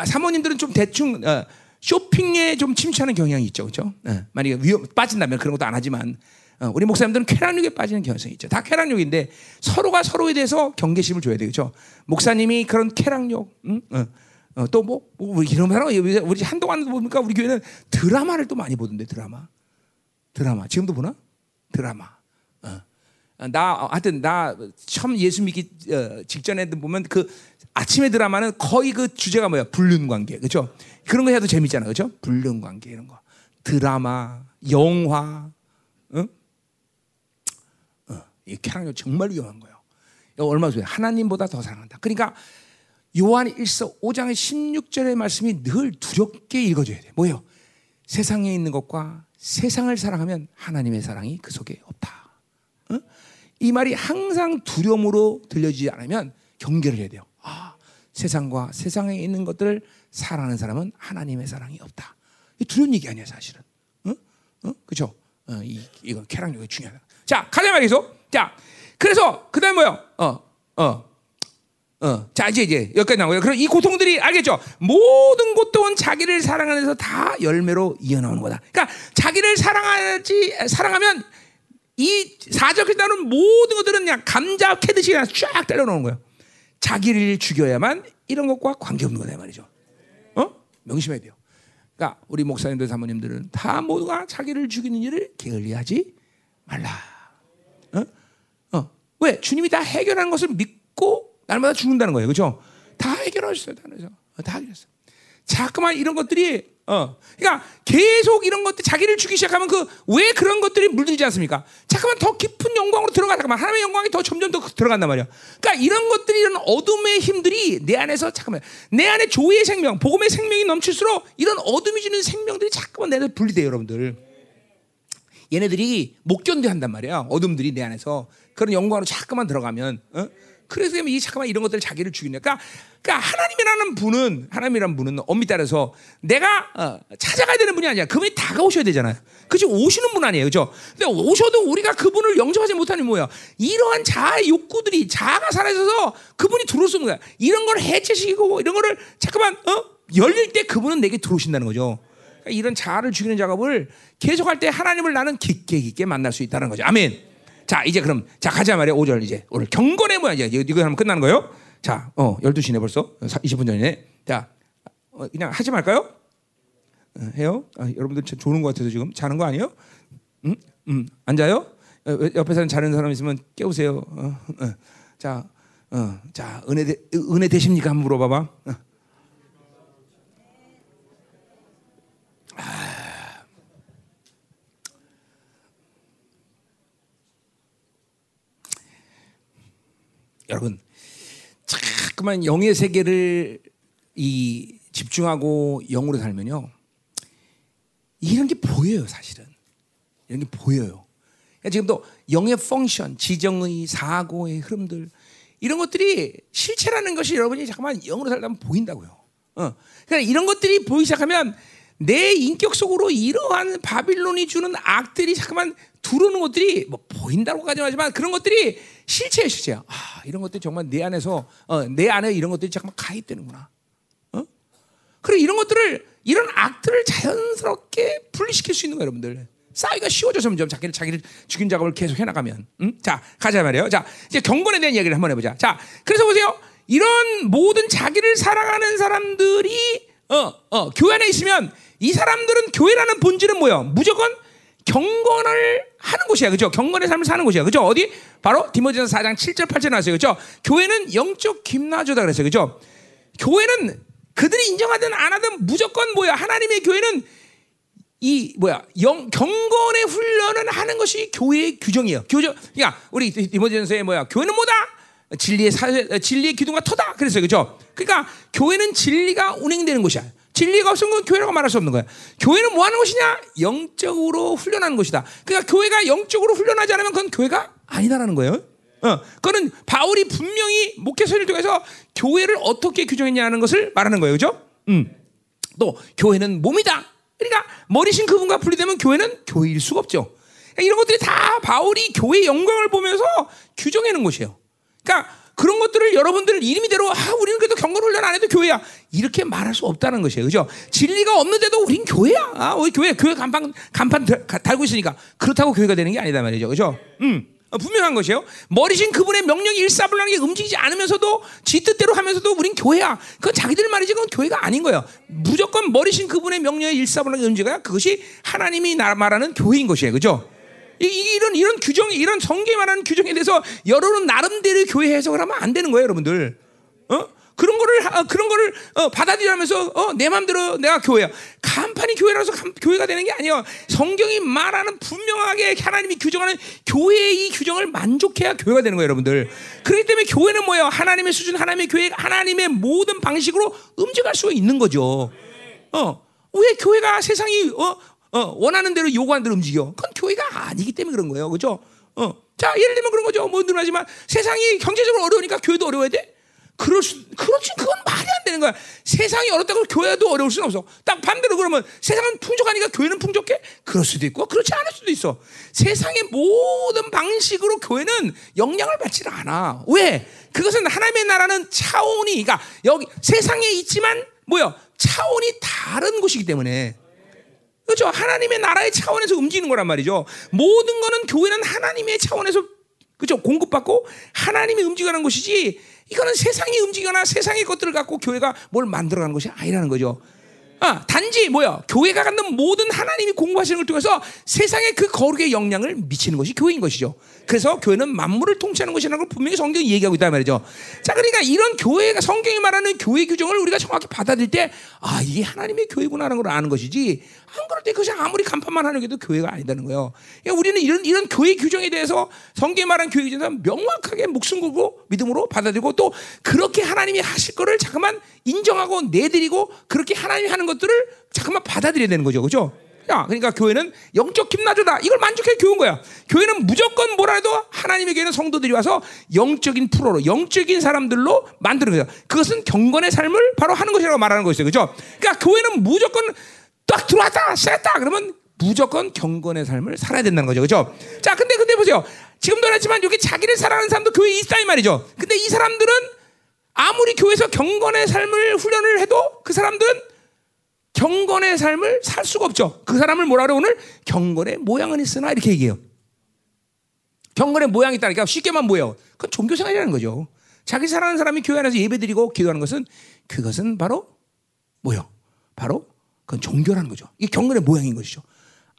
사모님들은 좀 대충 어, 쇼핑에 좀 침투하는 경향이 있죠, 그렇죠? 만약에 위험 빠진다면 그런 것도 안 하지만 어, 우리 목사님들은 쾌락욕에 빠지는 경향이 있죠. 다 쾌락욕인데 서로가 서로에 대해서 경계심을 줘야 되죠. 목사님이 그런 쾌락욕, 응? 어, 어, 또뭐 뭐 이런 사람 우리 한동안 보니까 우리 교회는 드라마를 또 많이 보던데 드라마, 드라마 지금도 보나? 드라마. 어. 나 하여튼 나 처음 예수 믿기 어, 직전에 보면 그 아침에 드라마는 거의 그 주제가 뭐야 불륜 관계 그렇죠? 그런 거 해도 재밌잖아 그렇죠? 불륜 관계 이런 거 드라마, 영화, 응? 이 쾌락력 정말 위험한 거예요. 얼마 전에 하나님보다 더 사랑한다. 그러니까 요한 1서 5장의 16절의 말씀이 늘 두렵게 읽어줘야 돼. 뭐예요? 세상에 있는 것과 세상을 사랑하면 하나님의 사랑이 그 속에 없다. 어? 이 말이 항상 두려움으로 들려지지 않으면 경계를 해야 돼요. 아, 세상과 세상에 있는 것들을 사랑하는 사람은 하나님의 사랑이 없다. 두려운 얘기 아니야, 사실은. 어? 어? 그죠? 어, 이, 이건 쾌락력이 중요하다. 자, 가자 말이죠. 자, 그래서 그다음 뭐요? 어, 어, 어. 자 이제 이제 여기까지 나오고요. 그럼 이 고통들이 알겠죠? 모든 고통은 자기를 사랑하면서 다 열매로 이어나오는 거다. 그러니까 자기를 사랑하지 사랑하면 이 사적에 나오는 모든 것들은 그냥 감자 캐듯이 그냥 쫙 때려놓는 거예요. 자기를 죽여야만 이런 것과 관계없는 거다 말이죠. 어? 명심해야 돼요. 그러니까 우리 목사님들 사모님들은 다 모두가 자기를 죽이는 일을 게을리하지 말라. 왜? 주님이 다 해결하는 것을 믿고 날마다 죽는다는 거예요. 그렇죠? 다 해결하셨어요. 다 해결했어요. 자꾸만 이런 것들이 어. 그러니까 계속 이런 것들 자기를 죽이기 시작하면 그 왜 그런 것들이 물들지 않습니까? 잠깐만 더 깊은 영광으로 들어가 잠깐만 하나님의 영광이 더 점점 더 들어간단 말이야. 그러니까 이런 것들이 이런 어둠의 힘들이 내 안에서 잠깐만 내 안에 조의 생명, 복음의 생명이 넘칠수록 이런 어둠이 주는 생명들이 자꾸만 내 안에 분리돼요, 여러분들. 얘네들이 못 견뎌한단 말이야. 어둠들이 내 안에서 그런 영광으로 자꾸만 들어가면 어? 그래서 이 잠깐만 이런 것들 자기를 죽이는. 그러니까, 그러니까 하나님이라는 분은 하나님이라는 분은 엄밀히 따라서 내가 어, 찾아가야 되는 분이 아니야. 그분이 다가오셔야 되잖아요. 그죠? 오시는 분 아니에요, 그죠? 근데 오셔도 우리가 그분을 영접하지 못하는 뭐야? 이러한 자아의 욕구들이 자아가 살아있어서 그분이 들어올 수 없는 거야. 이런 걸 해체시키고 이런 거를 잠깐만 어? 열릴 때 그분은 내게 들어오신다는 거죠. 그러니까 이런 자아를 죽이는 작업을 계속할 때 하나님을 나는 깊게 깊게 만날 수 있다는 거죠. 아멘. 자, 이제 그럼 자 가자 말이야. 5절 이제 오늘 경건의 모양 이제 이거 하면 끝나는 거예요. 자, 어, 12시네 벌써. 20분 전이네. 자, 어, 그냥 하지 말까요? 어, 해요? 아, 여러분들 조는 것 같아서 지금 자는 거 아니에요? 음, 음, 앉아요? 어, 옆에 사람 자는 사람 있으면 깨우세요. 어, 어. 자, 어, 자, 은혜 되, 은혜 되십니까? 한번 물어봐봐. 여러분 자꾸만 영의 세계를 이 집중하고 영으로 살면요 이런 게 보여요 사실은. 이런 게 보여요. 그러니까 지금도 영의 펑션 지정의 사고의 흐름들 이런 것들이 실체라는 것이 여러분이 잠깐만 영으로 살다 보면 보인다고요. 어. 그러니까 이런 것들이 보이기 시작하면 내 인격 속으로 이러한 바빌론이 주는 악들이 잠깐만 들어오는 것들이 뭐 보인다고까지 하지만 그런 것들이 실체예요, 실체야. 아, 이런 것들이 정말 내 안에서 어, 내 안에 이런 것들이 잠깐만 가입되는구나. 어? 그래 이런 것들을 이런 악들을 자연스럽게 분리시킬 수 있는 거예요, 여러분들. 싸이가 쉬워져서 점점 자기를 자기를 죽인 작업을 계속 해나가면. 음? 자 가자 말이에요. 자 이제 경건에 대한 얘기를 한번 해보자. 자 그래서 보세요. 이런 모든 자기를 사랑하는 사람들이 어, 어, 교회 안에 있으면 이 사람들은 교회라는 본질은 뭐예요? 무조건 경건을 하는 곳이야. 그죠? 경건의 삶을 사는 곳이야. 그죠? 어디? 바로 디모데전서 4장 7절 8절 나왔어요. 그죠? 교회는 영적 김나주다 그랬어요. 그죠? 교회는 그들이 인정하든 안 하든 무조건 뭐야? 하나님의 교회는 이 뭐야? 영 경건의 훈련을 하는 것이 교회의 규정이에요. 규정. 그러니까 우리 디모데전서에 뭐야? 교회는 뭐다? 진리의 사, 진리의 기둥과 터다. 그랬어요. 그죠? 그러니까 교회는 진리가 운행되는 곳이야. 진리가 없으면 건 교회라고 말할 수 없는 거야. 교회는 뭐 하는 것이냐? 영적으로 훈련하는 것이다. 그러니까 교회가 영적으로 훈련하지 않으면 그건 교회가 아니다라는 거예요. 어, 그거는 바울이 분명히 목회서를 통해서 교회를 어떻게 규정했냐는 것을 말하는 거예요. 그죠? 음. 또, 교회는 몸이다. 그러니까 머리신 그분과 분리되면 교회는 교회일 수가 없죠. 그러니까 이런 것들이 다 바울이 교회의 영광을 보면서 규정해놓은 것이에요. 그러니까 그런 것들을 여러분들 이름이대로 아 우리는 그래도 경건 훈련 안 해도 교회야 이렇게 말할 수 없다는 것이에요, 그죠? 진리가 없는데도 우린 교회야. 아, 우리 교회 교회 간판 간판 달고 있으니까 그렇다고 교회가 되는 게 아니다 말이죠, 그죠? 음. 분명한 것이에요. 머리신 그분의 명령이 일사불란하게 움직이지 않으면서도 지 뜻대로 하면서도 우린 교회야. 그건 자기들 말이지 그건 교회가 아닌 거예요. 무조건 머리신 그분의 명령이 일사불란하게 움직여야 그것이 하나님이 말하는 교회인 것이에요. 그죠? 이, 런 이런 규정이 이런 성경에 말하는 규정에 대해서 여러분 나름대로 교회 해석을 하면 안 되는 거예요, 여러분들. 어? 그런 거를 어, 그런 거를 어, 받아들이면서 어, 내 마음대로 내가 교회야. 간판이 교회라서 간, 교회가 되는 게 아니에요. 성경이 말하는 분명하게 하나님이 규정하는 교회의 이 규정을 만족해야 교회가 되는 거예요, 여러분들. 그렇기 때문에 교회는 뭐예요? 하나님의 수준, 하나님의 교회, 하나님의 모든 방식으로 움직일 수 있는 거죠. 어. 왜 교회가 세상이 어, 어, 원하는 대로 요구하는 대로 움직여. 그건 교회가 아니기 때문에 그런 거예요. 그죠? 어. 자, 예를 들면 그런 거죠. 뭐 늘하지만 세상이 경제적으로 어려우니까 교회도 어려워야 돼? 그럴 수, 그렇지. 그건 말이 안 되는 거야. 세상이 어렵다고 교회도 어려울 수는 없어. 딱 반대로 그러면 세상은 풍족하니까 교회는 풍족해? 그럴 수도 있고, 그렇지 않을 수도 있어. 세상의 모든 방식으로 교회는 영향을 받지 않아. 왜? 그것은 하나님의 나라는 차원이, 그러니까 여기 세상에 있지만, 뭐야? 차원이 다른 곳이기 때문에. 그렇죠? 하나님의 나라의 차원에서 움직이는 거란 말이죠. 모든 거는 교회는 하나님의 차원에서 그렇죠? 공급받고 하나님이 움직이는 것이지 이거는 세상이 움직이거나 세상의 것들을 갖고 교회가 뭘 만들어가는 것이 아니라는 거죠. 아, 단지 뭐야? 교회가 갖는 모든 하나님이 공부하시는 걸 통해서 세상의 그 거룩의 영향을 미치는 것이 교회인 것이죠. 그래서 교회는 만물을 통치하는 것이라는 걸 분명히 성경이 얘기하고 있단 말이죠. 자, 그러니까 이런 교회가 성경이 말하는 교회 규정을 우리가 정확히 받아들일 때, 아, 이게 하나님의 교회구나라는 걸 아는 것이지. 안 그럴 때 그것이 아무리 간판만 하는 게도 교회가 아니다는 거예요. 그러니까 우리는 이런 이런 교회 규정에 대해서 성경이 말하는 교회 규정에 명확하게 목숨 걸고 믿음으로 받아들이고 또 그렇게 하나님이 하실 거를 잠깐만 인정하고 내드리고 그렇게 하나님이 하는 것들을 잠깐만 받아들여야 되는 거죠, 그렇죠? 야, 그러니까 교회는 영적 김나주다. 이걸 만족해 교회인 거야. 교회는 무조건 뭐라 해도 하나님의 교회는 성도들이 와서 영적인 프로로, 영적인 사람들로 만드는 거야. 그것은 경건의 삶을 바로 하는 것이라고 말하는 것이죠. 그죠? 그러니까 교회는 무조건 딱 들어왔다, 쐈다. 그러면 무조건 경건의 삶을 살아야 된다는 거죠. 그죠? 자, 근데, 근데 보세요. 지금도 그렇지만 여기 자기를 사랑하는 사람도 교회에 있다 이 말이죠. 근데 이 사람들은 아무리 교회에서 경건의 삶을 훈련을 해도 그 사람들은 경건의 삶을 살 수가 없죠. 그 사람을 뭐라 그래 오늘 경건의 모양은 있으나 이렇게 얘기해요. 경건의 모양이 있다니까 쉽게만 뭐예요? 그건 종교 생활이라는 거죠. 자기 사랑하는 사람이 교회 안에서 예배드리고 기도하는 것은 그것은 바로 뭐요? 바로 그건 종교라는 거죠. 이게 경건의 모양인 것이죠.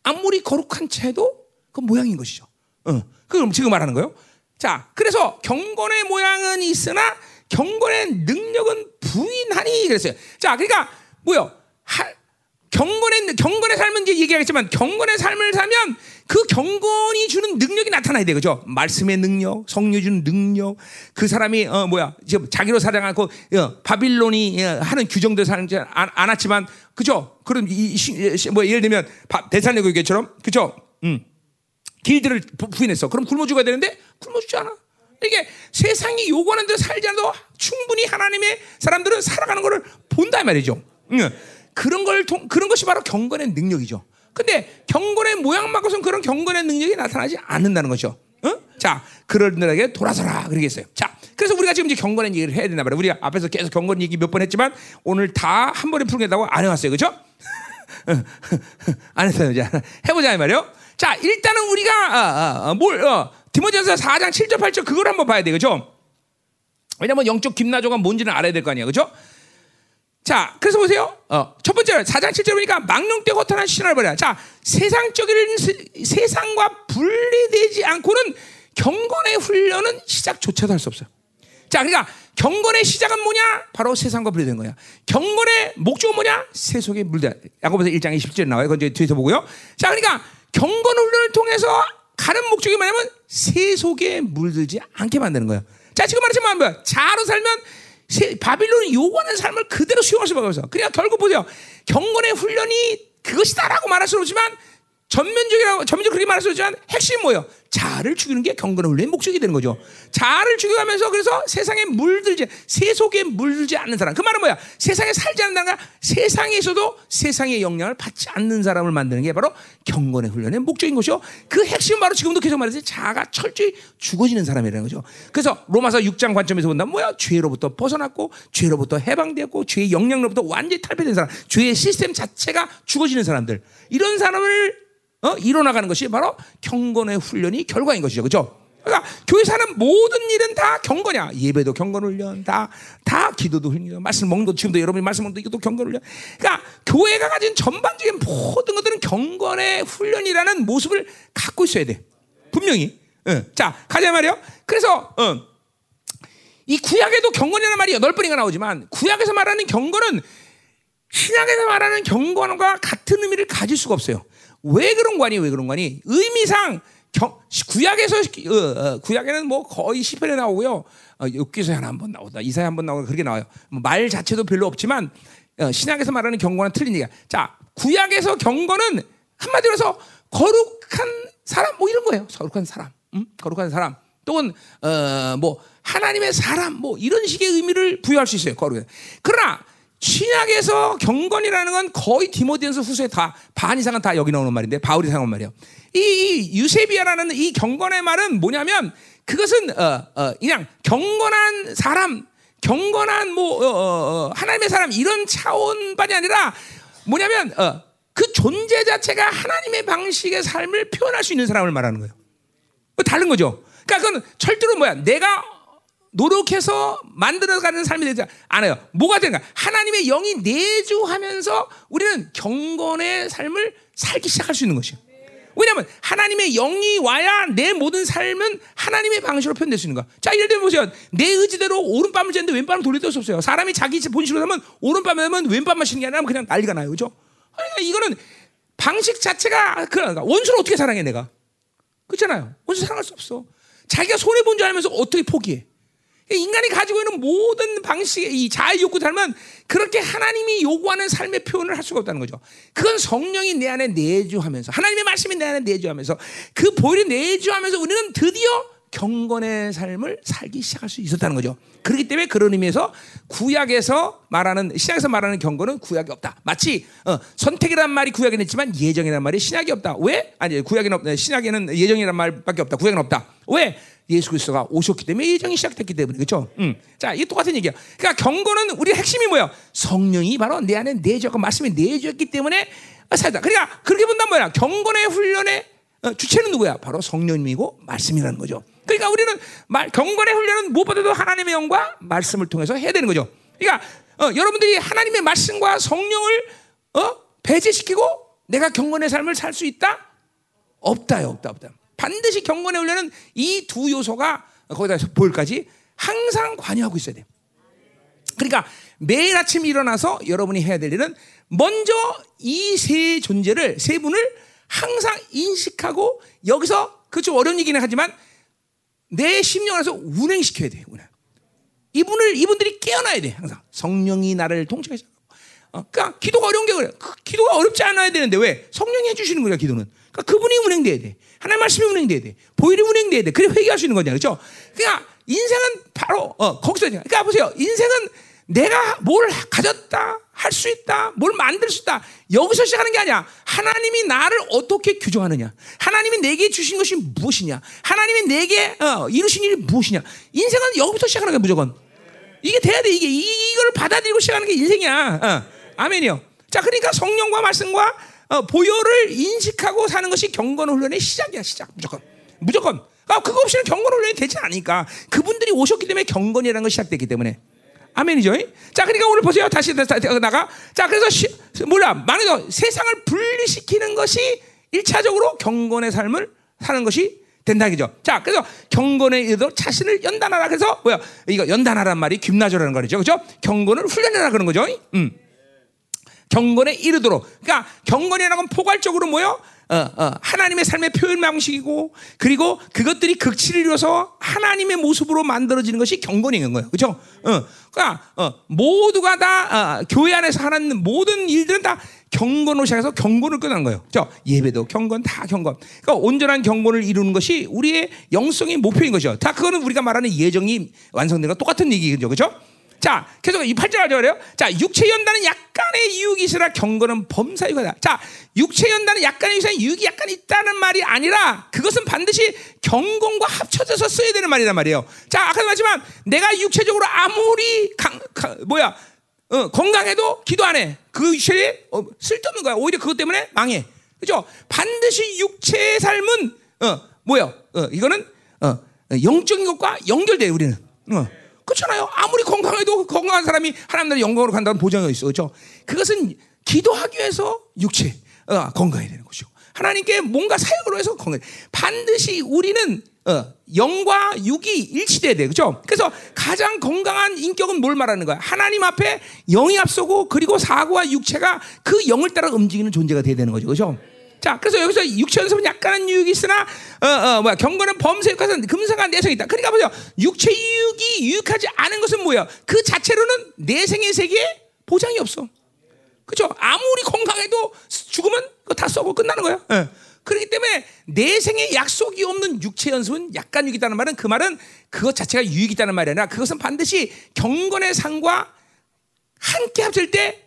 아무리 거룩한 채도 그 모양인 것이죠. 어, 그럼 지금 말하는 거예요. 자, 그래서 경건의 모양은 있으나 경건의 능력은 부인하니 그랬어요. 자, 그러니까 뭐요? 하, 경건의 경건의 삶은 이제 얘기하겠지만 경건의 삶을 살면 그 경건이 주는 능력이 나타나야 돼 그죠? 말씀의 능력, 성령 주는 능력, 그 사람이 어 뭐야 지금 자기로 사랑하고 어, 바빌론이 어, 하는 규정대로 사는 지 않았지만 그죠? 그런 이, 이, 뭐 예를 들면 대산의 교회처럼 그죠? 음. 길들을 부인했어. 그럼 굶어 죽어야 되는데 굶어 죽지 않아. 이게 세상이 요구하는 대로 살지 않아도 충분히 하나님의 사람들은 살아가는 것을 본다 말이죠. 응. 그런 걸 통, 그런 것이 바로 경건의 능력이죠. 근데 경건의 모양만큼은 그런 경건의 능력이 나타나지 않는다는 거죠. 어? 자, 그럴들에게 돌아서라 그러겠어요. 자, 그래서 우리가 지금 이제 경건의 얘기를 해야 된다 말이야. 우리가 앞에서 계속 경건 얘기 몇 번 했지만 오늘 다 한 번에 풀겠다고 안 해왔어요, 그렇죠? 안 했어요, 이제 해보자 이 말이요. 자, 일단은 우리가 아, 아, 아, 뭘 어, 디모데전서 4장 7절 8절 그걸 한번 봐야 돼, 그렇죠? 왜냐면 영적 김나조가 뭔지는 알아야 될 거 아니야, 그렇죠? 자, 그래서 보세요. 어, 첫 번째 4장 7절 보니까 망령되 허탄한 신화를 버려. 자, 세상적인 세상과 분리되지 않고는 경건의 훈련은 시작조차도 할 수 없어요. 자, 그러니까 경건의 시작은 뭐냐? 바로 세상과 분리된 거야. 경건의 목적은 뭐냐? 세속에 물다. 야고보서 1장 20절 나와요. 그건 이제 뒤에서 보고요. 자, 그러니까 경건 훈련을 통해서 가는 목적이 뭐냐면 세속에 물들지 않게 만드는 거예요. 자, 지금 말하자면 뭐야? 자로 살면 바빌론이 요구하는 삶을 그대로 수용할 수밖에 없어. 그러니까 결국 보세요. 경건의 훈련이 그것이다라고 말할 수 없지만 전면적이라고 전면적 그렇게 말할 수 없지만 핵심 뭐예요? 자아를 죽이는 게 경건의 훈련의 목적이 되는 거죠. 자아를 죽여가면서 그래서 세상에 물들지 세속에 물들지 않는 사람. 그 말은 뭐야? 세상에 살지 않는다가 세상에서도 세상의 영향을 받지 않는 사람을 만드는 게 바로 경건의 훈련의 목적인 것이요. 그 핵심 바로 지금도 계속 말해서 자아가 철저히 죽어지는 사람이라는 거죠. 그래서 로마서 6장 관점에서 본다면 뭐야? 죄로부터 벗어났고 죄로부터 해방되었고 죄의 영향로부터 완전히 탈피된 사람. 죄의 시스템 자체가 죽어지는 사람들. 이런 사람을 어? 일어나가는 것이 바로 경건의 훈련이 결과인 것이죠. 그렇죠? 그러니까 교회 사는 모든 일은 다 경건이야. 예배도 경건 훈련, 다, 다 기도도 훈련, 말씀 먹는 것도 지금도 여러분이 말씀 먹는 것도 경건 훈련. 그러니까 교회가 가진 전반적인 모든 것들은 경건의 훈련이라는 모습을 갖고 있어야 돼. 분명히. 응. 자, 가자 말이요. 그래서, 응. 이 구약에도 경건이라는 말이 여덟 번인가 나오지만 구약에서 말하는 경건은 신약에서 말하는 경건과 같은 의미를 가질 수가 없어요. 왜 그런 거니? 왜 그런 거니? 의미상 경, 구약에서 어, 어, 구약에는 뭐 거의 시편에 나오고요. 어, 욥기서에 하나 한 번 나오다. 이사야 한번 나오고 그렇게 나와요. 뭐말 자체도 별로 없지만 어, 신약에서 말하는 경건은 틀린 얘기야. 자, 구약에서 경건은 한마디로 해서 거룩한 사람 뭐 이런 거예요. 거룩한 사람. 음? 거룩한 사람. 또는 어, 뭐 하나님의 사람 뭐 이런 식의 의미를 부여할 수 있어요. 거룩. 그러나 신약에서 경건이라는 건 거의 디모데전서 후서에 다 반 이상은 다 여기 나오는 말인데 바울이 사용한 말이에요. 이, 유세비아라는 이 경건의 말은 뭐냐면 그것은 어, 어, 그냥 경건한 사람, 경건한 뭐 어, 어, 어 하나님의 사람 이런 차원반이 아니라 뭐냐면 어, 그 존재 자체가 하나님의 방식의 삶을 표현할 수 있는 사람을 말하는 거예요. 다른 거죠. 그러니까 그건 절대로 뭐야? 내가 노력해서 만들어가는 삶이 되지 않아요. 뭐가 되는가? 하나님의 영이 내주하면서 우리는 경건의 삶을 살기 시작할 수 있는 것이요. 왜냐하면 하나님의 영이 와야 내 모든 삶은 하나님의 방식으로 표현될 수 있는 거야. 자, 예를 들면 보세요. 내 의지대로 오른밤을 잤는데 왼밤을 돌릴 수 없어요. 사람이 자기 본식으로 하면 오른밤에 하면 왼밤만 쉬는 게 아니라 그냥 난리가 나요. 그죠? 그러니까 이거는 방식 자체가 그러니까 원수를 어떻게 사랑해 내가? 그렇잖아요. 원수 사랑할 수 없어. 자기가 손해 본 줄 알면서 어떻게 포기해? 인간이 가지고 있는 모든 방식의 이 자의 욕구 닮은 그렇게 하나님이 요구하는 삶의 표현을 할 수가 없다는 거죠. 그건 성령이 내 안에 내주하면서 하나님의 말씀이 내 안에 내주하면서 그 보혈이 내주하면서 우리는 드디어 경건의 삶을 살기 시작할 수 있었다는 거죠. 그렇기 때문에 그런 의미에서 구약에서 말하는 신약에서 말하는 경건은 구약이 없다. 마치 어, 선택이란 말이 구약에 있지만 예정이란 말이 신약이 없다. 왜? 아니 구약에는 없, 신약에는 예정이란 말밖에 없다. 구약은 없다. 왜? 예수 그리스도가 오셨기 때문에 예정이 시작됐기 때문에 그렇죠. 음. 자, 이게 똑같은 얘기야. 그러니까 경건은 우리 핵심이 뭐야? 성령이 바로 내 안에 내주고 말씀이 내주었기 때문에 살다. 그러니까 그렇게 본다면 뭐야? 경건의 훈련의 어, 주체는 누구야? 바로 성령님이고 말씀이라는 거죠. 그러니까 우리는 말, 경건의 훈련은 무엇보다도 하나님의 영과 말씀을 통해서 해야 되는 거죠. 그러니까 어, 여러분들이 하나님의 말씀과 성령을 어? 배제시키고 내가 경건의 삶을 살 수 있다? 없다요, 없다, 없다. 반드시 경건의 훈련은 이 두 요소가 거기다 보일까지 항상 관여하고 있어야 돼. 그러니까 매일 아침 일어나서 여러분이 해야 될 일은 먼저 이 세 존재를 세 분을 항상 인식하고 여기서 그좀 어려운 얘기는 하지만 내 심령 안에서 운행시켜야 돼. 운행. 이분을 이분들이 깨어나야 돼. 항상 성령이 나를 통치하셔. 어, 그러니까 기도가 어려운 게 그래. 그, 기도가 어렵지 않아야 되는데 왜? 성령이 해주시는 거야 기도는. 그러니까 그분이 운행돼야 돼. 하나님 말씀이 운행돼야 돼. 보일이 운행돼야 돼. 그래 회개할 수 있는 거냐, 그렇죠? 그러니까 인생은 바로 어, 거기서 그러니까 보세요. 인생은 내가 뭘 가졌다, 할 수 있다, 뭘 만들 수 있다. 여기서 시작하는 게 아니야. 하나님이 나를 어떻게 규정하느냐. 하나님이 내게 주신 것이 무엇이냐. 하나님이 내게 어, 이루신 일이 무엇이냐. 인생은 여기부터 시작하는 거야, 무조건. 이게 돼야 돼. 이게 이걸 받아들이고 시작하는 게 인생이야. 어. 아멘이요. 자, 그러니까 성령과 말씀과 어, 보혈을 인식하고 사는 것이 경건 훈련의 시작이야, 시작. 무조건. 무조건. 아, 그거 없이는 경건 훈련이 되지 않으니까. 그분들이 오셨기 때문에 경건이라는 것이 시작됐기 때문에. 아멘이죠. 자, 그러니까 오늘 보세요. 다시 나가. 자, 그래서 시, 몰라. 만약에 세상을 분리시키는 것이 일차적으로 경건의 삶을 사는 것이 된다 그죠? 자, 그래서 경건에 의도 자신을 연단하라. 그래서 뭐야? 이거 연단하란 말이 김나조라는 거죠. 그죠? 경건을 훈련해라 그런 거죠. 음. 경건에 이르도록. 그러니까 경건이라는 건 포괄적으로 뭐요? 어, 어, 하나님의 삶의 표현 방식이고 그리고 그것들이 극치를 이뤄서 하나님의 모습으로 만들어지는 것이 경건인 거예요. 그렇죠? 어, 그러니까 어, 모두가 다 어, 교회 안에서 하는 모든 일들은 다 경건으로 시작해서 경건을 끝난 거예요. 그렇죠? 예배도 경건, 다 경건. 그러니까 온전한 경건을 이루는 것이 우리의 영성의 목표인 것이죠. 다 그거는 우리가 말하는 예정이 완성된 거 똑같은 얘기죠. 그렇죠? 자, 계속 이 8절 하죠. 그래요? 자, 육체 연단은 약간의 이유기 있으나 경건은 범사유가다. 자, 육체 연단은 약간의 이유기 약간 있다는 말이 아니라 그것은 반드시 경건과 합쳐져서 써야 되는 말이란 말이에요. 자, 아까도 말했지만 내가 육체적으로 아무리 강, 강 뭐야, 어, 건강해도 기도 안 해. 그 육체에 어, 쓸데없는 거야. 오히려 그것 때문에 망해. 그죠? 반드시 육체의 삶은, 어, 뭐야, 어, 이거는, 어, 영적인 것과 연결돼, 우리는. 어. 그렇잖아요. 아무리 건강해도 건강한 사람이 하나님 나라 영광으로 간다는 보장이 있어. 그렇죠? 그것은 기도하기 위해서 육체 어, 건강해야 되는 것이고 하나님께 뭔가 사역으로 해서 건강. 반드시 우리는 어, 영과 육이 일치돼야 돼. 그렇죠? 그래서 가장 건강한 인격은 뭘 말하는 거야? 하나님 앞에 영이 앞서고 그리고 사고와 육체가 그 영을 따라 움직이는 존재가 돼야 되는 거죠. 그렇죠? 자, 그래서 여기서 육체 연습은 약간은 유익이 있으나, 어, 어, 뭐야, 경건은 범세육가서 금성한 내성이 있다. 그러니까 보세요. 육체 유익이 유익하지 않은 것은 뭐야? 그 자체로는 내생의 세계에 보장이 없어. 그죠? 아무리 건강해도 죽으면 그거 다 썩고 끝나는 거야. 예. 그렇기 때문에 내 생에 약속이 없는 육체 연습은 약간 유익 있다는 말은 그 말은 그것 자체가 유익이 있다는 말이 아니라 그것은 반드시 경건의 상과 함께 합칠 때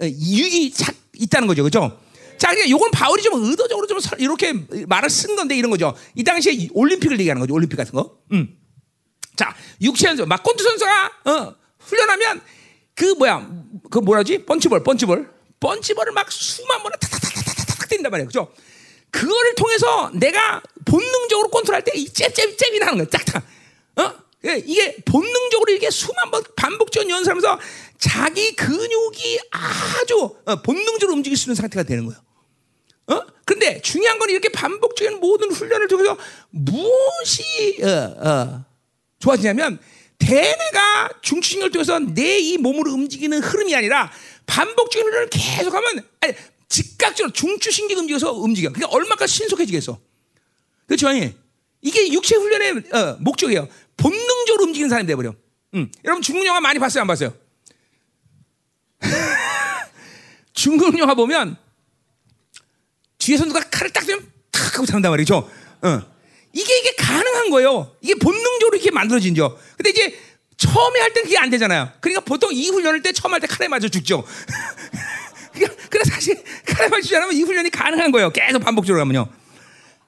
어, 유익이 있다는 거죠. 그죠? 자, 그러니까 이건 바울이 좀 의도적으로 좀 이렇게 말을 쓴 건데 이런 거죠. 이 당시에 올림픽을 얘기하는 거죠. 올림픽 같은 거. 음. 자, 육체 연습. 마콘트 선수가 어, 훈련하면 그 뭐야? 그 뭐라지? 펀치볼, 펀치볼. 펀치볼을 막 수만 번을 탁탁탁탁탁탁 뛴단 말이에요. 그죠? 그거를 통해서 내가 본능적으로 컨트롤할 때 이 잽잽 잽이 나는 거야. 딱딱. 어? 예, 이게 본능적으로 이게 수만 번 반복적인 연습하면서 자기 근육이 아주 어, 본능적으로 움직일 수 있는 상태가 되는 거예요. 어? 근데 중요한 건 이렇게 반복적인 모든 훈련을 통해서 무엇이 어, 어, 좋아지냐면 대뇌가 중추신경을 통해서 내 이 몸을 움직이는 흐름이 아니라 반복적인 훈련을 계속하면 아니, 즉각적으로 중추신경 움직여서 움직여. 그러니까 얼마까 신속해지겠어. 그렇죠? 이게 육체 훈련의 어, 목적이에요. 본능적으로 움직이는 사람이 돼버려. 음. 여러분 중국 영화 많이 봤어요, 안 봤어요? 중국 영화 보면 뒤에서 누가 칼을 딱 대면 탁 하고 잡는단 말이죠. 어. 이게 이게 가능한 거예요. 이게 본능적으로 이렇게 만들어진 죠. 근데 이제 처음에 할 땐 그게 안 되잖아요. 그러니까 보통 이 훈련을 때 처음 할 때 칼에 맞아 죽죠. 그러니까 그래 사실 칼에 맞지 않으면 이 훈련이 가능한 거예요. 계속 반복적으로 하면요.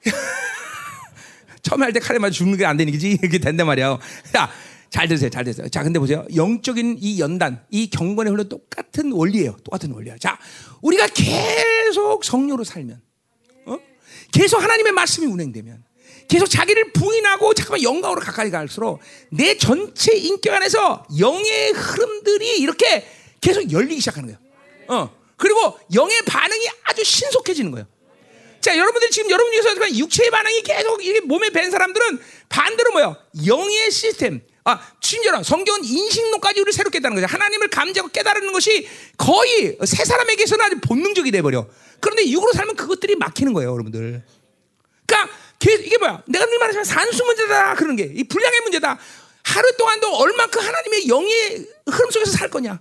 처음 할때 칼에 맞아 죽는 게 안 되는 거지 이게 된단 말이야. 자, 잘 들으세요, 잘 들으세요. 자, 근데 보세요. 영적인 이 연단, 이 경건의 훈련 똑같은 원리예요. 똑같은 원리예요. 자, 우리가 계속 성령으로 살면, 어? 계속 하나님의 말씀이 운행되면, 계속 자기를 부인하고 잠깐만 영광으로 가까이 갈수록 내 전체 인격 안에서 영의 흐름들이 이렇게 계속 열리기 시작하는 거예요. 어. 그리고 영의 반응이 아주 신속해지는 거예요. 자, 여러분들 지금 여러분 중에서 육체의 반응이 계속 이게 몸에 밴 사람들은 반대로 뭐요? 영의 시스템. 아, 심지어 성경은 인식론까지 우리를 새롭게 했다는 거죠. 하나님을 감지하고 깨달는 것이 거의 세 사람에게서는 아주 본능적이 돼버려. 그런데 육으로 살면 그것들이 막히는 거예요, 여러분들. 그러니까 이게 뭐야? 내가 늘 말하지만 산수 문제다 그런 게이 분량의 문제다. 하루 동안도 얼만큼 하나님의 영의 흐름 속에서 살 거냐?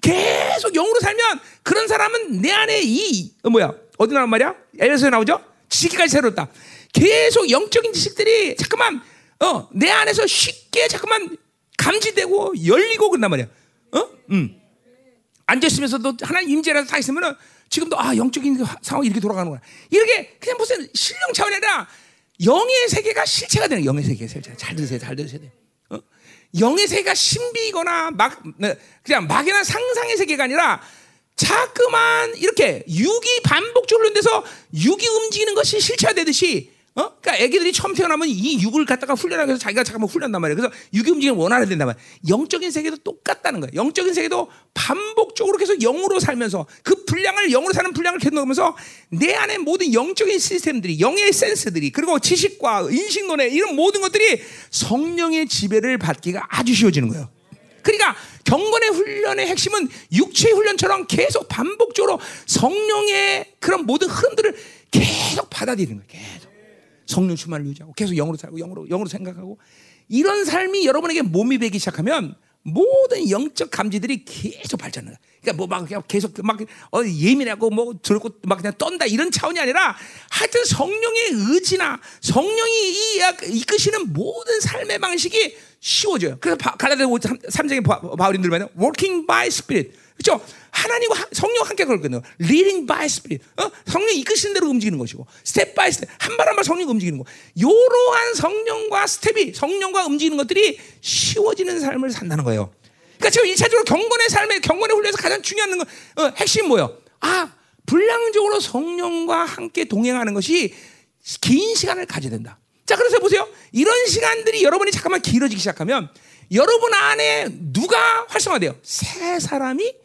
계속 영으로 살면 그런 사람은 내 안에 이 어, 뭐야? 어디 나온 말이야? 에베소에 나오죠? 지식까지 새롭다. 계속 영적인 지식들이 잠깐만 어, 내 안에서 쉽게 잠깐만 감지되고 열리고 그런단 말이야. 어? 음. 앉아 있으면서도 하나님 임재라서 다 있으면은 지금도 아 영적인 상황이 이렇게 돌아가는구나. 이렇게 그냥 무슨 실령 차원이 아니라 영의 세계가 실체가 되는 영의 세계 실체. 잘 들으세요, 잘 돼. 어? 영의 세계가 신비거나 막 네, 그냥 막연한 상상의 세계가 아니라 자꾸만 이렇게 육이 반복적으로 흔들서 육이 움직이는 것이 실체화되듯이 어? 그러니까 애기들이 처음 태어나면 이 육을 갖다가 훈련하기 위해서 자기가 잠깐만 훈련단 말이에요. 그래서 육의 움직임을 원활해야 된단 말이에요. 영적인 세계도 똑같다는 거예요. 영적인 세계도 반복적으로 계속 영으로 살면서 그 분량을 영으로 사는 분량을 계속 넣으면서 내 안에 모든 영적인 시스템들이 영의 센스들이 그리고 지식과 인식론의 이런 모든 것들이 성령의 지배를 받기가 아주 쉬워지는 거예요. 그러니까 경건의 훈련의 핵심은 육체 훈련처럼 계속 반복적으로 성령의 그런 모든 흐름들을 계속 받아들이는 거예요. 계속. 성령 충만을 유지하고 계속 영으로 살고 영으로 영으로 생각하고 이런 삶이 여러분에게 몸이 되기 시작하면 모든 영적 감지들이 계속 발전을. 그러니까 뭐 막 계속 막 어, 예민하고 뭐 들고 막 그냥 떤다 이런 차원이 아니라 하여튼 성령의 의지나 성령이 이 이끄시는 모든 삶의 방식이 쉬워져요. 그래서 갈라디아 3장에 바울이 늘면 working by spirit. 그렇죠? 하나님과 성령 함께 걷거든요. leading by spirit. 어? 성령 이끄시는 대로 움직이는 것이고 step by step 한발 한 발 성령 움직이는 거. 이러한 성령과 스텝이 성령과 움직이는 것들이 쉬워지는 삶을 산다는 거예요. 그러니까 지금 1차적으로 경건의 삶에 경건의 훈련에서 가장 중요한 건 어, 핵심 뭐예요? 아, 분량적으로 성령과 함께 동행하는 것이 긴 시간을 가져야 된다. 자, 그래서 보세요. 이런 시간들이 여러분이 잠깐만 길어지기 시작하면 여러분 안에 누가 활성화돼요? 새 사람이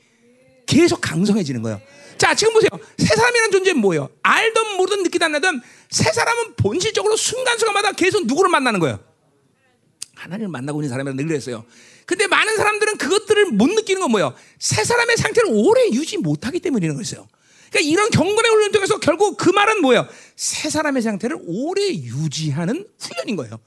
계속 강성해지는 거예요. 자, 지금 보세요. 새 사람이라는 존재는 뭐예요? 알든 모르든 느끼든 안나든 새 사람은 본질적으로 순간순간마다 계속 누구를 만나는 거예요? 하나님을 만나고 있는 사람이라 늘 그랬어요. 근데 많은 사람들은 그것들을 못 느끼는 건 뭐예요? 새 사람의 상태를 오래 유지 못하기 때문이라는 거였어요. 그러니까 이런 경건의 훈련 통해서 결국 그 말은 뭐예요? 새 사람의 상태를 오래 유지하는 훈련인 거예요.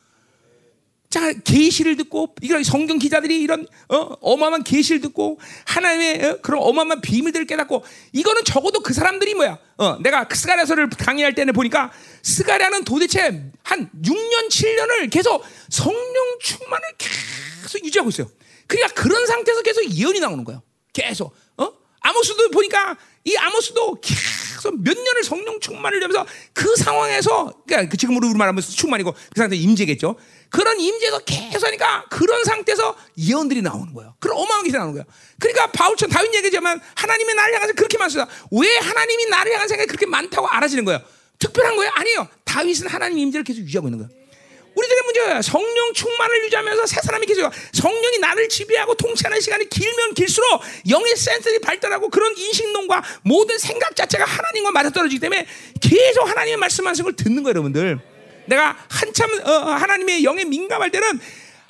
자, 계시를 듣고 이런 성경 기자들이 이런 어, 마어마한 계시를 듣고 하나님의 어, 그런 어마어마한 비밀들을 깨닫고 이거는 적어도 그 사람들이 뭐야? 어, 내가 스가랴서를 강의할 때는 보니까 스가랴는 도대체 한 6년 7년을 계속 성령 충만을 계속 유지하고 있어요. 그러니까 그런 상태에서 계속 예언이 나오는 거예요. 계속 어? 아모스도 보니까 이 아모스도 계속 몇 년을 성령 충만을 하면서 그 상황에서 그러니까 그 지금 우리 말하면 충만이고 그 상태 임재겠죠. 그런 임재가 계속 하니까 그런 상태에서 예언들이 나오는 거예요. 그런 어마어마한 게 나오는 거예요. 그러니까 바울처럼 다윗 얘기지만 하나님의 나를 향해서 그렇게 많습니다. 왜 하나님이 나를 향한 생각이 그렇게 많다고 알아지는 거예요? 특별한 거예요? 아니에요. 다윗은 하나님 임재를 계속 유지하고 있는 거예요. 우리들의 문제가 성령 충만을 유지하면서 새 사람이 계속 성령이 나를 지배하고 통치하는 시간이 길면 길수록 영의 센스들이 발달하고 그런 인식론과 모든 생각 자체가 하나님과 맞아떨어지기 때문에 계속 하나님의 말씀하신 걸 듣는 거예요, 여러분들. 내가 한참 어, 어, 하나님의 영에 민감할 때는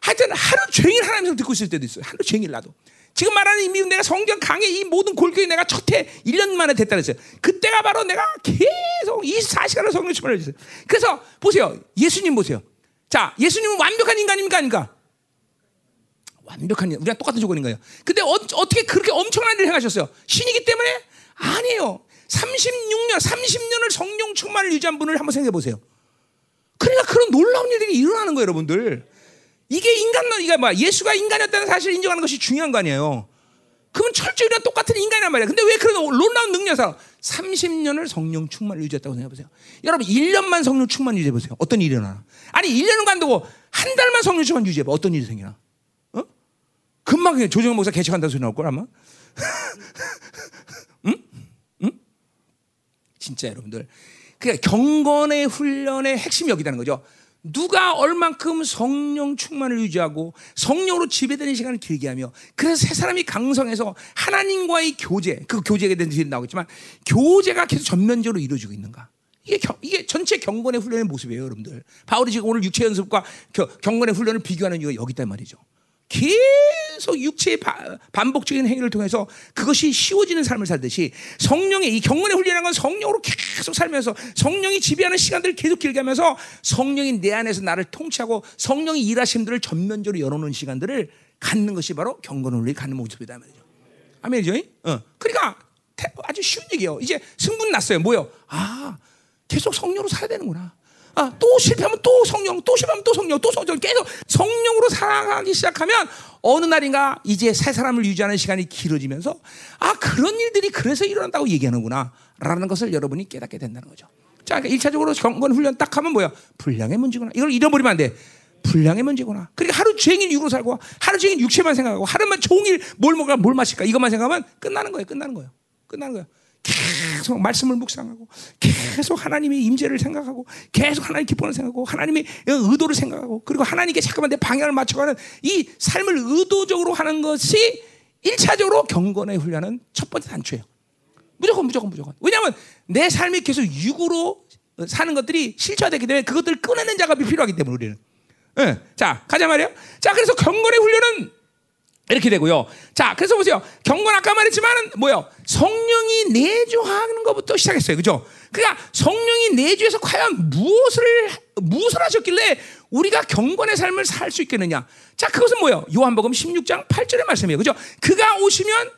하여튼 하루 종일 하나님을 듣고 있을 때도 있어요. 하루 종일 나도. 지금 말하는 이 미국 내가 성경 강의 이 모든 골격이 내가 첫해 1년 만에 됐다 그랬어요. 그때가 바로 내가 계속 24시간을 성령 충만을 했어요. 그래서 보세요. 예수님 보세요. 자, 예수님은 완벽한 인간입니까 아닙니까? 완벽한 우리랑 똑같은 조건인가요? 근데 어, 떻게 그렇게 엄청난 일을 행하셨어요? 신이기 때문에 아니에요. 36년, 30년을 성령 충만을 유지한 분을 한번 생각해 보세요. 그런 놀라운 일들이 일어나는 거예요, 여러분들. 이게 인간, 이게 뭐 예수가 인간이었다는 사실을 인정하는 것이 중요한 거 아니에요. 그러면 철저히 똑같은 인간이란 말이야. 근데 왜 그런 놀라운 능력사 30년을 성령 충만을 유지했다고 생각해 보세요. 여러분 1년만 성령 충만 유지해 보세요. 어떤 일이 일어나? 아니 1년은 간다고 한 달만 성령 충만 유지해 봐. 어떤 일이 생기나? 어? 금방 조정현 목사 개척한다는 소리 나올 걸 아마. 응? 응? 진짜 여러분들. 그러니까 경건의 훈련의 핵심이 여기다는 거죠. 누가 얼만큼 성령 충만을 유지하고 성령으로 지배되는 시간을 길게 하며 그래서 세 사람이 강성해서 하나님과의 교제 그 교제에 대한 얘기 나오겠지만 교제가 계속 전면적으로 이루어지고 있는가? 이게 경, 이게 전체 경건의 훈련의 모습이에요 여러분들. 바울이 지금 오늘 육체 연습과 경건의 훈련을 비교하는 이유가 여기 있단 말이죠 계속 육체의 반복적인 행위를 통해서 그것이 쉬워지는 삶을 살듯이 성령의 이 경건의 훈련이라는 건 성령으로 계속 살면서 성령이 지배하는 시간들을 계속 길게 하면서 성령이 내 안에서 나를 통치하고 성령이 일하심들을 전면적으로 열어놓는 시간들을 갖는 것이 바로 경건을 훈련이 갖는 모습이다 말이죠. 아멘이죠? 어. 그러니까 아주 쉬운 얘기예요. 이제 승분 났어요. 뭐요? 아 계속 성령으로 살아야 되는구나. 아, 또 실패하면 또 성령, 또 실패하면 또 성령, 또 성령. 계속 성령으로 살아가기 시작하면 어느 날인가 이제 새 사람을 유지하는 시간이 길어지면서 아, 그런 일들이 그래서 일어난다고 얘기하는구나. 라는 것을 여러분이 깨닫게 된다는 거죠. 자, 그러니까 1차적으로 경건 훈련 딱 하면 뭐야? 불량의 문제구나. 이걸 잃어버리면 안 돼. 불량의 문제구나. 그러니까 하루 종일 육으로 살고 하루 종일 육체만 생각하고 하루만 종일 뭘 먹을까 뭘 마실까 이것만 생각하면 끝나는 거예요. 끝나는 거예요. 끝나는 거예요. 계속 말씀을 묵상하고 계속 하나님의 임재를 생각하고 계속 하나님 기쁨을 생각하고 하나님의 의도를 생각하고 그리고 하나님께 잠깐만 내 방향을 맞춰가는 이 삶을 의도적으로 하는 것이 1차적으로 경건의 훈련은 첫 번째 단초예요. 무조건 무조건 무조건. 왜냐하면 내 삶이 계속 육으로 사는 것들이 실체화되기 때문에 그것들을 끊어낸 작업이 필요하기 때문에 우리는. 네. 자 가자 말이요. 자 그래서 경건의 훈련은 이렇게 되고요. 자, 그래서 보세요. 경건 아까 말했지만은 뭐요? 성령이 내주하는 것부터 시작했어요. 그죠? 그러니까 성령이 내주해서 과연 무엇을 무엇을 하셨길래 우리가 경건의 삶을 살 수 있겠느냐? 자, 그것은 뭐예요? 요한복음 16장 8절의 말씀이에요. 그죠? 그가 오시면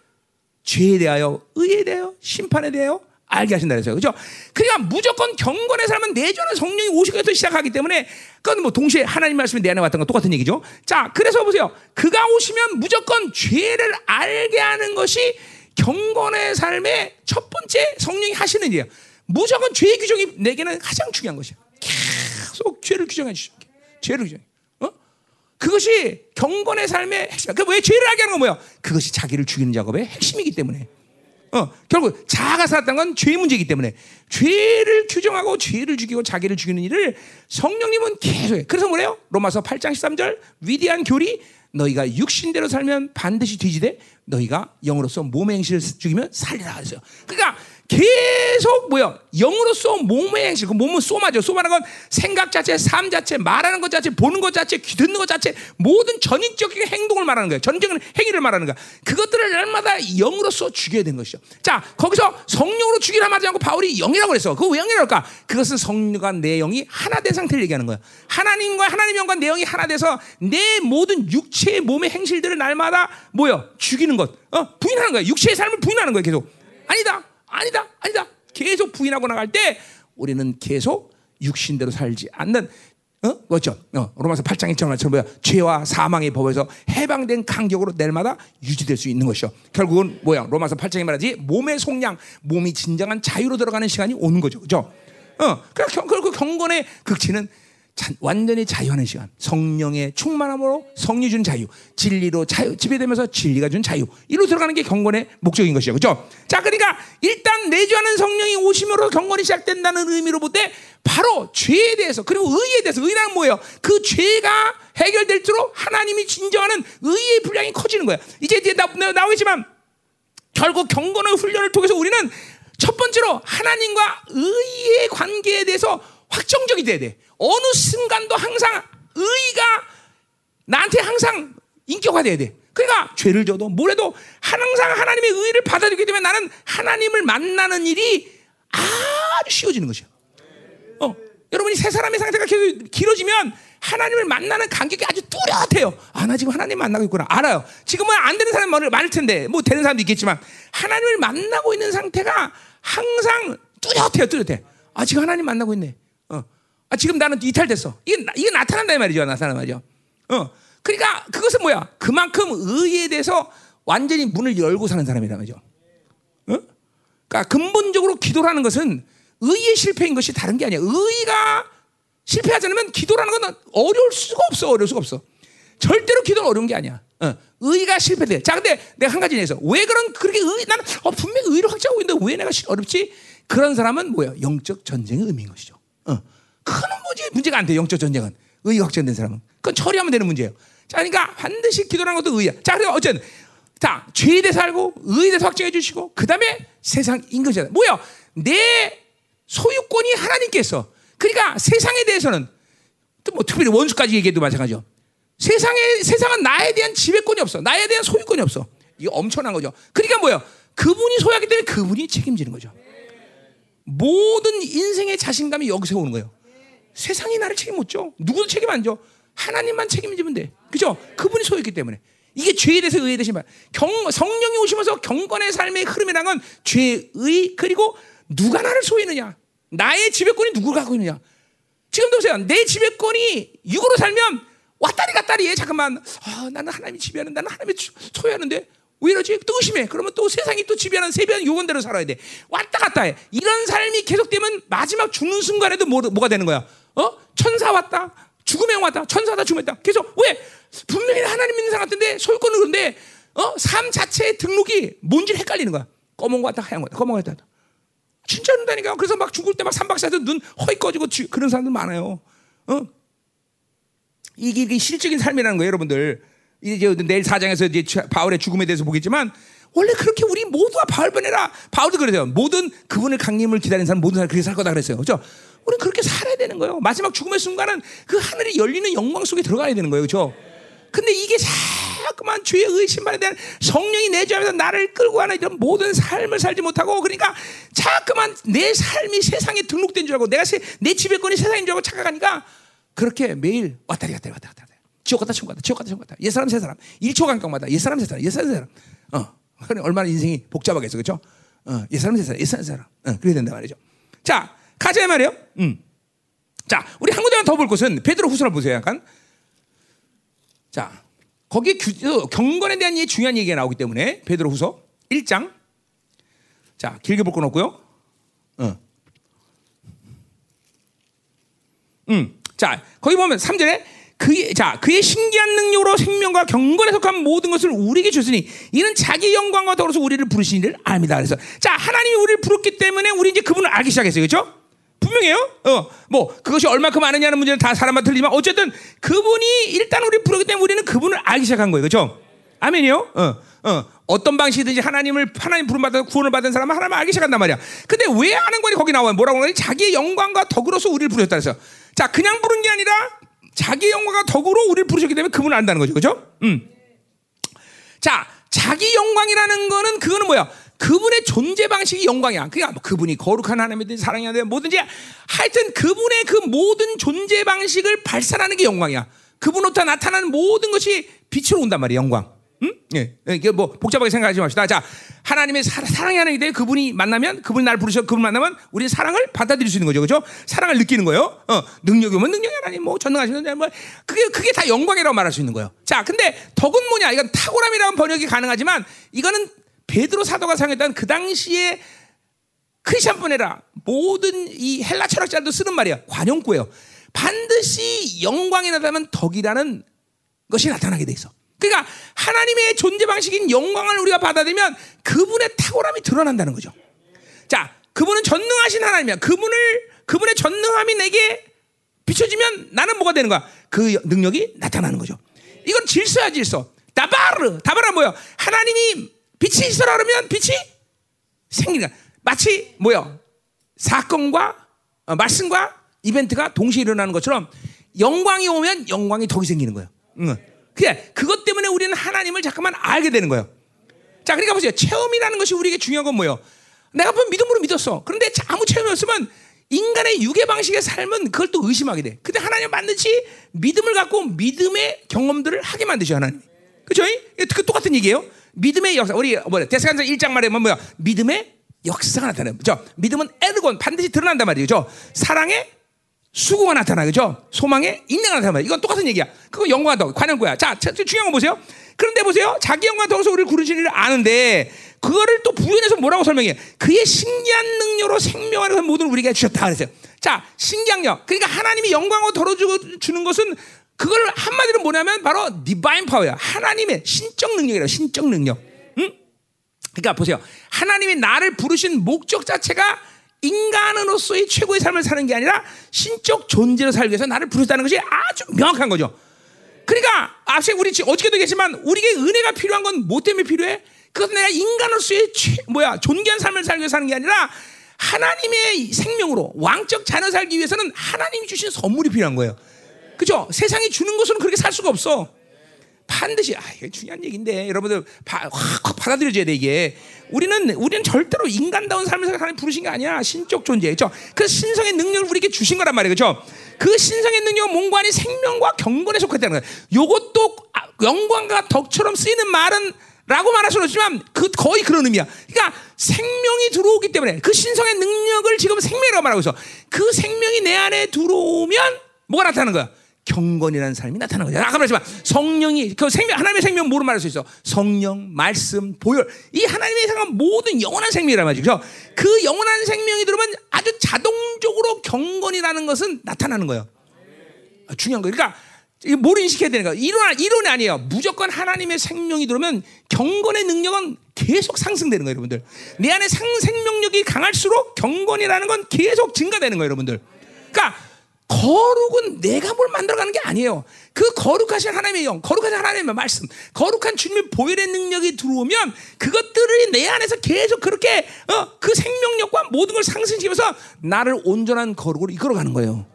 죄에 대하여 의에 대하여 심판에 대하여 알게 하신다 그랬어요. 그죠? 그러니까 무조건 경건의 삶은 내주하는 성령이 오시고부터 시작하기 때문에 그건 뭐 동시에 하나님 말씀이 내 안에 왔던 건 똑같은 얘기죠. 자, 그래서 보세요. 그가 오시면 무조건 죄를 알게 하는 것이 경건의 삶의 첫 번째 성령이 하시는 일이에요. 무조건 죄의 규정이 내게는 가장 중요한 것이야. 계속 죄를 규정해 주시오. 죄를 규정. 어? 그것이 경건의 삶의 핵심. 그왜 죄를 알게 하는 건 뭐야? 그것이 자기를 죽이는 작업의 핵심이기 때문에. 어, 결국 자아가 살았다는 건 죄의 문제이기 때문에 죄를 규정하고 죄를 죽이고 자기를 죽이는 일을 성령님은 계속해. 그래서 뭐래요? 로마서 8장 13절 위대한 교리 너희가 육신대로 살면 반드시 뒤지되 너희가 영으로서 몸의 행실을 죽이면 살리라 그랬어요. 그러니까 계속 뭐야? 영으로서 몸의 행실. 그 몸은 소마죠. 소마는 건 생각 자체 삶 자체 말하는 것 자체 보는 것 자체 듣는 것 자체 모든 전인적인 행동을 말하는 거예요. 전적인 행위를 말하는 거야. 그것들을 날마다 영으로서 죽여야 되는 것이죠. 자 거기서 성령으로 죽이라 말하지 않고 바울이 영이라고 그랬어. 그거 왜 영이랄까? 그것은 성령과 내 영이 하나 된 상태를 얘기하는 거야 하나님과 하나님 영과 내 영이 하나 돼서 내 모든 육체의 몸의 행실들을 날마다 뭐야 죽이는 것. 어? 부인하는 거야. 육체의 삶을 부인하는 거야 계속. 아니다 아니다, 아니다. 계속 부인하고 나갈 때 우리는 계속 육신대로 살지 않는 어? 그렇죠. 어, 로마서 8장 1절 말처럼 뭐야? 죄와 사망의 법에서 해방된 간격으로 내일마다 유지될 수 있는 것이요. 결국은 뭐야? 로마서 8장에 말하지 몸의 속량, 몸이 진정한 자유로 들어가는 시간이 오는 거죠. 그죠? 어, 그 경건의 극치는 완전히 자유하는 시간. 성령의 충만함으로 성리 준 자유, 진리로 자유, 지배되면서 진리가 준 자유. 이로 들어가는 게 경건의 목적인 것이죠. 그죠? 자, 그러니까 일단 내주하는 성령이 오심으로 경건이 시작된다는 의미로 볼 때 바로 죄에 대해서 그리고 의에 대해서 의란 뭐예요? 그 죄가 해결될수록 하나님이 진정하는 의의 분량이 커지는 거예요. 이제 이제 나, 나오겠지만 결국 경건의 훈련을 통해서 우리는 첫 번째로 하나님과 의의 관계에 대해서 확정적이 돼야 돼. 어느 순간도 항상 의가 나한테 항상 인격화돼야 돼. 그러니까 죄를 져도 뭐래도 항상 하나님의 의를 받아들이기 때문에 나는 하나님을 만나는 일이 아주 쉬워지는 것이야. 어, 여러분이 세 사람의 상태가 계속 길어지면 하나님을 만나는 간격이 아주 뚜렷해요. 아, 나 지금 하나님 만나고 있구나. 알아요. 지금은 안 되는 사람 많을 텐데, 뭐 되는 사람도 있겠지만, 하나님을 만나고 있는 상태가 항상 뚜렷해요, 뚜렷해. 아, 지금 하나님 만나고 있네. 어. 아, 지금 나는 이탈됐어. 이게, 이게 나타난다, 이 말이죠. 나타난 말이죠. 어. 그러니까 그것은 뭐야? 그만큼 의에 대해서 완전히 문을 열고 사는 사람이란 말이죠. 어? 그러니까 근본적으로 기도라는 것은 의의 실패인 것이 다른 게 아니야. 의가 실패하지 않으면 기도라는 건 어려울 수가 없어. 어려울 수가 없어. 절대로 기도는 어려운 게 아니야. 어. 의가 실패돼. 자, 근데 내가 한 가지 내서 왜 그런 그렇게 의 나는 어, 분명히 의를 확증하고 있는데 왜 내가 어렵지? 그런 사람은 뭐야? 영적 전쟁의 의미인 것이죠. 어. 그거는 뭐지? 문제가 안 돼. 영적 전쟁은 의가 확정된 사람은 그건 처리하면 되는 문제예요. 자, 그러니까 반드시 기도라는 것도 의야. 자, 그래서 어쨌든 자 죄에 대해서 알고 의에 대해서 확정해 주시고 그 다음에 세상 인것이다. 뭐야? 내 소유권이 하나님께 서 그러니까 세상에 대해서는 또 뭐 특별히 원수까지 얘기해도 마찬가지죠. 세상에 세상은 나에 대한 지배권이 없어. 나에 대한 소유권이 없어. 이게 엄청난 거죠. 그러니까 뭐야? 그분이 소유하기 때문에 그분이 책임지는 거죠. 모든 인생의 자신감이 여기서 오는 거예요. 세상이 나를 책임 못 져. 누구도 책임 안 져. 하나님만 책임지면 돼. 그죠? 그분이 소유했기 때문에. 이게 죄에 대해서 의에 대신 말. 경, 성령이 오시면서 경건의 삶의 흐름이라는 건 죄의 그리고 누가 나를 소유느냐. 나의 지배권이 누구 갖고 있느냐. 지금 보세요. 내 지배권이 육으로 살면 왔다리 갔다리 해. 잠깐만. 아, 나는 하나님이 지배하는, 나는 하나님이 소유하는데 왜 이러지? 또 의심해. 그러면 또 세상이 또 지배하는 세배하는 요건대로 살아야 돼. 왔다 갔다 해. 이런 삶이 계속되면 마지막 죽는 순간에도 뭐, 뭐가 되는 거야? 어? 천사 왔다. 죽음에 왔다. 천사다 죽음했다. 계속 왜? 분명히 하나님 믿는 사람 같은데 소유권은 그런데 어? 삶 자체의 등록이 뭔지 헷갈리는 거야. 검은 거 같다, 하얀 거 같다, 검은 거 같다. 진짜 그런다니까. 그래서 막 죽을 때 막 삼박사에서 눈 허이 꺼지고 그런 사람들 많아요. 어? 이게, 이게 실적인 삶이라는 거예요, 여러분들. 이제 내일 사장에서 이제 바울의 죽음에 대해서 보겠지만 원래 그렇게 우리 모두가 바울 보내라. 바울도 그러세요. 모든 그분을 강림을 기다리는 사람 모든 사람 그렇게 살 거다 그랬어요. 그렇죠? 우리는 그렇게 살아야 되는 거예요. 마지막 죽음의 순간은 그 하늘이 열리는 영광 속에 들어가야 되는 거예요. 그렇죠? 근데 이게 자꾸만 주의 의심만에 대한 성령이 내주하면서 나를 끌고 가는 이런 모든 삶을 살지 못하고 그러니까 자꾸만 내 삶이 세상에 등록된 줄 알고 내가 세, 내 지배권이 세상인 줄 알고 착각하니까 그렇게 매일 왔다리 갔다리 왔다 갔다 지옥 갔다 지옥 갔다 지옥 갔다 지옥 갔다. 옛 사람 새 사람. 1초 간격마다. 옛 사람 새 사람 옛 사람 새 사람. 어. 얼마나 인생이 복잡하겠어. 그렇죠? 어, 옛 사람 새 사람 옛 사람 새 사람. 어, 그래야 된다 말이죠. 자 가자 말이에요 음. 자 우리 한 군데만 더 볼 것은 베드로 후서를 보세요 약간 자, 거기에 어, 경건에 대한 이 중요한 얘기가 나오기 때문에 베드로 후서 1장. 자, 길게 볼 건 없고요. 어. 음. 자, 거기 보면 3절에 그의, 자, 그의 신기한 능력으로 생명과 경건에 속한 모든 것을 우리에게 줬으니 이는 자기 영광과 더불어서 우리를 부르신 일을 압니다. 그래서 자, 하나님이 우리를 부르기 때문에 우리 이제 그분을 알기 시작했어요. 그렇죠? 분명해요. 어, 뭐 그것이 얼마큼 아느냐는 문제는 다 사람마다 틀리지만 어쨌든 그분이 일단 우리 부르기 때문에 우리는 그분을 알기 시작한 거예요. 그렇죠? 아멘이요. 어, 어. 어떤 방식이든지 하나님을 하나님 부름 받아 구원을 받은 사람은 하나님을 알기 시작한단 말이야. 근데 왜 아는 거니 거기 나와요? 뭐라고 하니? 자기의 영광과 덕으로서 우리를 부르셨다 그래서 자 그냥 부른 게 아니라 자기의 영광과 덕으로 우리를 부르셨기 때문에 그분을 안다는 거죠. 그렇죠? 음. 자 자기 영광이라는 거는 그거는 뭐야? 그분의 존재 방식이 영광이야. 그러니까 뭐 그분이 거룩한 하나님이든지 사랑해야 돼 뭐든지 하여튼 그분의 그 모든 존재 방식을 발산하는 게 영광이야. 그분으로부터 나타나는 모든 것이 빛으로 온단 말이야. 영광. 응? 예. 이게 뭐 복잡하게 생각하지 맙시다. 자, 하나님의 사, 랑이 하나님이 돼 그분이 만나면 그분이 나를 부르셔 그분 만나면 우리 사랑을 받아들일 수 있는 거죠. 그죠? 사랑을 느끼는 거예요. 어, 능력이 오면 능력이 하나님 뭐 전능하시는 뭐 그게 그게 다 영광이라고 말할 수 있는 거예요. 자, 근데 덕은 뭐냐? 이건 탁월함이라는 번역이 가능하지만 이거는 베드로 사도가 사용했던 그 당시에 크리스천뿐 아니라 모든 이 헬라 철학자들도 쓰는 말이야. 관용구예요. 반드시 영광이 나타나면 덕이라는 것이 나타나게 돼 있어. 그러니까 하나님의 존재 방식인 영광을 우리가 받아들이면 그분의 탁월함이 드러난다는 거죠. 자, 그분은 전능하신 하나님이야. 그분을 그분의 전능함이 내게 비춰지면 나는 뭐가 되는 거야? 그 능력이 나타나는 거죠. 이건 질서야 질서. 다바르 다바르 뭐야? 하나님이 빛이 있어라 그러면 빛이 거야. 마치 뭐요? 사건과 어, 말씀과 이벤트가 동시에 일어나는 것처럼 영광이 오면 영광이 덕이 생기는 거예요. 응. 그래 그것 때문에 우리는 하나님을 잠깐만 알게 되는 거예요. 자, 그러니까 보세요. 체험이라는 것이 우리에게 중요한 건 뭐예요? 내가 번 믿음으로 믿었어. 그런데 아무 체험이 없으면 인간의 유괴 방식의 삶은 그걸 또 의심하게 돼. 근데 하나님 반드시 믿음을 갖고 믿음의 경험들을 하게 만드셔 하나님. 그죠? 그 똑같은 얘기예요. 믿음의 역사. 우리 뭐야? 데스간서 1장 말에면 뭐야? 믿음의 역사가 나타나요. 그죠? 믿음은 에르곤 반드시 드러난단 말이죠. 사랑의 수고가 나타나 그죠? 소망의 인내가 나타나. 이건 똑같은 얘기야. 그거 영광 더 관용구야. 자, 중요한 거 보세요. 그런데 보세요. 자기 영광 더서 우리를 구르신 일을 아는데 그거를 또 부연해서 뭐라고 설명해? 그의 신기한 능력으로 생명하는 모든 우리에게 주셨다 그랬어요. 자, 신기한 력. 그러니까 하나님이 영광을 덜어주는 것은 그걸 한마디로 뭐냐면 바로 디바인 파워야. 하나님의 신적 능력이라 신적 능력. 응? 그러니까 보세요. 하나님이 나를 부르신 목적 자체가 인간으로서의 최고의 삶을 사는 게 아니라 신적 존재로 살기 위해서 나를 부르셨다는 것이 아주 명확한 거죠. 그러니까 앞서 우리 어저께도 얘기했지만 우리에게 은혜가 필요한 건 뭐 때문에 필요해? 그것은 내가 인간으로서의 최, 뭐야 존귀한 삶을 살기 위해서 사는 게 아니라 하나님의 생명으로 왕적 자녀 살기 위해서는 하나님이 주신 선물이 필요한 거예요. 그죠? 세상이 주는 것으로 그렇게 살 수가 없어. 반드시 아 이게 중요한 얘기인데 여러분들 바, 확, 확 받아들여져야 돼 이게 우리는 우리는 절대로 인간다운 살아 하나님 부르신 게 아니야 신적 존재 그죠 그 신성의 능력을 우리에게 주신 거란 말이에요 그죠 그 신성의 능력은 몸과 이 생명과 경건에 속했다는 거예요 요것도 아, 영광과 덕처럼 쓰이는 말은 라고 말할 수는 없지만 그 거의 그런 의미야. 그러니까 생명이 들어오기 때문에 그 신성의 능력을 지금 생명이라고 말하고 있어. 그 생명이 내 안에 들어오면 뭐가 나타나는 거야? 경건이라는 삶이 나타나는 거죠. 아까 말했지만 성령이 그 생명 하나님의 생명 뭐로 말할 수 있어? 성령, 말씀, 보혈 이 하나님의 생명 모든 영원한 생명이란 말이죠. 그 영원한 생명이 들어오면 아주 자동적으로 경건이라는 것은 나타나는 거예요. 아, 중요한 거. 그러니까 뭘 인식해야 되는 거야? 이론 이론이 아니에요. 무조건 하나님의 생명이 들어오면 경건의 능력은 계속 상승되는 거예요, 여러분들. 내 안에 상 생명력이 강할수록 경건이라는 건 계속 증가되는 거예요, 여러분들. 그러니까 거룩은 내가 뭘 만들어가는 게 아니에요. 그 거룩하신 하나님의 영, 거룩하신 하나님의 말씀, 거룩한 주님의 보혈의 능력이 들어오면 그것들이 내 안에서 계속 그렇게 어, 그 생명력과 모든 걸 상승시키면서 나를 온전한 거룩으로 이끌어가는 거예요.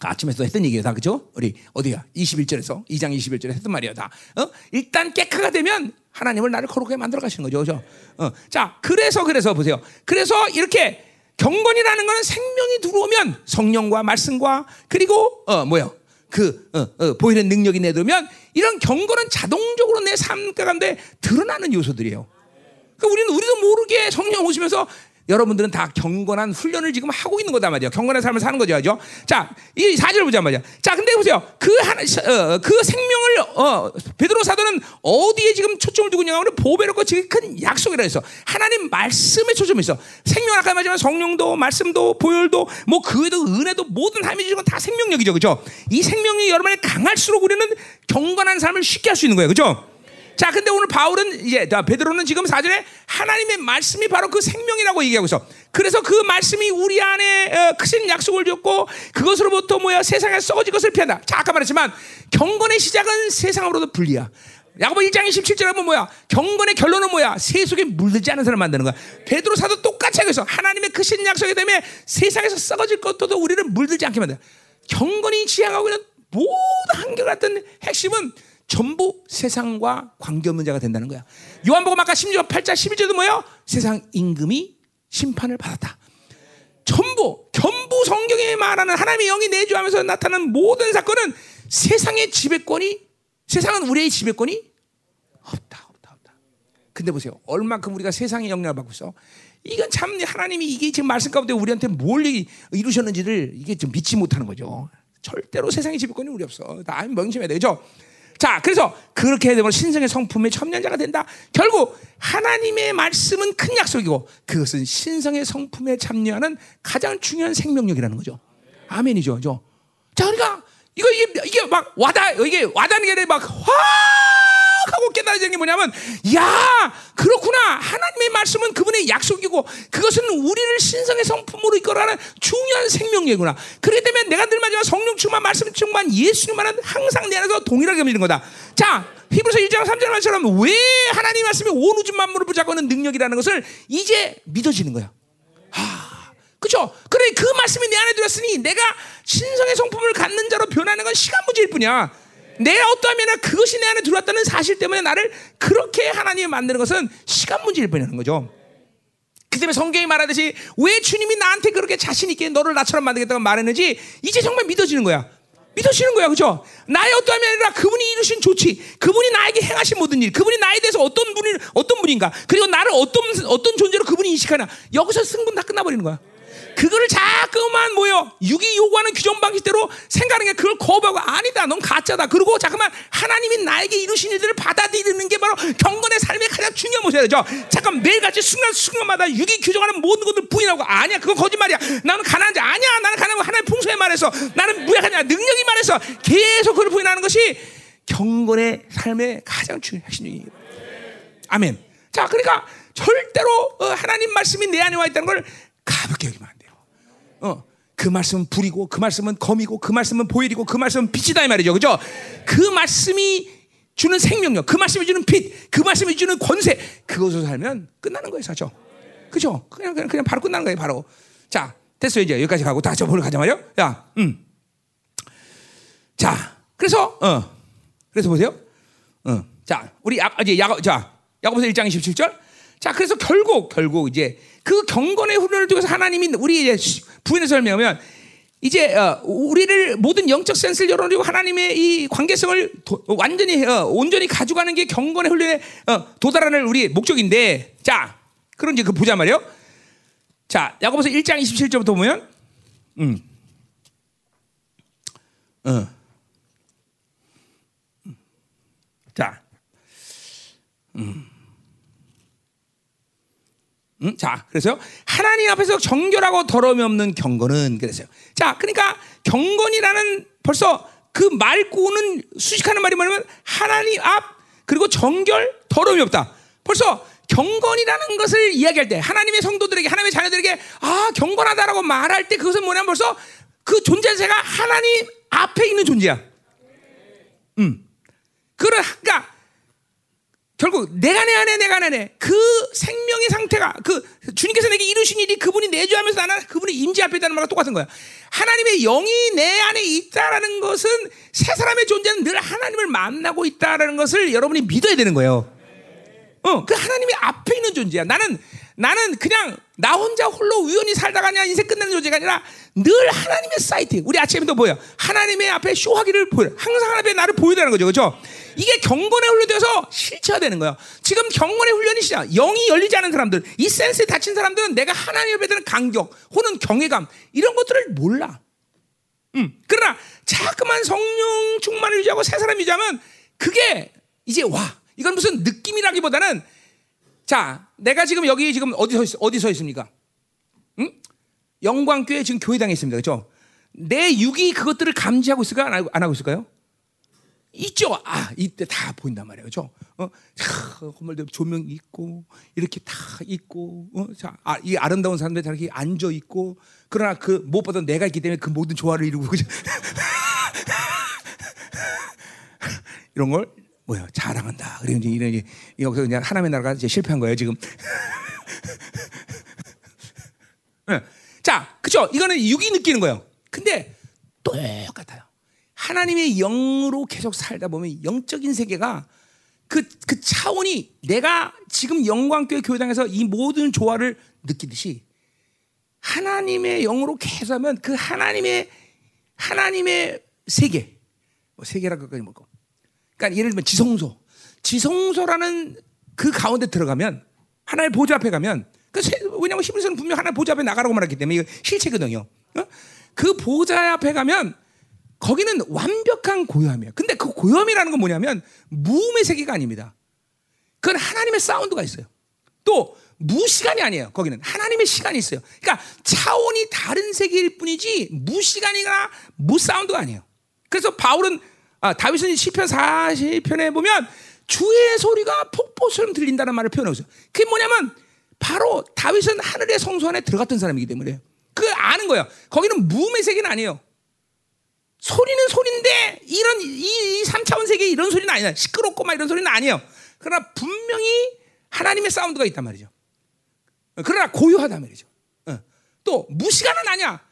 그 아침에도 했던 얘기예요, 다 그죠? 우리 어디야? 21절에서 2장 21절에 했던 말이야, 다. 어? 일단 깨끗가 되면 하나님을 나를 거룩하게 만들어 가시는 거죠, 그죠? 어. 자, 그래서 그래서 보세요. 그래서 이렇게 경건이라는 것은 생명이 들어오면 성령과 말씀과 그리고 어 뭐요? 그 어, 어, 보이는 능력이 내두면 이런 경건은 자동적으로 내 삶 가운데 드러나는 요소들이에요. 그러니까 우리는 우리도 모르게 성령 오시면서 여러분들은 다 경건한 훈련을 지금 하고 있는 거다 말이야. 경건한 삶을 사는 거죠, 그죠? 자, 이 사절 보자 말이야. 자, 근데 보세요. 그 한, 어, 그 생명을 어, 베드로 사도는 어디에 지금 초점을 두고 있냐면 보배롭고 지금 큰 약속이라 해서 하나님 말씀에 초점이 있어. 생명 아까 말했지만 성령도 말씀도 보혈도 뭐 그 외에도 은혜도 모든 하나님이 주신 건다 생명력이죠, 그죠? 이 생명이 여러분에 강할수록 우리는 경건한 삶을 쉽게 할 수 있는 거예요, 그죠? 자, 근데 오늘 바울은 이제 베드로는 지금 사전에 하나님의 말씀이 바로 그 생명이라고 얘기하고 있어. 그래서 그 말씀이 우리 안에 어, 크신 약속을 줬고 그것으로부터 뭐야 세상에 썩어질 것을 피한다. 자, 아까 말했지만 경건의 시작은 세상으로도 분리야. 야고보 1장 27절에 보면 뭐야? 경건의 결론은 뭐야? 세속에 물들지 않은 사람 만드는 거야. 베드로 사도 똑같이 하고 있어. 하나님의 크신 약속이 때문에 세상에서 썩어질 것도 우리를 물들지 않게 만든 경건이 지향하고 있는 모든 한결같은 핵심은 전부 세상과 관계없는 자가 된다는 거야. 요한복음 아까 16절 8절 11절도 뭐예요? 세상 임금이 심판을 받았다. 전부 전부 성경에 말하는 하나님의 영이 내주하면서 나타나는 모든 사건은 세상의 지배권이 세상은 우리의 지배권이 없다 없다 없다. 근데 보세요. 얼마큼 우리가 세상의 영향을 받고 있어. 이건 참 하나님이 이게 지금 말씀 가운데 우리한테 뭘 이루셨는지를 이게 좀 믿지 못하는 거죠. 절대로 세상의 지배권이 우리 없어. 다 명심해야 되죠. 자, 그래서 그렇게 되면 신성의 성품의 첨년자가 된다. 결국 하나님의 말씀은 큰 약속이고 그것은 신성의 성품에 참여하는 가장 중요한 생명력이라는 거죠. 아멘이죠. 죠 자, 그러니까 이거 이게, 이게 막 와다 이게 와닿는 게 아니라 막 화. 하고 깨달아지는 게 뭐냐면, 야, 그렇구나. 하나님의 말씀은 그분의 약속이고, 그것은 우리를 신성의 성품으로 이끌어가는 중요한 생명력이구나. 그렇기 때문에 내가 늘 말하지만 성령 충만, 말씀 충만, 예수님만은 항상 내 안에서 동일하게 믿는 거다. 자, 히브리서 1장 3절 말처럼 왜 하나님 말씀이 온 우주 만물을 붙잡고는 능력이라는 것을 이제 믿어지는 거야. 아, 그죠? 그래, 그 말씀이 내 안에 들었으니 내가 신성의 성품을 갖는 자로 변하는 건 시간 문제일 뿐이야. 내 어떠하면 그것이 내 안에 들어왔다는 사실 때문에 나를 그렇게 하나님이 만드는 것은 시간 문제일 뿐이라는 거죠. 그 때문에 성경이 말하듯이 왜 주님이 나한테 그렇게 자신 있게 너를 나처럼 만들겠다고 말했는지 이제 정말 믿어지는 거야. 믿어지는 거야, 그죠? 나의 어떠함이 아니라 그분이 이루신 조치, 그분이 나에게 행하신 모든 일, 그분이 나에 대해서 어떤 분이 어떤 분인가, 그리고 나를 어떤 어떤 존재로 그분이 인식하나 여기서 승분 다 끝나버리는 거야. 그거를 자꾸만 뭐요 육이 요구하는 규정 방식대로 생각하는 게 그걸 거부하고 아니다 넌 가짜다. 그리고 잠깐만 하나님이 나에게 이루신 일들을 받아들이는 게 바로 경건의 삶의 가장 중요한 모습이죠? 잠깐 매일같이 순간순간마다 육이 규정하는 모든 것들 부인하고 아니야 그건 거짓말이야. 나는 가난한 자 아니야. 나는 가난한 하나님 풍성에 말해서 나는 무약하냐 능력이 말해서 계속 그걸 부인하는 것이 경건의 삶의 가장 중요한 핵심이에요. 아멘. 자 그러니까 절대로 어, 하나님 말씀이 내 안에 와 있다는 걸 가볍게 여기면. 어, 그 말씀은 불이고, 그 말씀은 검이고, 그 말씀은 보일이고, 그 말씀은 빛이다 이 말이죠, 그죠? 그 말씀이 주는 생명력, 그 말씀이 주는 빛, 그 말씀이 주는 권세, 그것으로 살면 끝나는 거예요, 사죠? 그죠? 그냥, 그냥, 그냥 바로 끝나는 거예요, 바로. 자, 됐어요, 이제 여기까지 가고 다시 보러 가자 말이요. 야, 음. 자, 그래서, 어, 그래서 보세요. 어, 자, 우리 야, 이제 야고, 자, 야고보서 1장 27절. 자, 그래서 결국, 결국 이제 그 경건의 훈련을 통해서 하나님이 우리 이제 부인을 설명하면 이제 어, 우리를 모든 영적 센스를 열어놓고 하나님의 이 관계성을 도, 완전히 어, 온전히 가져가는 게 경건의 훈련에 어, 도달하는 우리 목적인데 자 그런 이제 그 보자 말이요. 자 야고보서 1장 27절부터 보면 음. 어. 자. 음. 음? 자, 그래서 하나님 앞에서 정결하고 더러움이 없는 경건은 그랬어요. 자, 그러니까 경건이라는 벌써 그 말고는 수식하는 말이 뭐냐면 하나님 앞 그리고 정결 더러움이 없다. 벌써 경건이라는 것을 이야기할 때 하나님의 성도들에게 하나님의 자녀들에게 아 경건하다라고 말할 때 그것은 뭐냐면 벌써 그 존재자가 하나님 앞에 있는 존재야. 음. 그런 그러니까 결국 내가 내 안에 내가 내 안에 그 생명의 상태가 그 주님께서 내게 이루신 일이 그분이 내주하면서 나는 그분이 임재 앞에 있다는 말과 똑같은 거야. 하나님의 영이 내 안에 있다라는 것은 새 사람의 존재는 늘 하나님을 만나고 있다라는 것을 여러분이 믿어야 되는 거예요. 어, 그 하나님이 앞에 있는 존재야. 나는 나는 그냥 나 혼자 홀로 우연히 살다가 그냥 인생 끝내는 존재가 아니라 늘 하나님의 사이트. 우리 아침에도 보여. 하나님의 앞에 쇼하기를 보여. 항상 하나님 앞에 나를 보여달라는 거죠. 그렇죠? 이게 경건의 훈련되어서 실체화되는 거예요. 지금 경건의 훈련이 시작. 영이 열리지 않은 사람들, 이 센스에 다친 사람들은 내가 하나님 앞에 대한 간격, 혹은 경외감 이런 것들을 몰라. 음. 그러나 자꾸만 성령 충만을 유지하고 새 사람 유지하면 그게 이제 와. 이건 무슨 느낌이라기보다는 자, 내가 지금 여기 지금 어디 서 있, 어디 서 있습니까? 응? 영광교회 지금 교회당에 있습니다. 그렇죠? 내 육이 그것들을 감지하고 있을까 안 안 하고 있을까요? 있죠. 아, 이때 다 보인단 말이에요. 그죠? 어, 건물들 조명 있고, 이렇게 다 있고, 어, 자, 아, 이 아름다운 사람들 다 이렇게 앉아 있고, 그러나 그 무엇보다 내가 있기 때문에 그 모든 조화를 이루고, 그죠? 이런 걸 뭐야 자랑한다. 그리고 이제 이런 여기서 그냥 하나님의 나라가 이제 실패한 거예요 지금. 네. 자, 그죠? 이거는 육이 느끼는 거예요. 근데 똑같아요. 하나님의 영으로 계속 살다 보면 영적인 세계가 그, 그 차원이 내가 지금 영광교회 교회당에서 이 모든 조화를 느끼듯이 하나님의 영으로 계속 하면 그 하나님의 하나님의 세계 뭐 세계라 그까지 뭐고 그러니까 예를 들면 지성소. 지성소라는 그 가운데 들어가면 하나의 보좌 앞에 가면 그 왜냐하면 히브리서는 분명 하나의 보좌 앞에 나가라고 말했기 때문에 이거 실체거든요. 어? 그 보좌 앞에 가면 거기는 완벽한 고요함이에요. 근데 그 고요함이라는 건 뭐냐면 무음의 세계가 아닙니다. 그건 하나님의 사운드가 있어요. 또 무시간이 아니에요. 거기는 하나님의 시간이 있어요. 그러니까 차원이 다른 세계일 뿐이지 무시간이나 무사운드가 아니에요. 그래서 바울은 아, 다윗은 시편 40편에 보면 주의 소리가 폭포처럼 들린다는 말을 표현하고 있어요. 그게 뭐냐면 바로 다윗은 하늘의 성소 안에 들어갔던 사람이기 때문에 그 아는 거예요. 거기는 무음의 세계는 아니에요. 소리는 소리인데 이런 이, 이 3차원 세계 이런 소리는 아니야. 시끄럽고 막 이런 소리는 아니에요. 그러나 분명히 하나님의 사운드가 있단 말이죠. 그러나 고요하단 말이죠. 어. 또 무시간은 아니야.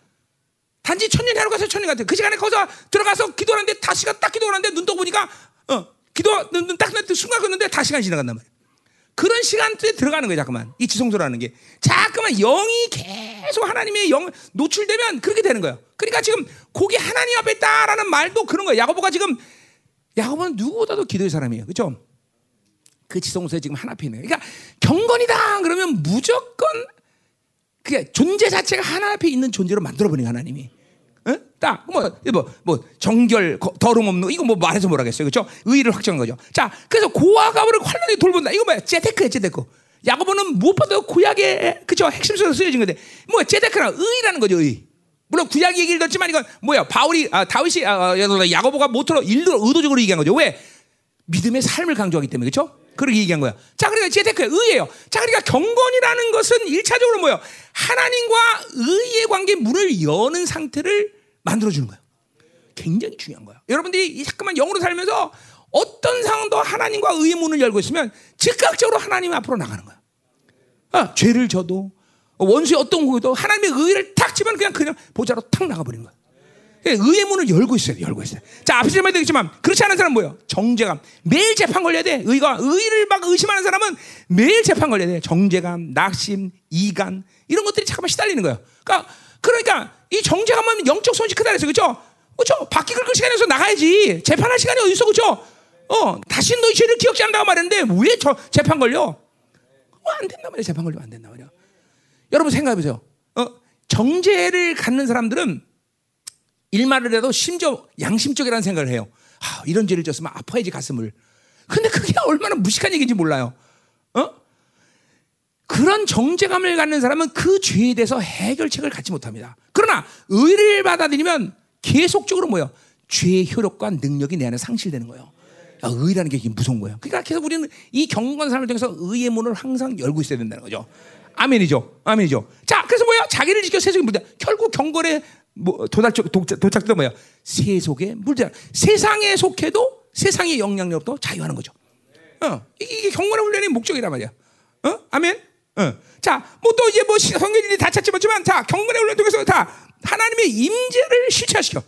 단지 천년이 하루 가서 천년 같아. 그 시간에 거기서 들어가서 기도하는데 다시가 딱 기도하는데 눈 떠 보니까 어 기도 눈딱 떴는데 순간 걷는데 다 시간 지나간단 말이야. 그런 시간대에 들어가는 거예요, 자꾸만. 이 지성소라는 게. 자꾸만 영이 계속 하나님의 영 노출되면 그렇게 되는 거예요. 그러니까 지금 거기 하나님 앞에 있다라는 말도 그런 거예요. 야고보가 지금 야고보는 누구보다도 기도의 사람이에요. 그렇죠? 그 지성소에 지금 하나 앞에 있는 거예요. 그러니까 경건이다 그러면 무조건 그게 존재 자체가 하나 앞에 있는 존재로 만들어 버린 하나님이. 어? 딱뭐 뭐, 뭐 정결 더러움 없는 이거 뭐 말해서 뭐라겠어요? 그렇죠 의를 확정한 거죠. 자 그래서 고와 가부를 활란히 돌본다. 이거 뭐야? 제데크야 제데크. 야고보는 무엇보다 구약의 그죠 핵심적으로 쓰여진 건데. 뭐 제데크는 의라는 거죠 의 물론 구약 얘기를 듣지만 이건 뭐야? 바울이 아, 다윗이 아, 아 야고보가 모토로 일로 의도적으로 얘기한 거죠. 왜? 믿음의 삶을 강조하기 때문에. 그렇죠 그렇게 얘기한 거야. 자, 그러니까 제테크의 의예요. 자, 그러니까 경건이라는 것은 일차적으로 뭐예요? 하나님과 의의 관계 문을 여는 상태를 만들어주는 거예요. 굉장히 중요한 거예요. 여러분들이 잠깐만 영으로 살면서 어떤 상황도 하나님과 의의 문을 열고 있으면 즉각적으로 하나님 앞으로 나가는 거야. 아, 죄를 져도 원수의 어떤 공도 하나님의 의를 탁 치면 그냥 그냥 보자로 탁 나가버리는 거야. 예, 의의 문을 열고 있어야 돼, 열고 있어요. 자, 앞에서 말도 되겠지만, 그렇지 않은 사람은 뭐예요? 정죄감. 매일 재판 걸려야 돼. 의가, 의를 막 의심하는 사람은 매일 재판 걸려야 돼. 정죄감, 낙심, 이간, 이런 것들이 잠깐만 시달리는 거예요. 그러니까, 그러니까, 이 정죄감은 영적 손실 크다 그랬어. 그죠? 그죠? 바퀴 긁을 시간에서 나가야지. 재판할 시간이 어딨어. 그죠? 어, 다시 너희 죄를 기억지 않는다고 말했는데, 왜 저, 재판 걸려? 어, 안 된단 말이야. 재판 걸리면 안 된단 말이야. 여러분 생각해 보세요. 어, 정죄를 갖는 사람들은 일말을 해도 심지어 양심적이라는 생각을 해요. 아, 이런 죄를 졌으면 아파야지 가슴을. 근데 그게 얼마나 무식한 얘기인지 몰라요. 어? 그런 정죄감을 갖는 사람은 그 죄에 대해서 해결책을 갖지 못합니다. 그러나 의를 받아들이면 계속적으로 뭐요? 죄의 효력과 능력이 내 안에 상실되는 거예요. 야, 의라는 게 무서운 거예요. 그러니까 계속 우리는 이 경건 삶을 통해서 의의 문을 항상 열고 있어야 된다는 거죠. 아멘이죠. 아멘이죠. 자, 그래서 뭐야? 자기를 지켜 세상에 물다. 결국 경건의 뭐 도달적 도착도 뭐야? 세속에 물들 세상에 속해도 세상의 영향력도 자유하는 거죠. 어, 이게 경건의 훈련의 목적이란 말이야. 어, 아멘. 어. 자, 뭐 또 이제 뭐 성경들이 다 찾지만, 자, 경건의 훈련 통해서 다 하나님의 임재를 실체시켜.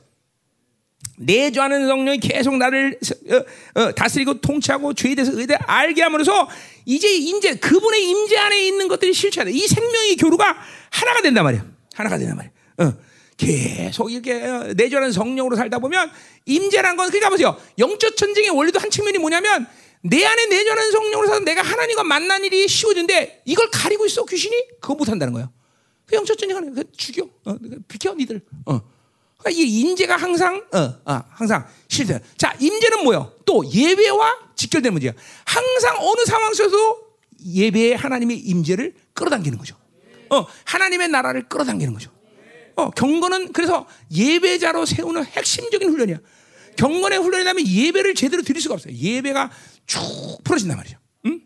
내주하는 성령이 계속 나를 어, 어, 다스리고 통치하고 죄에 대해서 의대 알게 함으로써 이제 임재 그분의 임재 안에 있는 것들이 실체다. 이 생명의 교류가 하나가 된단 말이야. 하나가 된단 말이야. 어. 계속 이렇게 내주하는 성령으로 살다 보면 임재란 건 그러니까 보세요. 영적 전쟁의 원리도 한 측면이 뭐냐면 내 안에 내주하는 성령으로 살서 내가 하나님과 만난 일이 쉬워진데 이걸 가리고 있어 귀신이 그거 못 한다는 거야. 그 영적 전쟁하는 그 죽여, 어, 그 비켜 니들. 어. 그러니까 이 임재가 항상 어, 어 항상 실패. 자, 임재는 뭐요? 또 예배와 직결된 문제야. 항상 어느 상황 속에서 예배에 하나님의 임재를 끌어당기는 거죠. 어, 하나님의 나라를 끌어당기는 거죠. 어, 경건은 그래서 예배자로 세우는 핵심적인 훈련이야. 경건의 훈련이라면 예배를 제대로 드릴 수가 없어요. 예배가 쭉 풀어진단 말이죠. 응?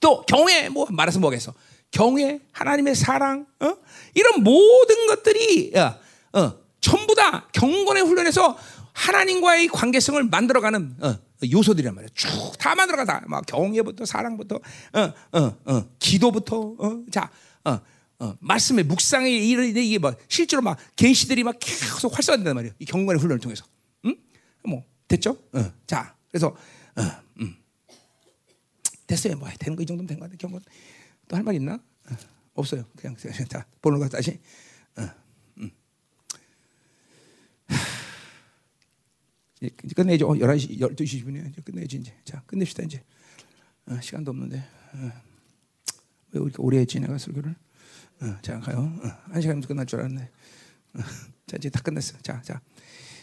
또 경외 뭐 말해서 뭐겠어? 경외, 하나님의 사랑, 어? 이런 모든 것들이 어, 어, 전부 다 경건의 훈련에서 하나님과의 관계성을 만들어가는 어, 요소들이란 말이야. 쭉 다 만들어가다. 막 경외부터 사랑부터, 어, 어, 어, 기도부터, 어, 자, 어, 어, 말씀의 묵상의 일이 이게 막 실제로 막 계시들이 막 계속 활성화된단 말이에요. 이 경건의 훈련을 통해서. 응? 뭐 됐죠? 어. 자, 그래서 어, 음. 됐어요. 뭐 되는 거 이 정도면 된거 같아. 경건 또할 말 있나? 어, 없어요. 그냥 자 보는 거 다시. 어, 음. 이제 끝내죠. 11시, 12시 10분이야. 이제 끝내지 이제. 자, 끝냅시다 이제. 어, 시간도 없는데. 어. 왜 이렇게 오래 지내가 설교를? 어, 자 가요. 어, 한 시간이면 끝날 줄 알았네. 어, 자 이제 다 끝났어. 자 자.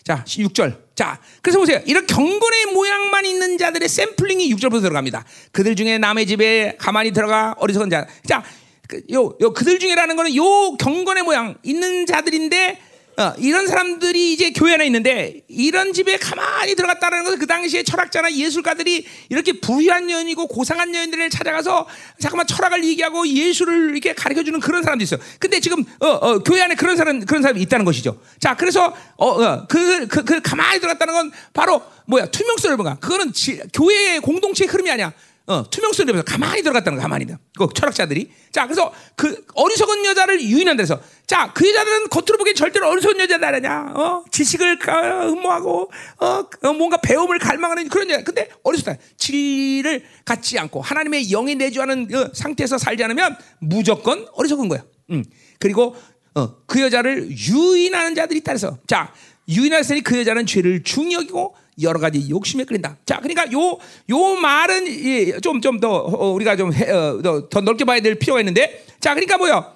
자, 6절. 자, 그래서 보세요. 이런 경건의 모양만 있는 자들의 샘플링이 6절부터 들어갑니다. 그들 중에 남의 집에 가만히 들어가 어리석은 자. 자, 그, 요, 요 그들 중에라는 거는 요 경건의 모양 있는 자들인데 어, 이런 사람들이 이제 교회 안에 있는데 이런 집에 가만히 들어갔다는 것은 그 당시에 철학자나 예술가들이 이렇게 부유한 여인이고 고상한 여인들을 찾아가서 잠깐만 철학을 얘기하고 예술을 이렇게 가르쳐 주는 그런 사람도 있어요. 근데 지금 어, 어, 교회 안에 그런 사람 그런 사람이 있다는 것이죠. 자, 그래서 어, 어 그, 그, 그 가만히 들어갔다는 건 바로 뭐야 투명성을 뭔가 그거는 지, 교회의 공동체의 흐름이 아니야. 어, 투명성을 내면서 가만히 들어갔다는 거, 가만히. 그 철학자들이. 자, 그래서 그 어리석은 여자를 유인한 데서 자, 그 여자들은 겉으로 보기엔 절대로 어리석은 여자들 아니냐. 어? 지식을 가- 흠모하고, 어? 어, 뭔가 배움을 갈망하는 그런 여자. 근데 어리석다. 진리를 갖지 않고 하나님의 영이 내주하는 그 상태에서 살지 않으면 무조건 어리석은 거야. 음. 그리고 어, 그 여자를 유인하는 자들이 그래서 자, 유인하였으니 그 여자는 죄를 여기고 여러 가지 욕심에 끌린다. 자, 그러니까 요, 요 말은 좀, 좀 더, 어, 우리가 좀, 해- 어, 더, 더 넓게 봐야 될 필요가 있는데, 자, 그러니까 뭐요?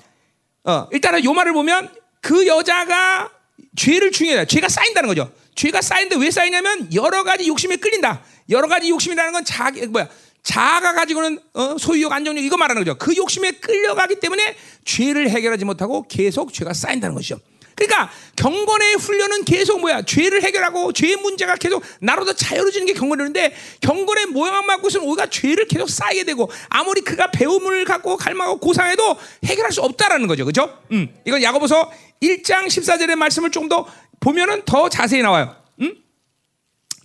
어, 일단은 요 말을 보면 그 여자가 죄를 중요해. 죄가 쌓인다는 거죠. 죄가 쌓이는데 왜 쌓이냐면 여러 가지 욕심에 끌린다. 여러 가지 욕심이라는 건 자기, 뭐야. 자가 가지고는 어, 소유욕, 안정욕 이거 말하는 거죠. 그 욕심에 끌려가기 때문에 죄를 해결하지 못하고 계속 죄가 쌓인다는 것이죠. 그러니까 경건의 훈련은 계속 뭐야 죄를 해결하고 죄의 문제가 계속 나로도 자유로워지는 게 경건이는데 경건의 모양만 갖고 있으면 우리가 죄를 계속 쌓이게 되고 아무리 그가 배움을 갖고 갈망하고 고상해도 해결할 수 없다라는 거죠 그죠? 음, 이건 야고보서 1장 14절의 말씀을 좀더 보면은 더 자세히 나와요 음?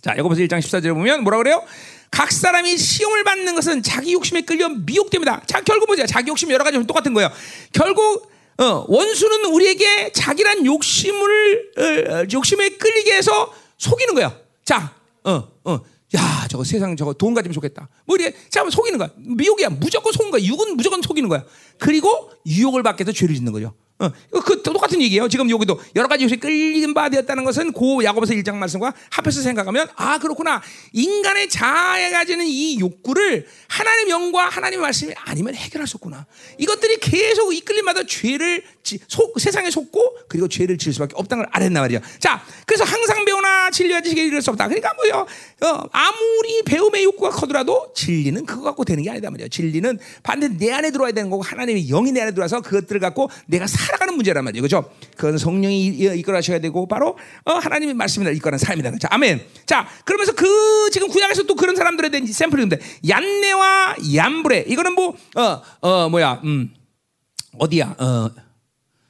자 야고보서 1장 14절에 보면 뭐라 그래요? 각 사람이 시험을 받는 것은 자기 욕심에 끌려 미혹됩니다. 자, 결국 뭐죠? 자기 욕심 여러 가지 똑같은 거예요. 결국 어, 원수는 우리에게 자기란 욕심을 어, 어, 욕심에 끌리게 해서 속이는 거야. 자, 어, 어. 야, 저거 세상 저거 돈 가지면 좋겠다. 뭐 이렇게 자, 속이는 거야. 미혹이야. 무조건 속는 거야. 육은 무조건 속이는 거야. 그리고 유혹을 받게 해서 죄를 짓는 거죠. 어, 그 똑같은 얘기예요. 지금 여기도 여러 가지 요새 끌리는 바 되었다는 것은 고 야고보서 1장 말씀과 합해서 생각하면 아 그렇구나. 인간의 자아에 가지는 이 욕구를 하나님 영과 하나님의 말씀이 아니면 없구나. 이것들이 계속 이끌림마다 죄를 지, 속, 세상에 속고 그리고 죄를 지을 수밖에 없다는 걸 알았나 말이야. 자, 그래서 항상 배우나 진리와 지식에 이를 수 없다. 그러니까 뭐요? 어, 아무리 배움의 욕구가 커더라도 진리는 그거 갖고 되는 게 아니다 말이야. 진리는 반드시 내 안에 들어와야 되는 거고 하나님의 영이 내 안에 들어와서 그것들을 갖고 내가 살아가는 문제란 말이에요. 그죠? 그건 성령이 이- 이끌어셔야 되고 바로 어, 하나님의 말씀이 이끌어가는 삶이다. 자, 아멘. 자, 그러면서 그 지금 구약에서 또 그런 사람들에 대한 샘플인데 얀네와 얀브레 이거는 뭐 어, 어, 뭐야? 음. 어디야? 어.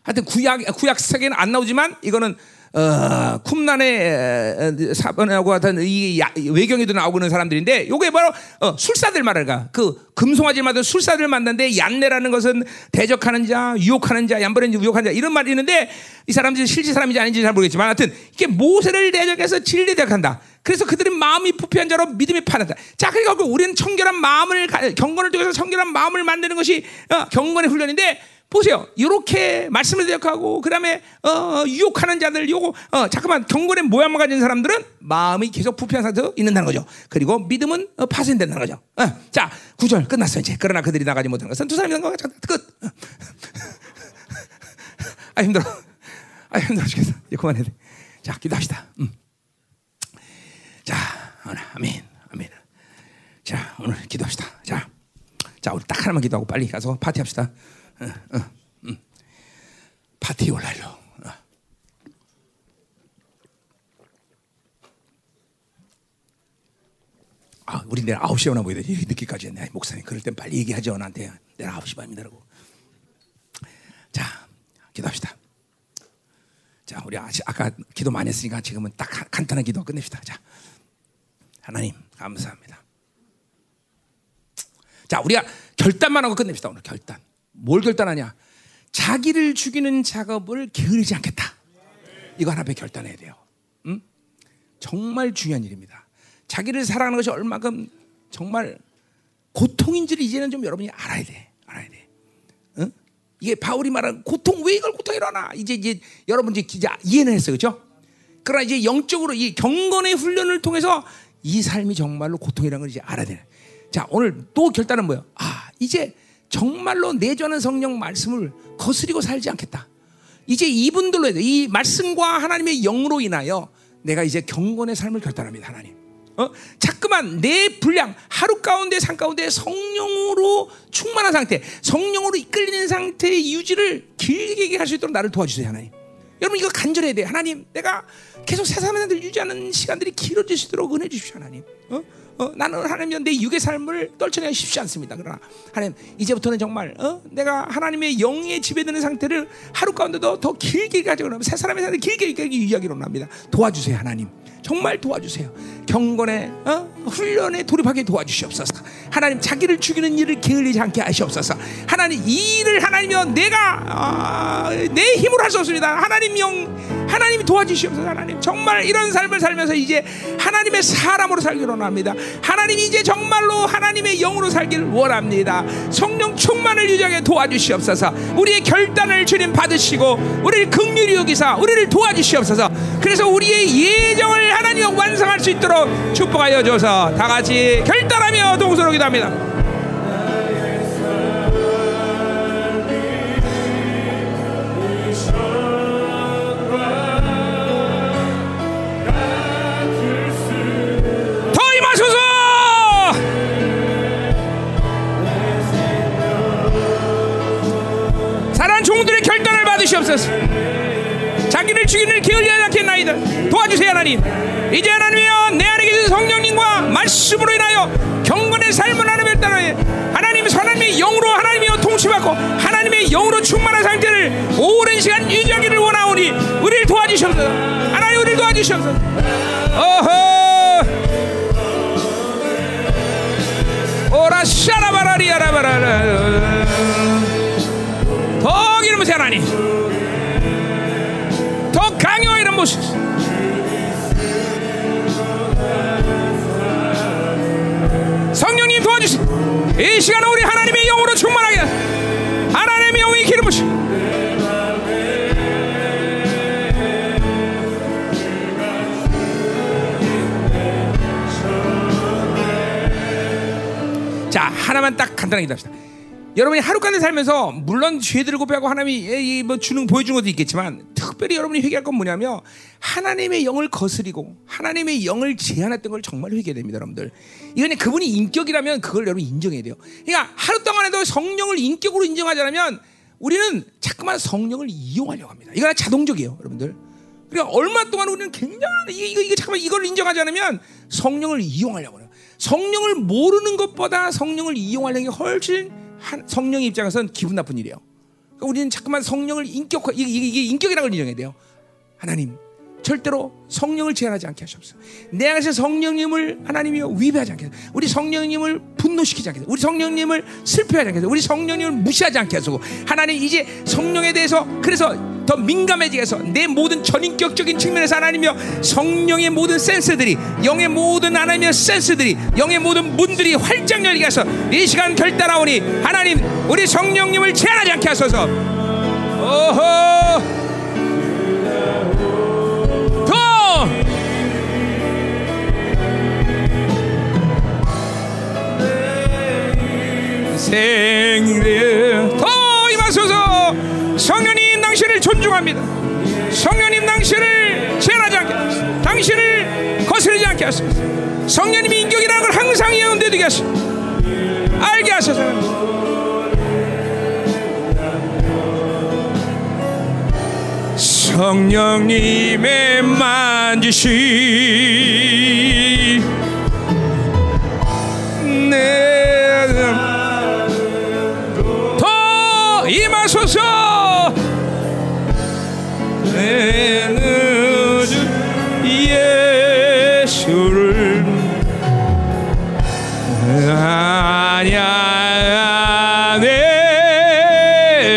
하여튼 구약 구약 세계는 안 나오지만 이거는 어, 쿰란의 사번하고 같은 이 야- 외경에도 나오고 있는 사람들인데 요게 바로 어, 술사들 말할까 그 금송아지 만든 술사들 만났는데 얀네라는 것은 대적하는 자, 유혹하는 자, 얀브레는 유혹하는 자 이런 말이 있는데 이 사람들이 실제 사람인지 아닌지 잘 모르겠지만 하여튼 이게 모세를 대적해서 진리 대적한다. 그래서 그들은 마음이 부패한 자로 믿음이 파는다. 자, 그러니까 우리는 청결한 마음을 가- 경건을 통해서 청결한 마음을 만드는 것이 어, 경건의 훈련인데 보세요. 이렇게 말씀을 대적하고 그다음에 어, 어, 유혹하는 자들 요거 어, 잠깐만 경건의 모양만 가진 사람들은 마음이 계속 부패한 상태로 있는다는 거죠. 그리고 믿음은 어, 파손된다는 거죠. 어, 자, 구절 끝났어요 이제. 그러나 그들이 나가지 못하는 것은 두 사람이 난 거가 끝. 어. 아 힘들어. 아 힘들어 죽겠어. 이제 그만해야 돼. 자, 기도합시다. 음. 자, 오늘 아멘, 아멘. 자, 오늘 기도합시다. 자, 자, 우리 딱 하나만 기도하고 빨리 가서 파티합시다. 파티 올라요. 어. 아, 우리 내일 9시에 오나. 이렇게 늦게까지 했네. 목사님, 그럴 땐 빨리 얘기하죠. 나한테. 내일 9시 반입니다라고. 자, 기도합시다. 자, 우리 아직 아까 기도 많이 했으니까 지금은 딱 간- 간단한 기도 끝냅시다. 자, 하나님 감사합니다. 자, 우리가 결단만 하고 끝냅시다. 오늘 결단. 뭘 결단하냐? 자기를 죽이는 작업을 게으르지 않겠다. 이거 하나 에 결단해야 돼요. 응? 정말 중요한 일입니다. 자기를 사랑하는 것이 얼마큼 정말 고통인지를 이제는 좀 여러분이 알아야 돼. 알아야 돼. 응? 이게 바울이 말한 고통 왜 이걸 고통이라나 이제 이제 여러분 이제 이해는 했어요, 그렇죠? 그러나 이제 영적으로 이 경건의 훈련을 통해서 이 삶이 정말로 고통이라는 걸 이제 알아야 돼. 자 오늘 또 결단은 뭐예요? 아 이제 정말로 내주하는 성령 말씀을 거스리고 살지 않겠다. 이제 이분들로 해서 이 말씀과 하나님의 영으로 인하여 내가 이제 경건의 삶을 결단합니다, 하나님. 어? 자꾸만 내 분량 하루 가운데 산 가운데 성령으로 충만한 상태, 성령으로 이끌리는 상태의 유지를 길게 할 수 있도록 나를 도와주세요, 하나님. 여러분 이거 간절해야 돼. 하나님, 내가 계속 세상을 유지하는 시간들이 있도록 은혜 주십시오, 하나님. 어? 어, 나는 하나님이여 내 육의 삶을 떨쳐내기 쉽지 않습니다. 그러나 하나님 이제부터는 정말 어, 내가 하나님의 영에 지배되는 상태를 하루 가운데도 더 길게 나면 새 사람의 삶을 길게 길게 유지하기로 합니다. 도와주세요 하나님. 정말 도와주세요. 경건의 어? 훈련에 돌입하게 도와주시옵소서. 하나님 자기를 죽이는 일을 게을리지 않게 하시옵소서. 하나님 이 일을 하나님이여 내가 아, 내 힘으로 할 수 없습니다. 하나님 영 하나님이 도와주시옵소서. 하나님 정말 이런 삶을 살면서 이제 하나님의 사람으로 살기로 합니다. 하나님 이제 정말로 하나님의 영으로 살기를 원합니다. 성령 충만을 유지하게 도와주시옵소서. 우리의 결단을 주님 받으시고 우리를 극률히 여기사 우리를 도와주시옵소서. 그래서 우리의 예정을 하나님 완성할 수 있도록 축복하여 줘서. 다 같이 결단하며 동서로 기도합니다. 자기를 죽이는 게을리하지 않겠나이다. 도와주세요 하나님. 이제 하나님이여 내 안에 계신 성령님과 말씀으로 인하여 경건의 삶을 하나님을 따라 하나님 하나님의 영으로 하나님이여 통치받고 하나님의 영으로 충만한 상태를 오랜 시간 유지하기를 원하오니 우리를 도와주시옵소서. 하나님 우리를 도와주시옵소서. 어허. 오라 샤라바라리아라바라라 더 기름으세 하나님 더 모습 성령님 도와주시오. 이 시간은 우리 하나님의 영으로 충만하게 하나님의 영이 기름 부시 자 하나만 딱 간단하게 합시다. 여러분이 하루간에 살면서 물론 죄들을 고백하고 하나님이 뭐 주는 보여준 것도 있겠지만 특별히 여러분이 회개할 건 뭐냐면 하나님의 영을 거스리고 하나님의 영을 제한했던 걸 정말 회개됩니다, 여러분들. 이거는 그분이 인격이라면 그걸 여러분 인정해야 돼요. 그러니까 하루 동안에도 성령을 인격으로 인정하자면 우리는 자꾸만 성령을 이용하려고 합니다. 이거 자동적이에요, 여러분들. 그러니까 얼마 동안 우리는 굉장한 이거 이거, 이거 잠깐만 이걸 인정하지 않으면 성령을 이용하려고 해요. 성령을 모르는 것보다 성령을 이용하려는 게 훨씬 한, 성령 입장에서는 기분 나쁜 일이에요. 우리는 자꾸만 성령을 인격화 이게, 이게 인격이라는 걸 인정해야 돼요. 하나님 절대로 성령을 제한하지 않게 하시옵소서. 내 안에서 성령님을 하나님이 위배하지 않게 하소서. 우리 성령님을 분노시키지 않게 하소서. 우리 성령님을 슬퍼하지 않게 하소서. 우리 성령님을 무시하지 않게 하소서. 하나님 이제 성령에 대해서 그래서 더 민감해지게 해서 내 모든 전인격적인 측면에서 하나님이여 성령의 모든 센스들이 영의 모든 하나님의 센스들이 영의 모든 문들이 활짝 열리게 해서 이 시간 결단하오니 하나님 우리 성령님을 제한하지 않게 하소서. 오호 생명 더 임하소서. 성령님 당신을 존중합니다. 성령님 당신을 제한하지 않게 하소서. 당신을 거스르지 않게 하소서. 성령님이 인격이라는 걸 항상 예언되게 하소서 알게 하소서. 성령님의 만지시 내 하소서 내 늦은 예수를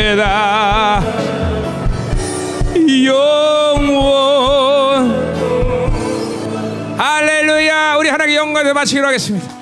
아냐내다 영원. 할렐루야. 우리 하나님의 영광을 마치기로 하겠습니다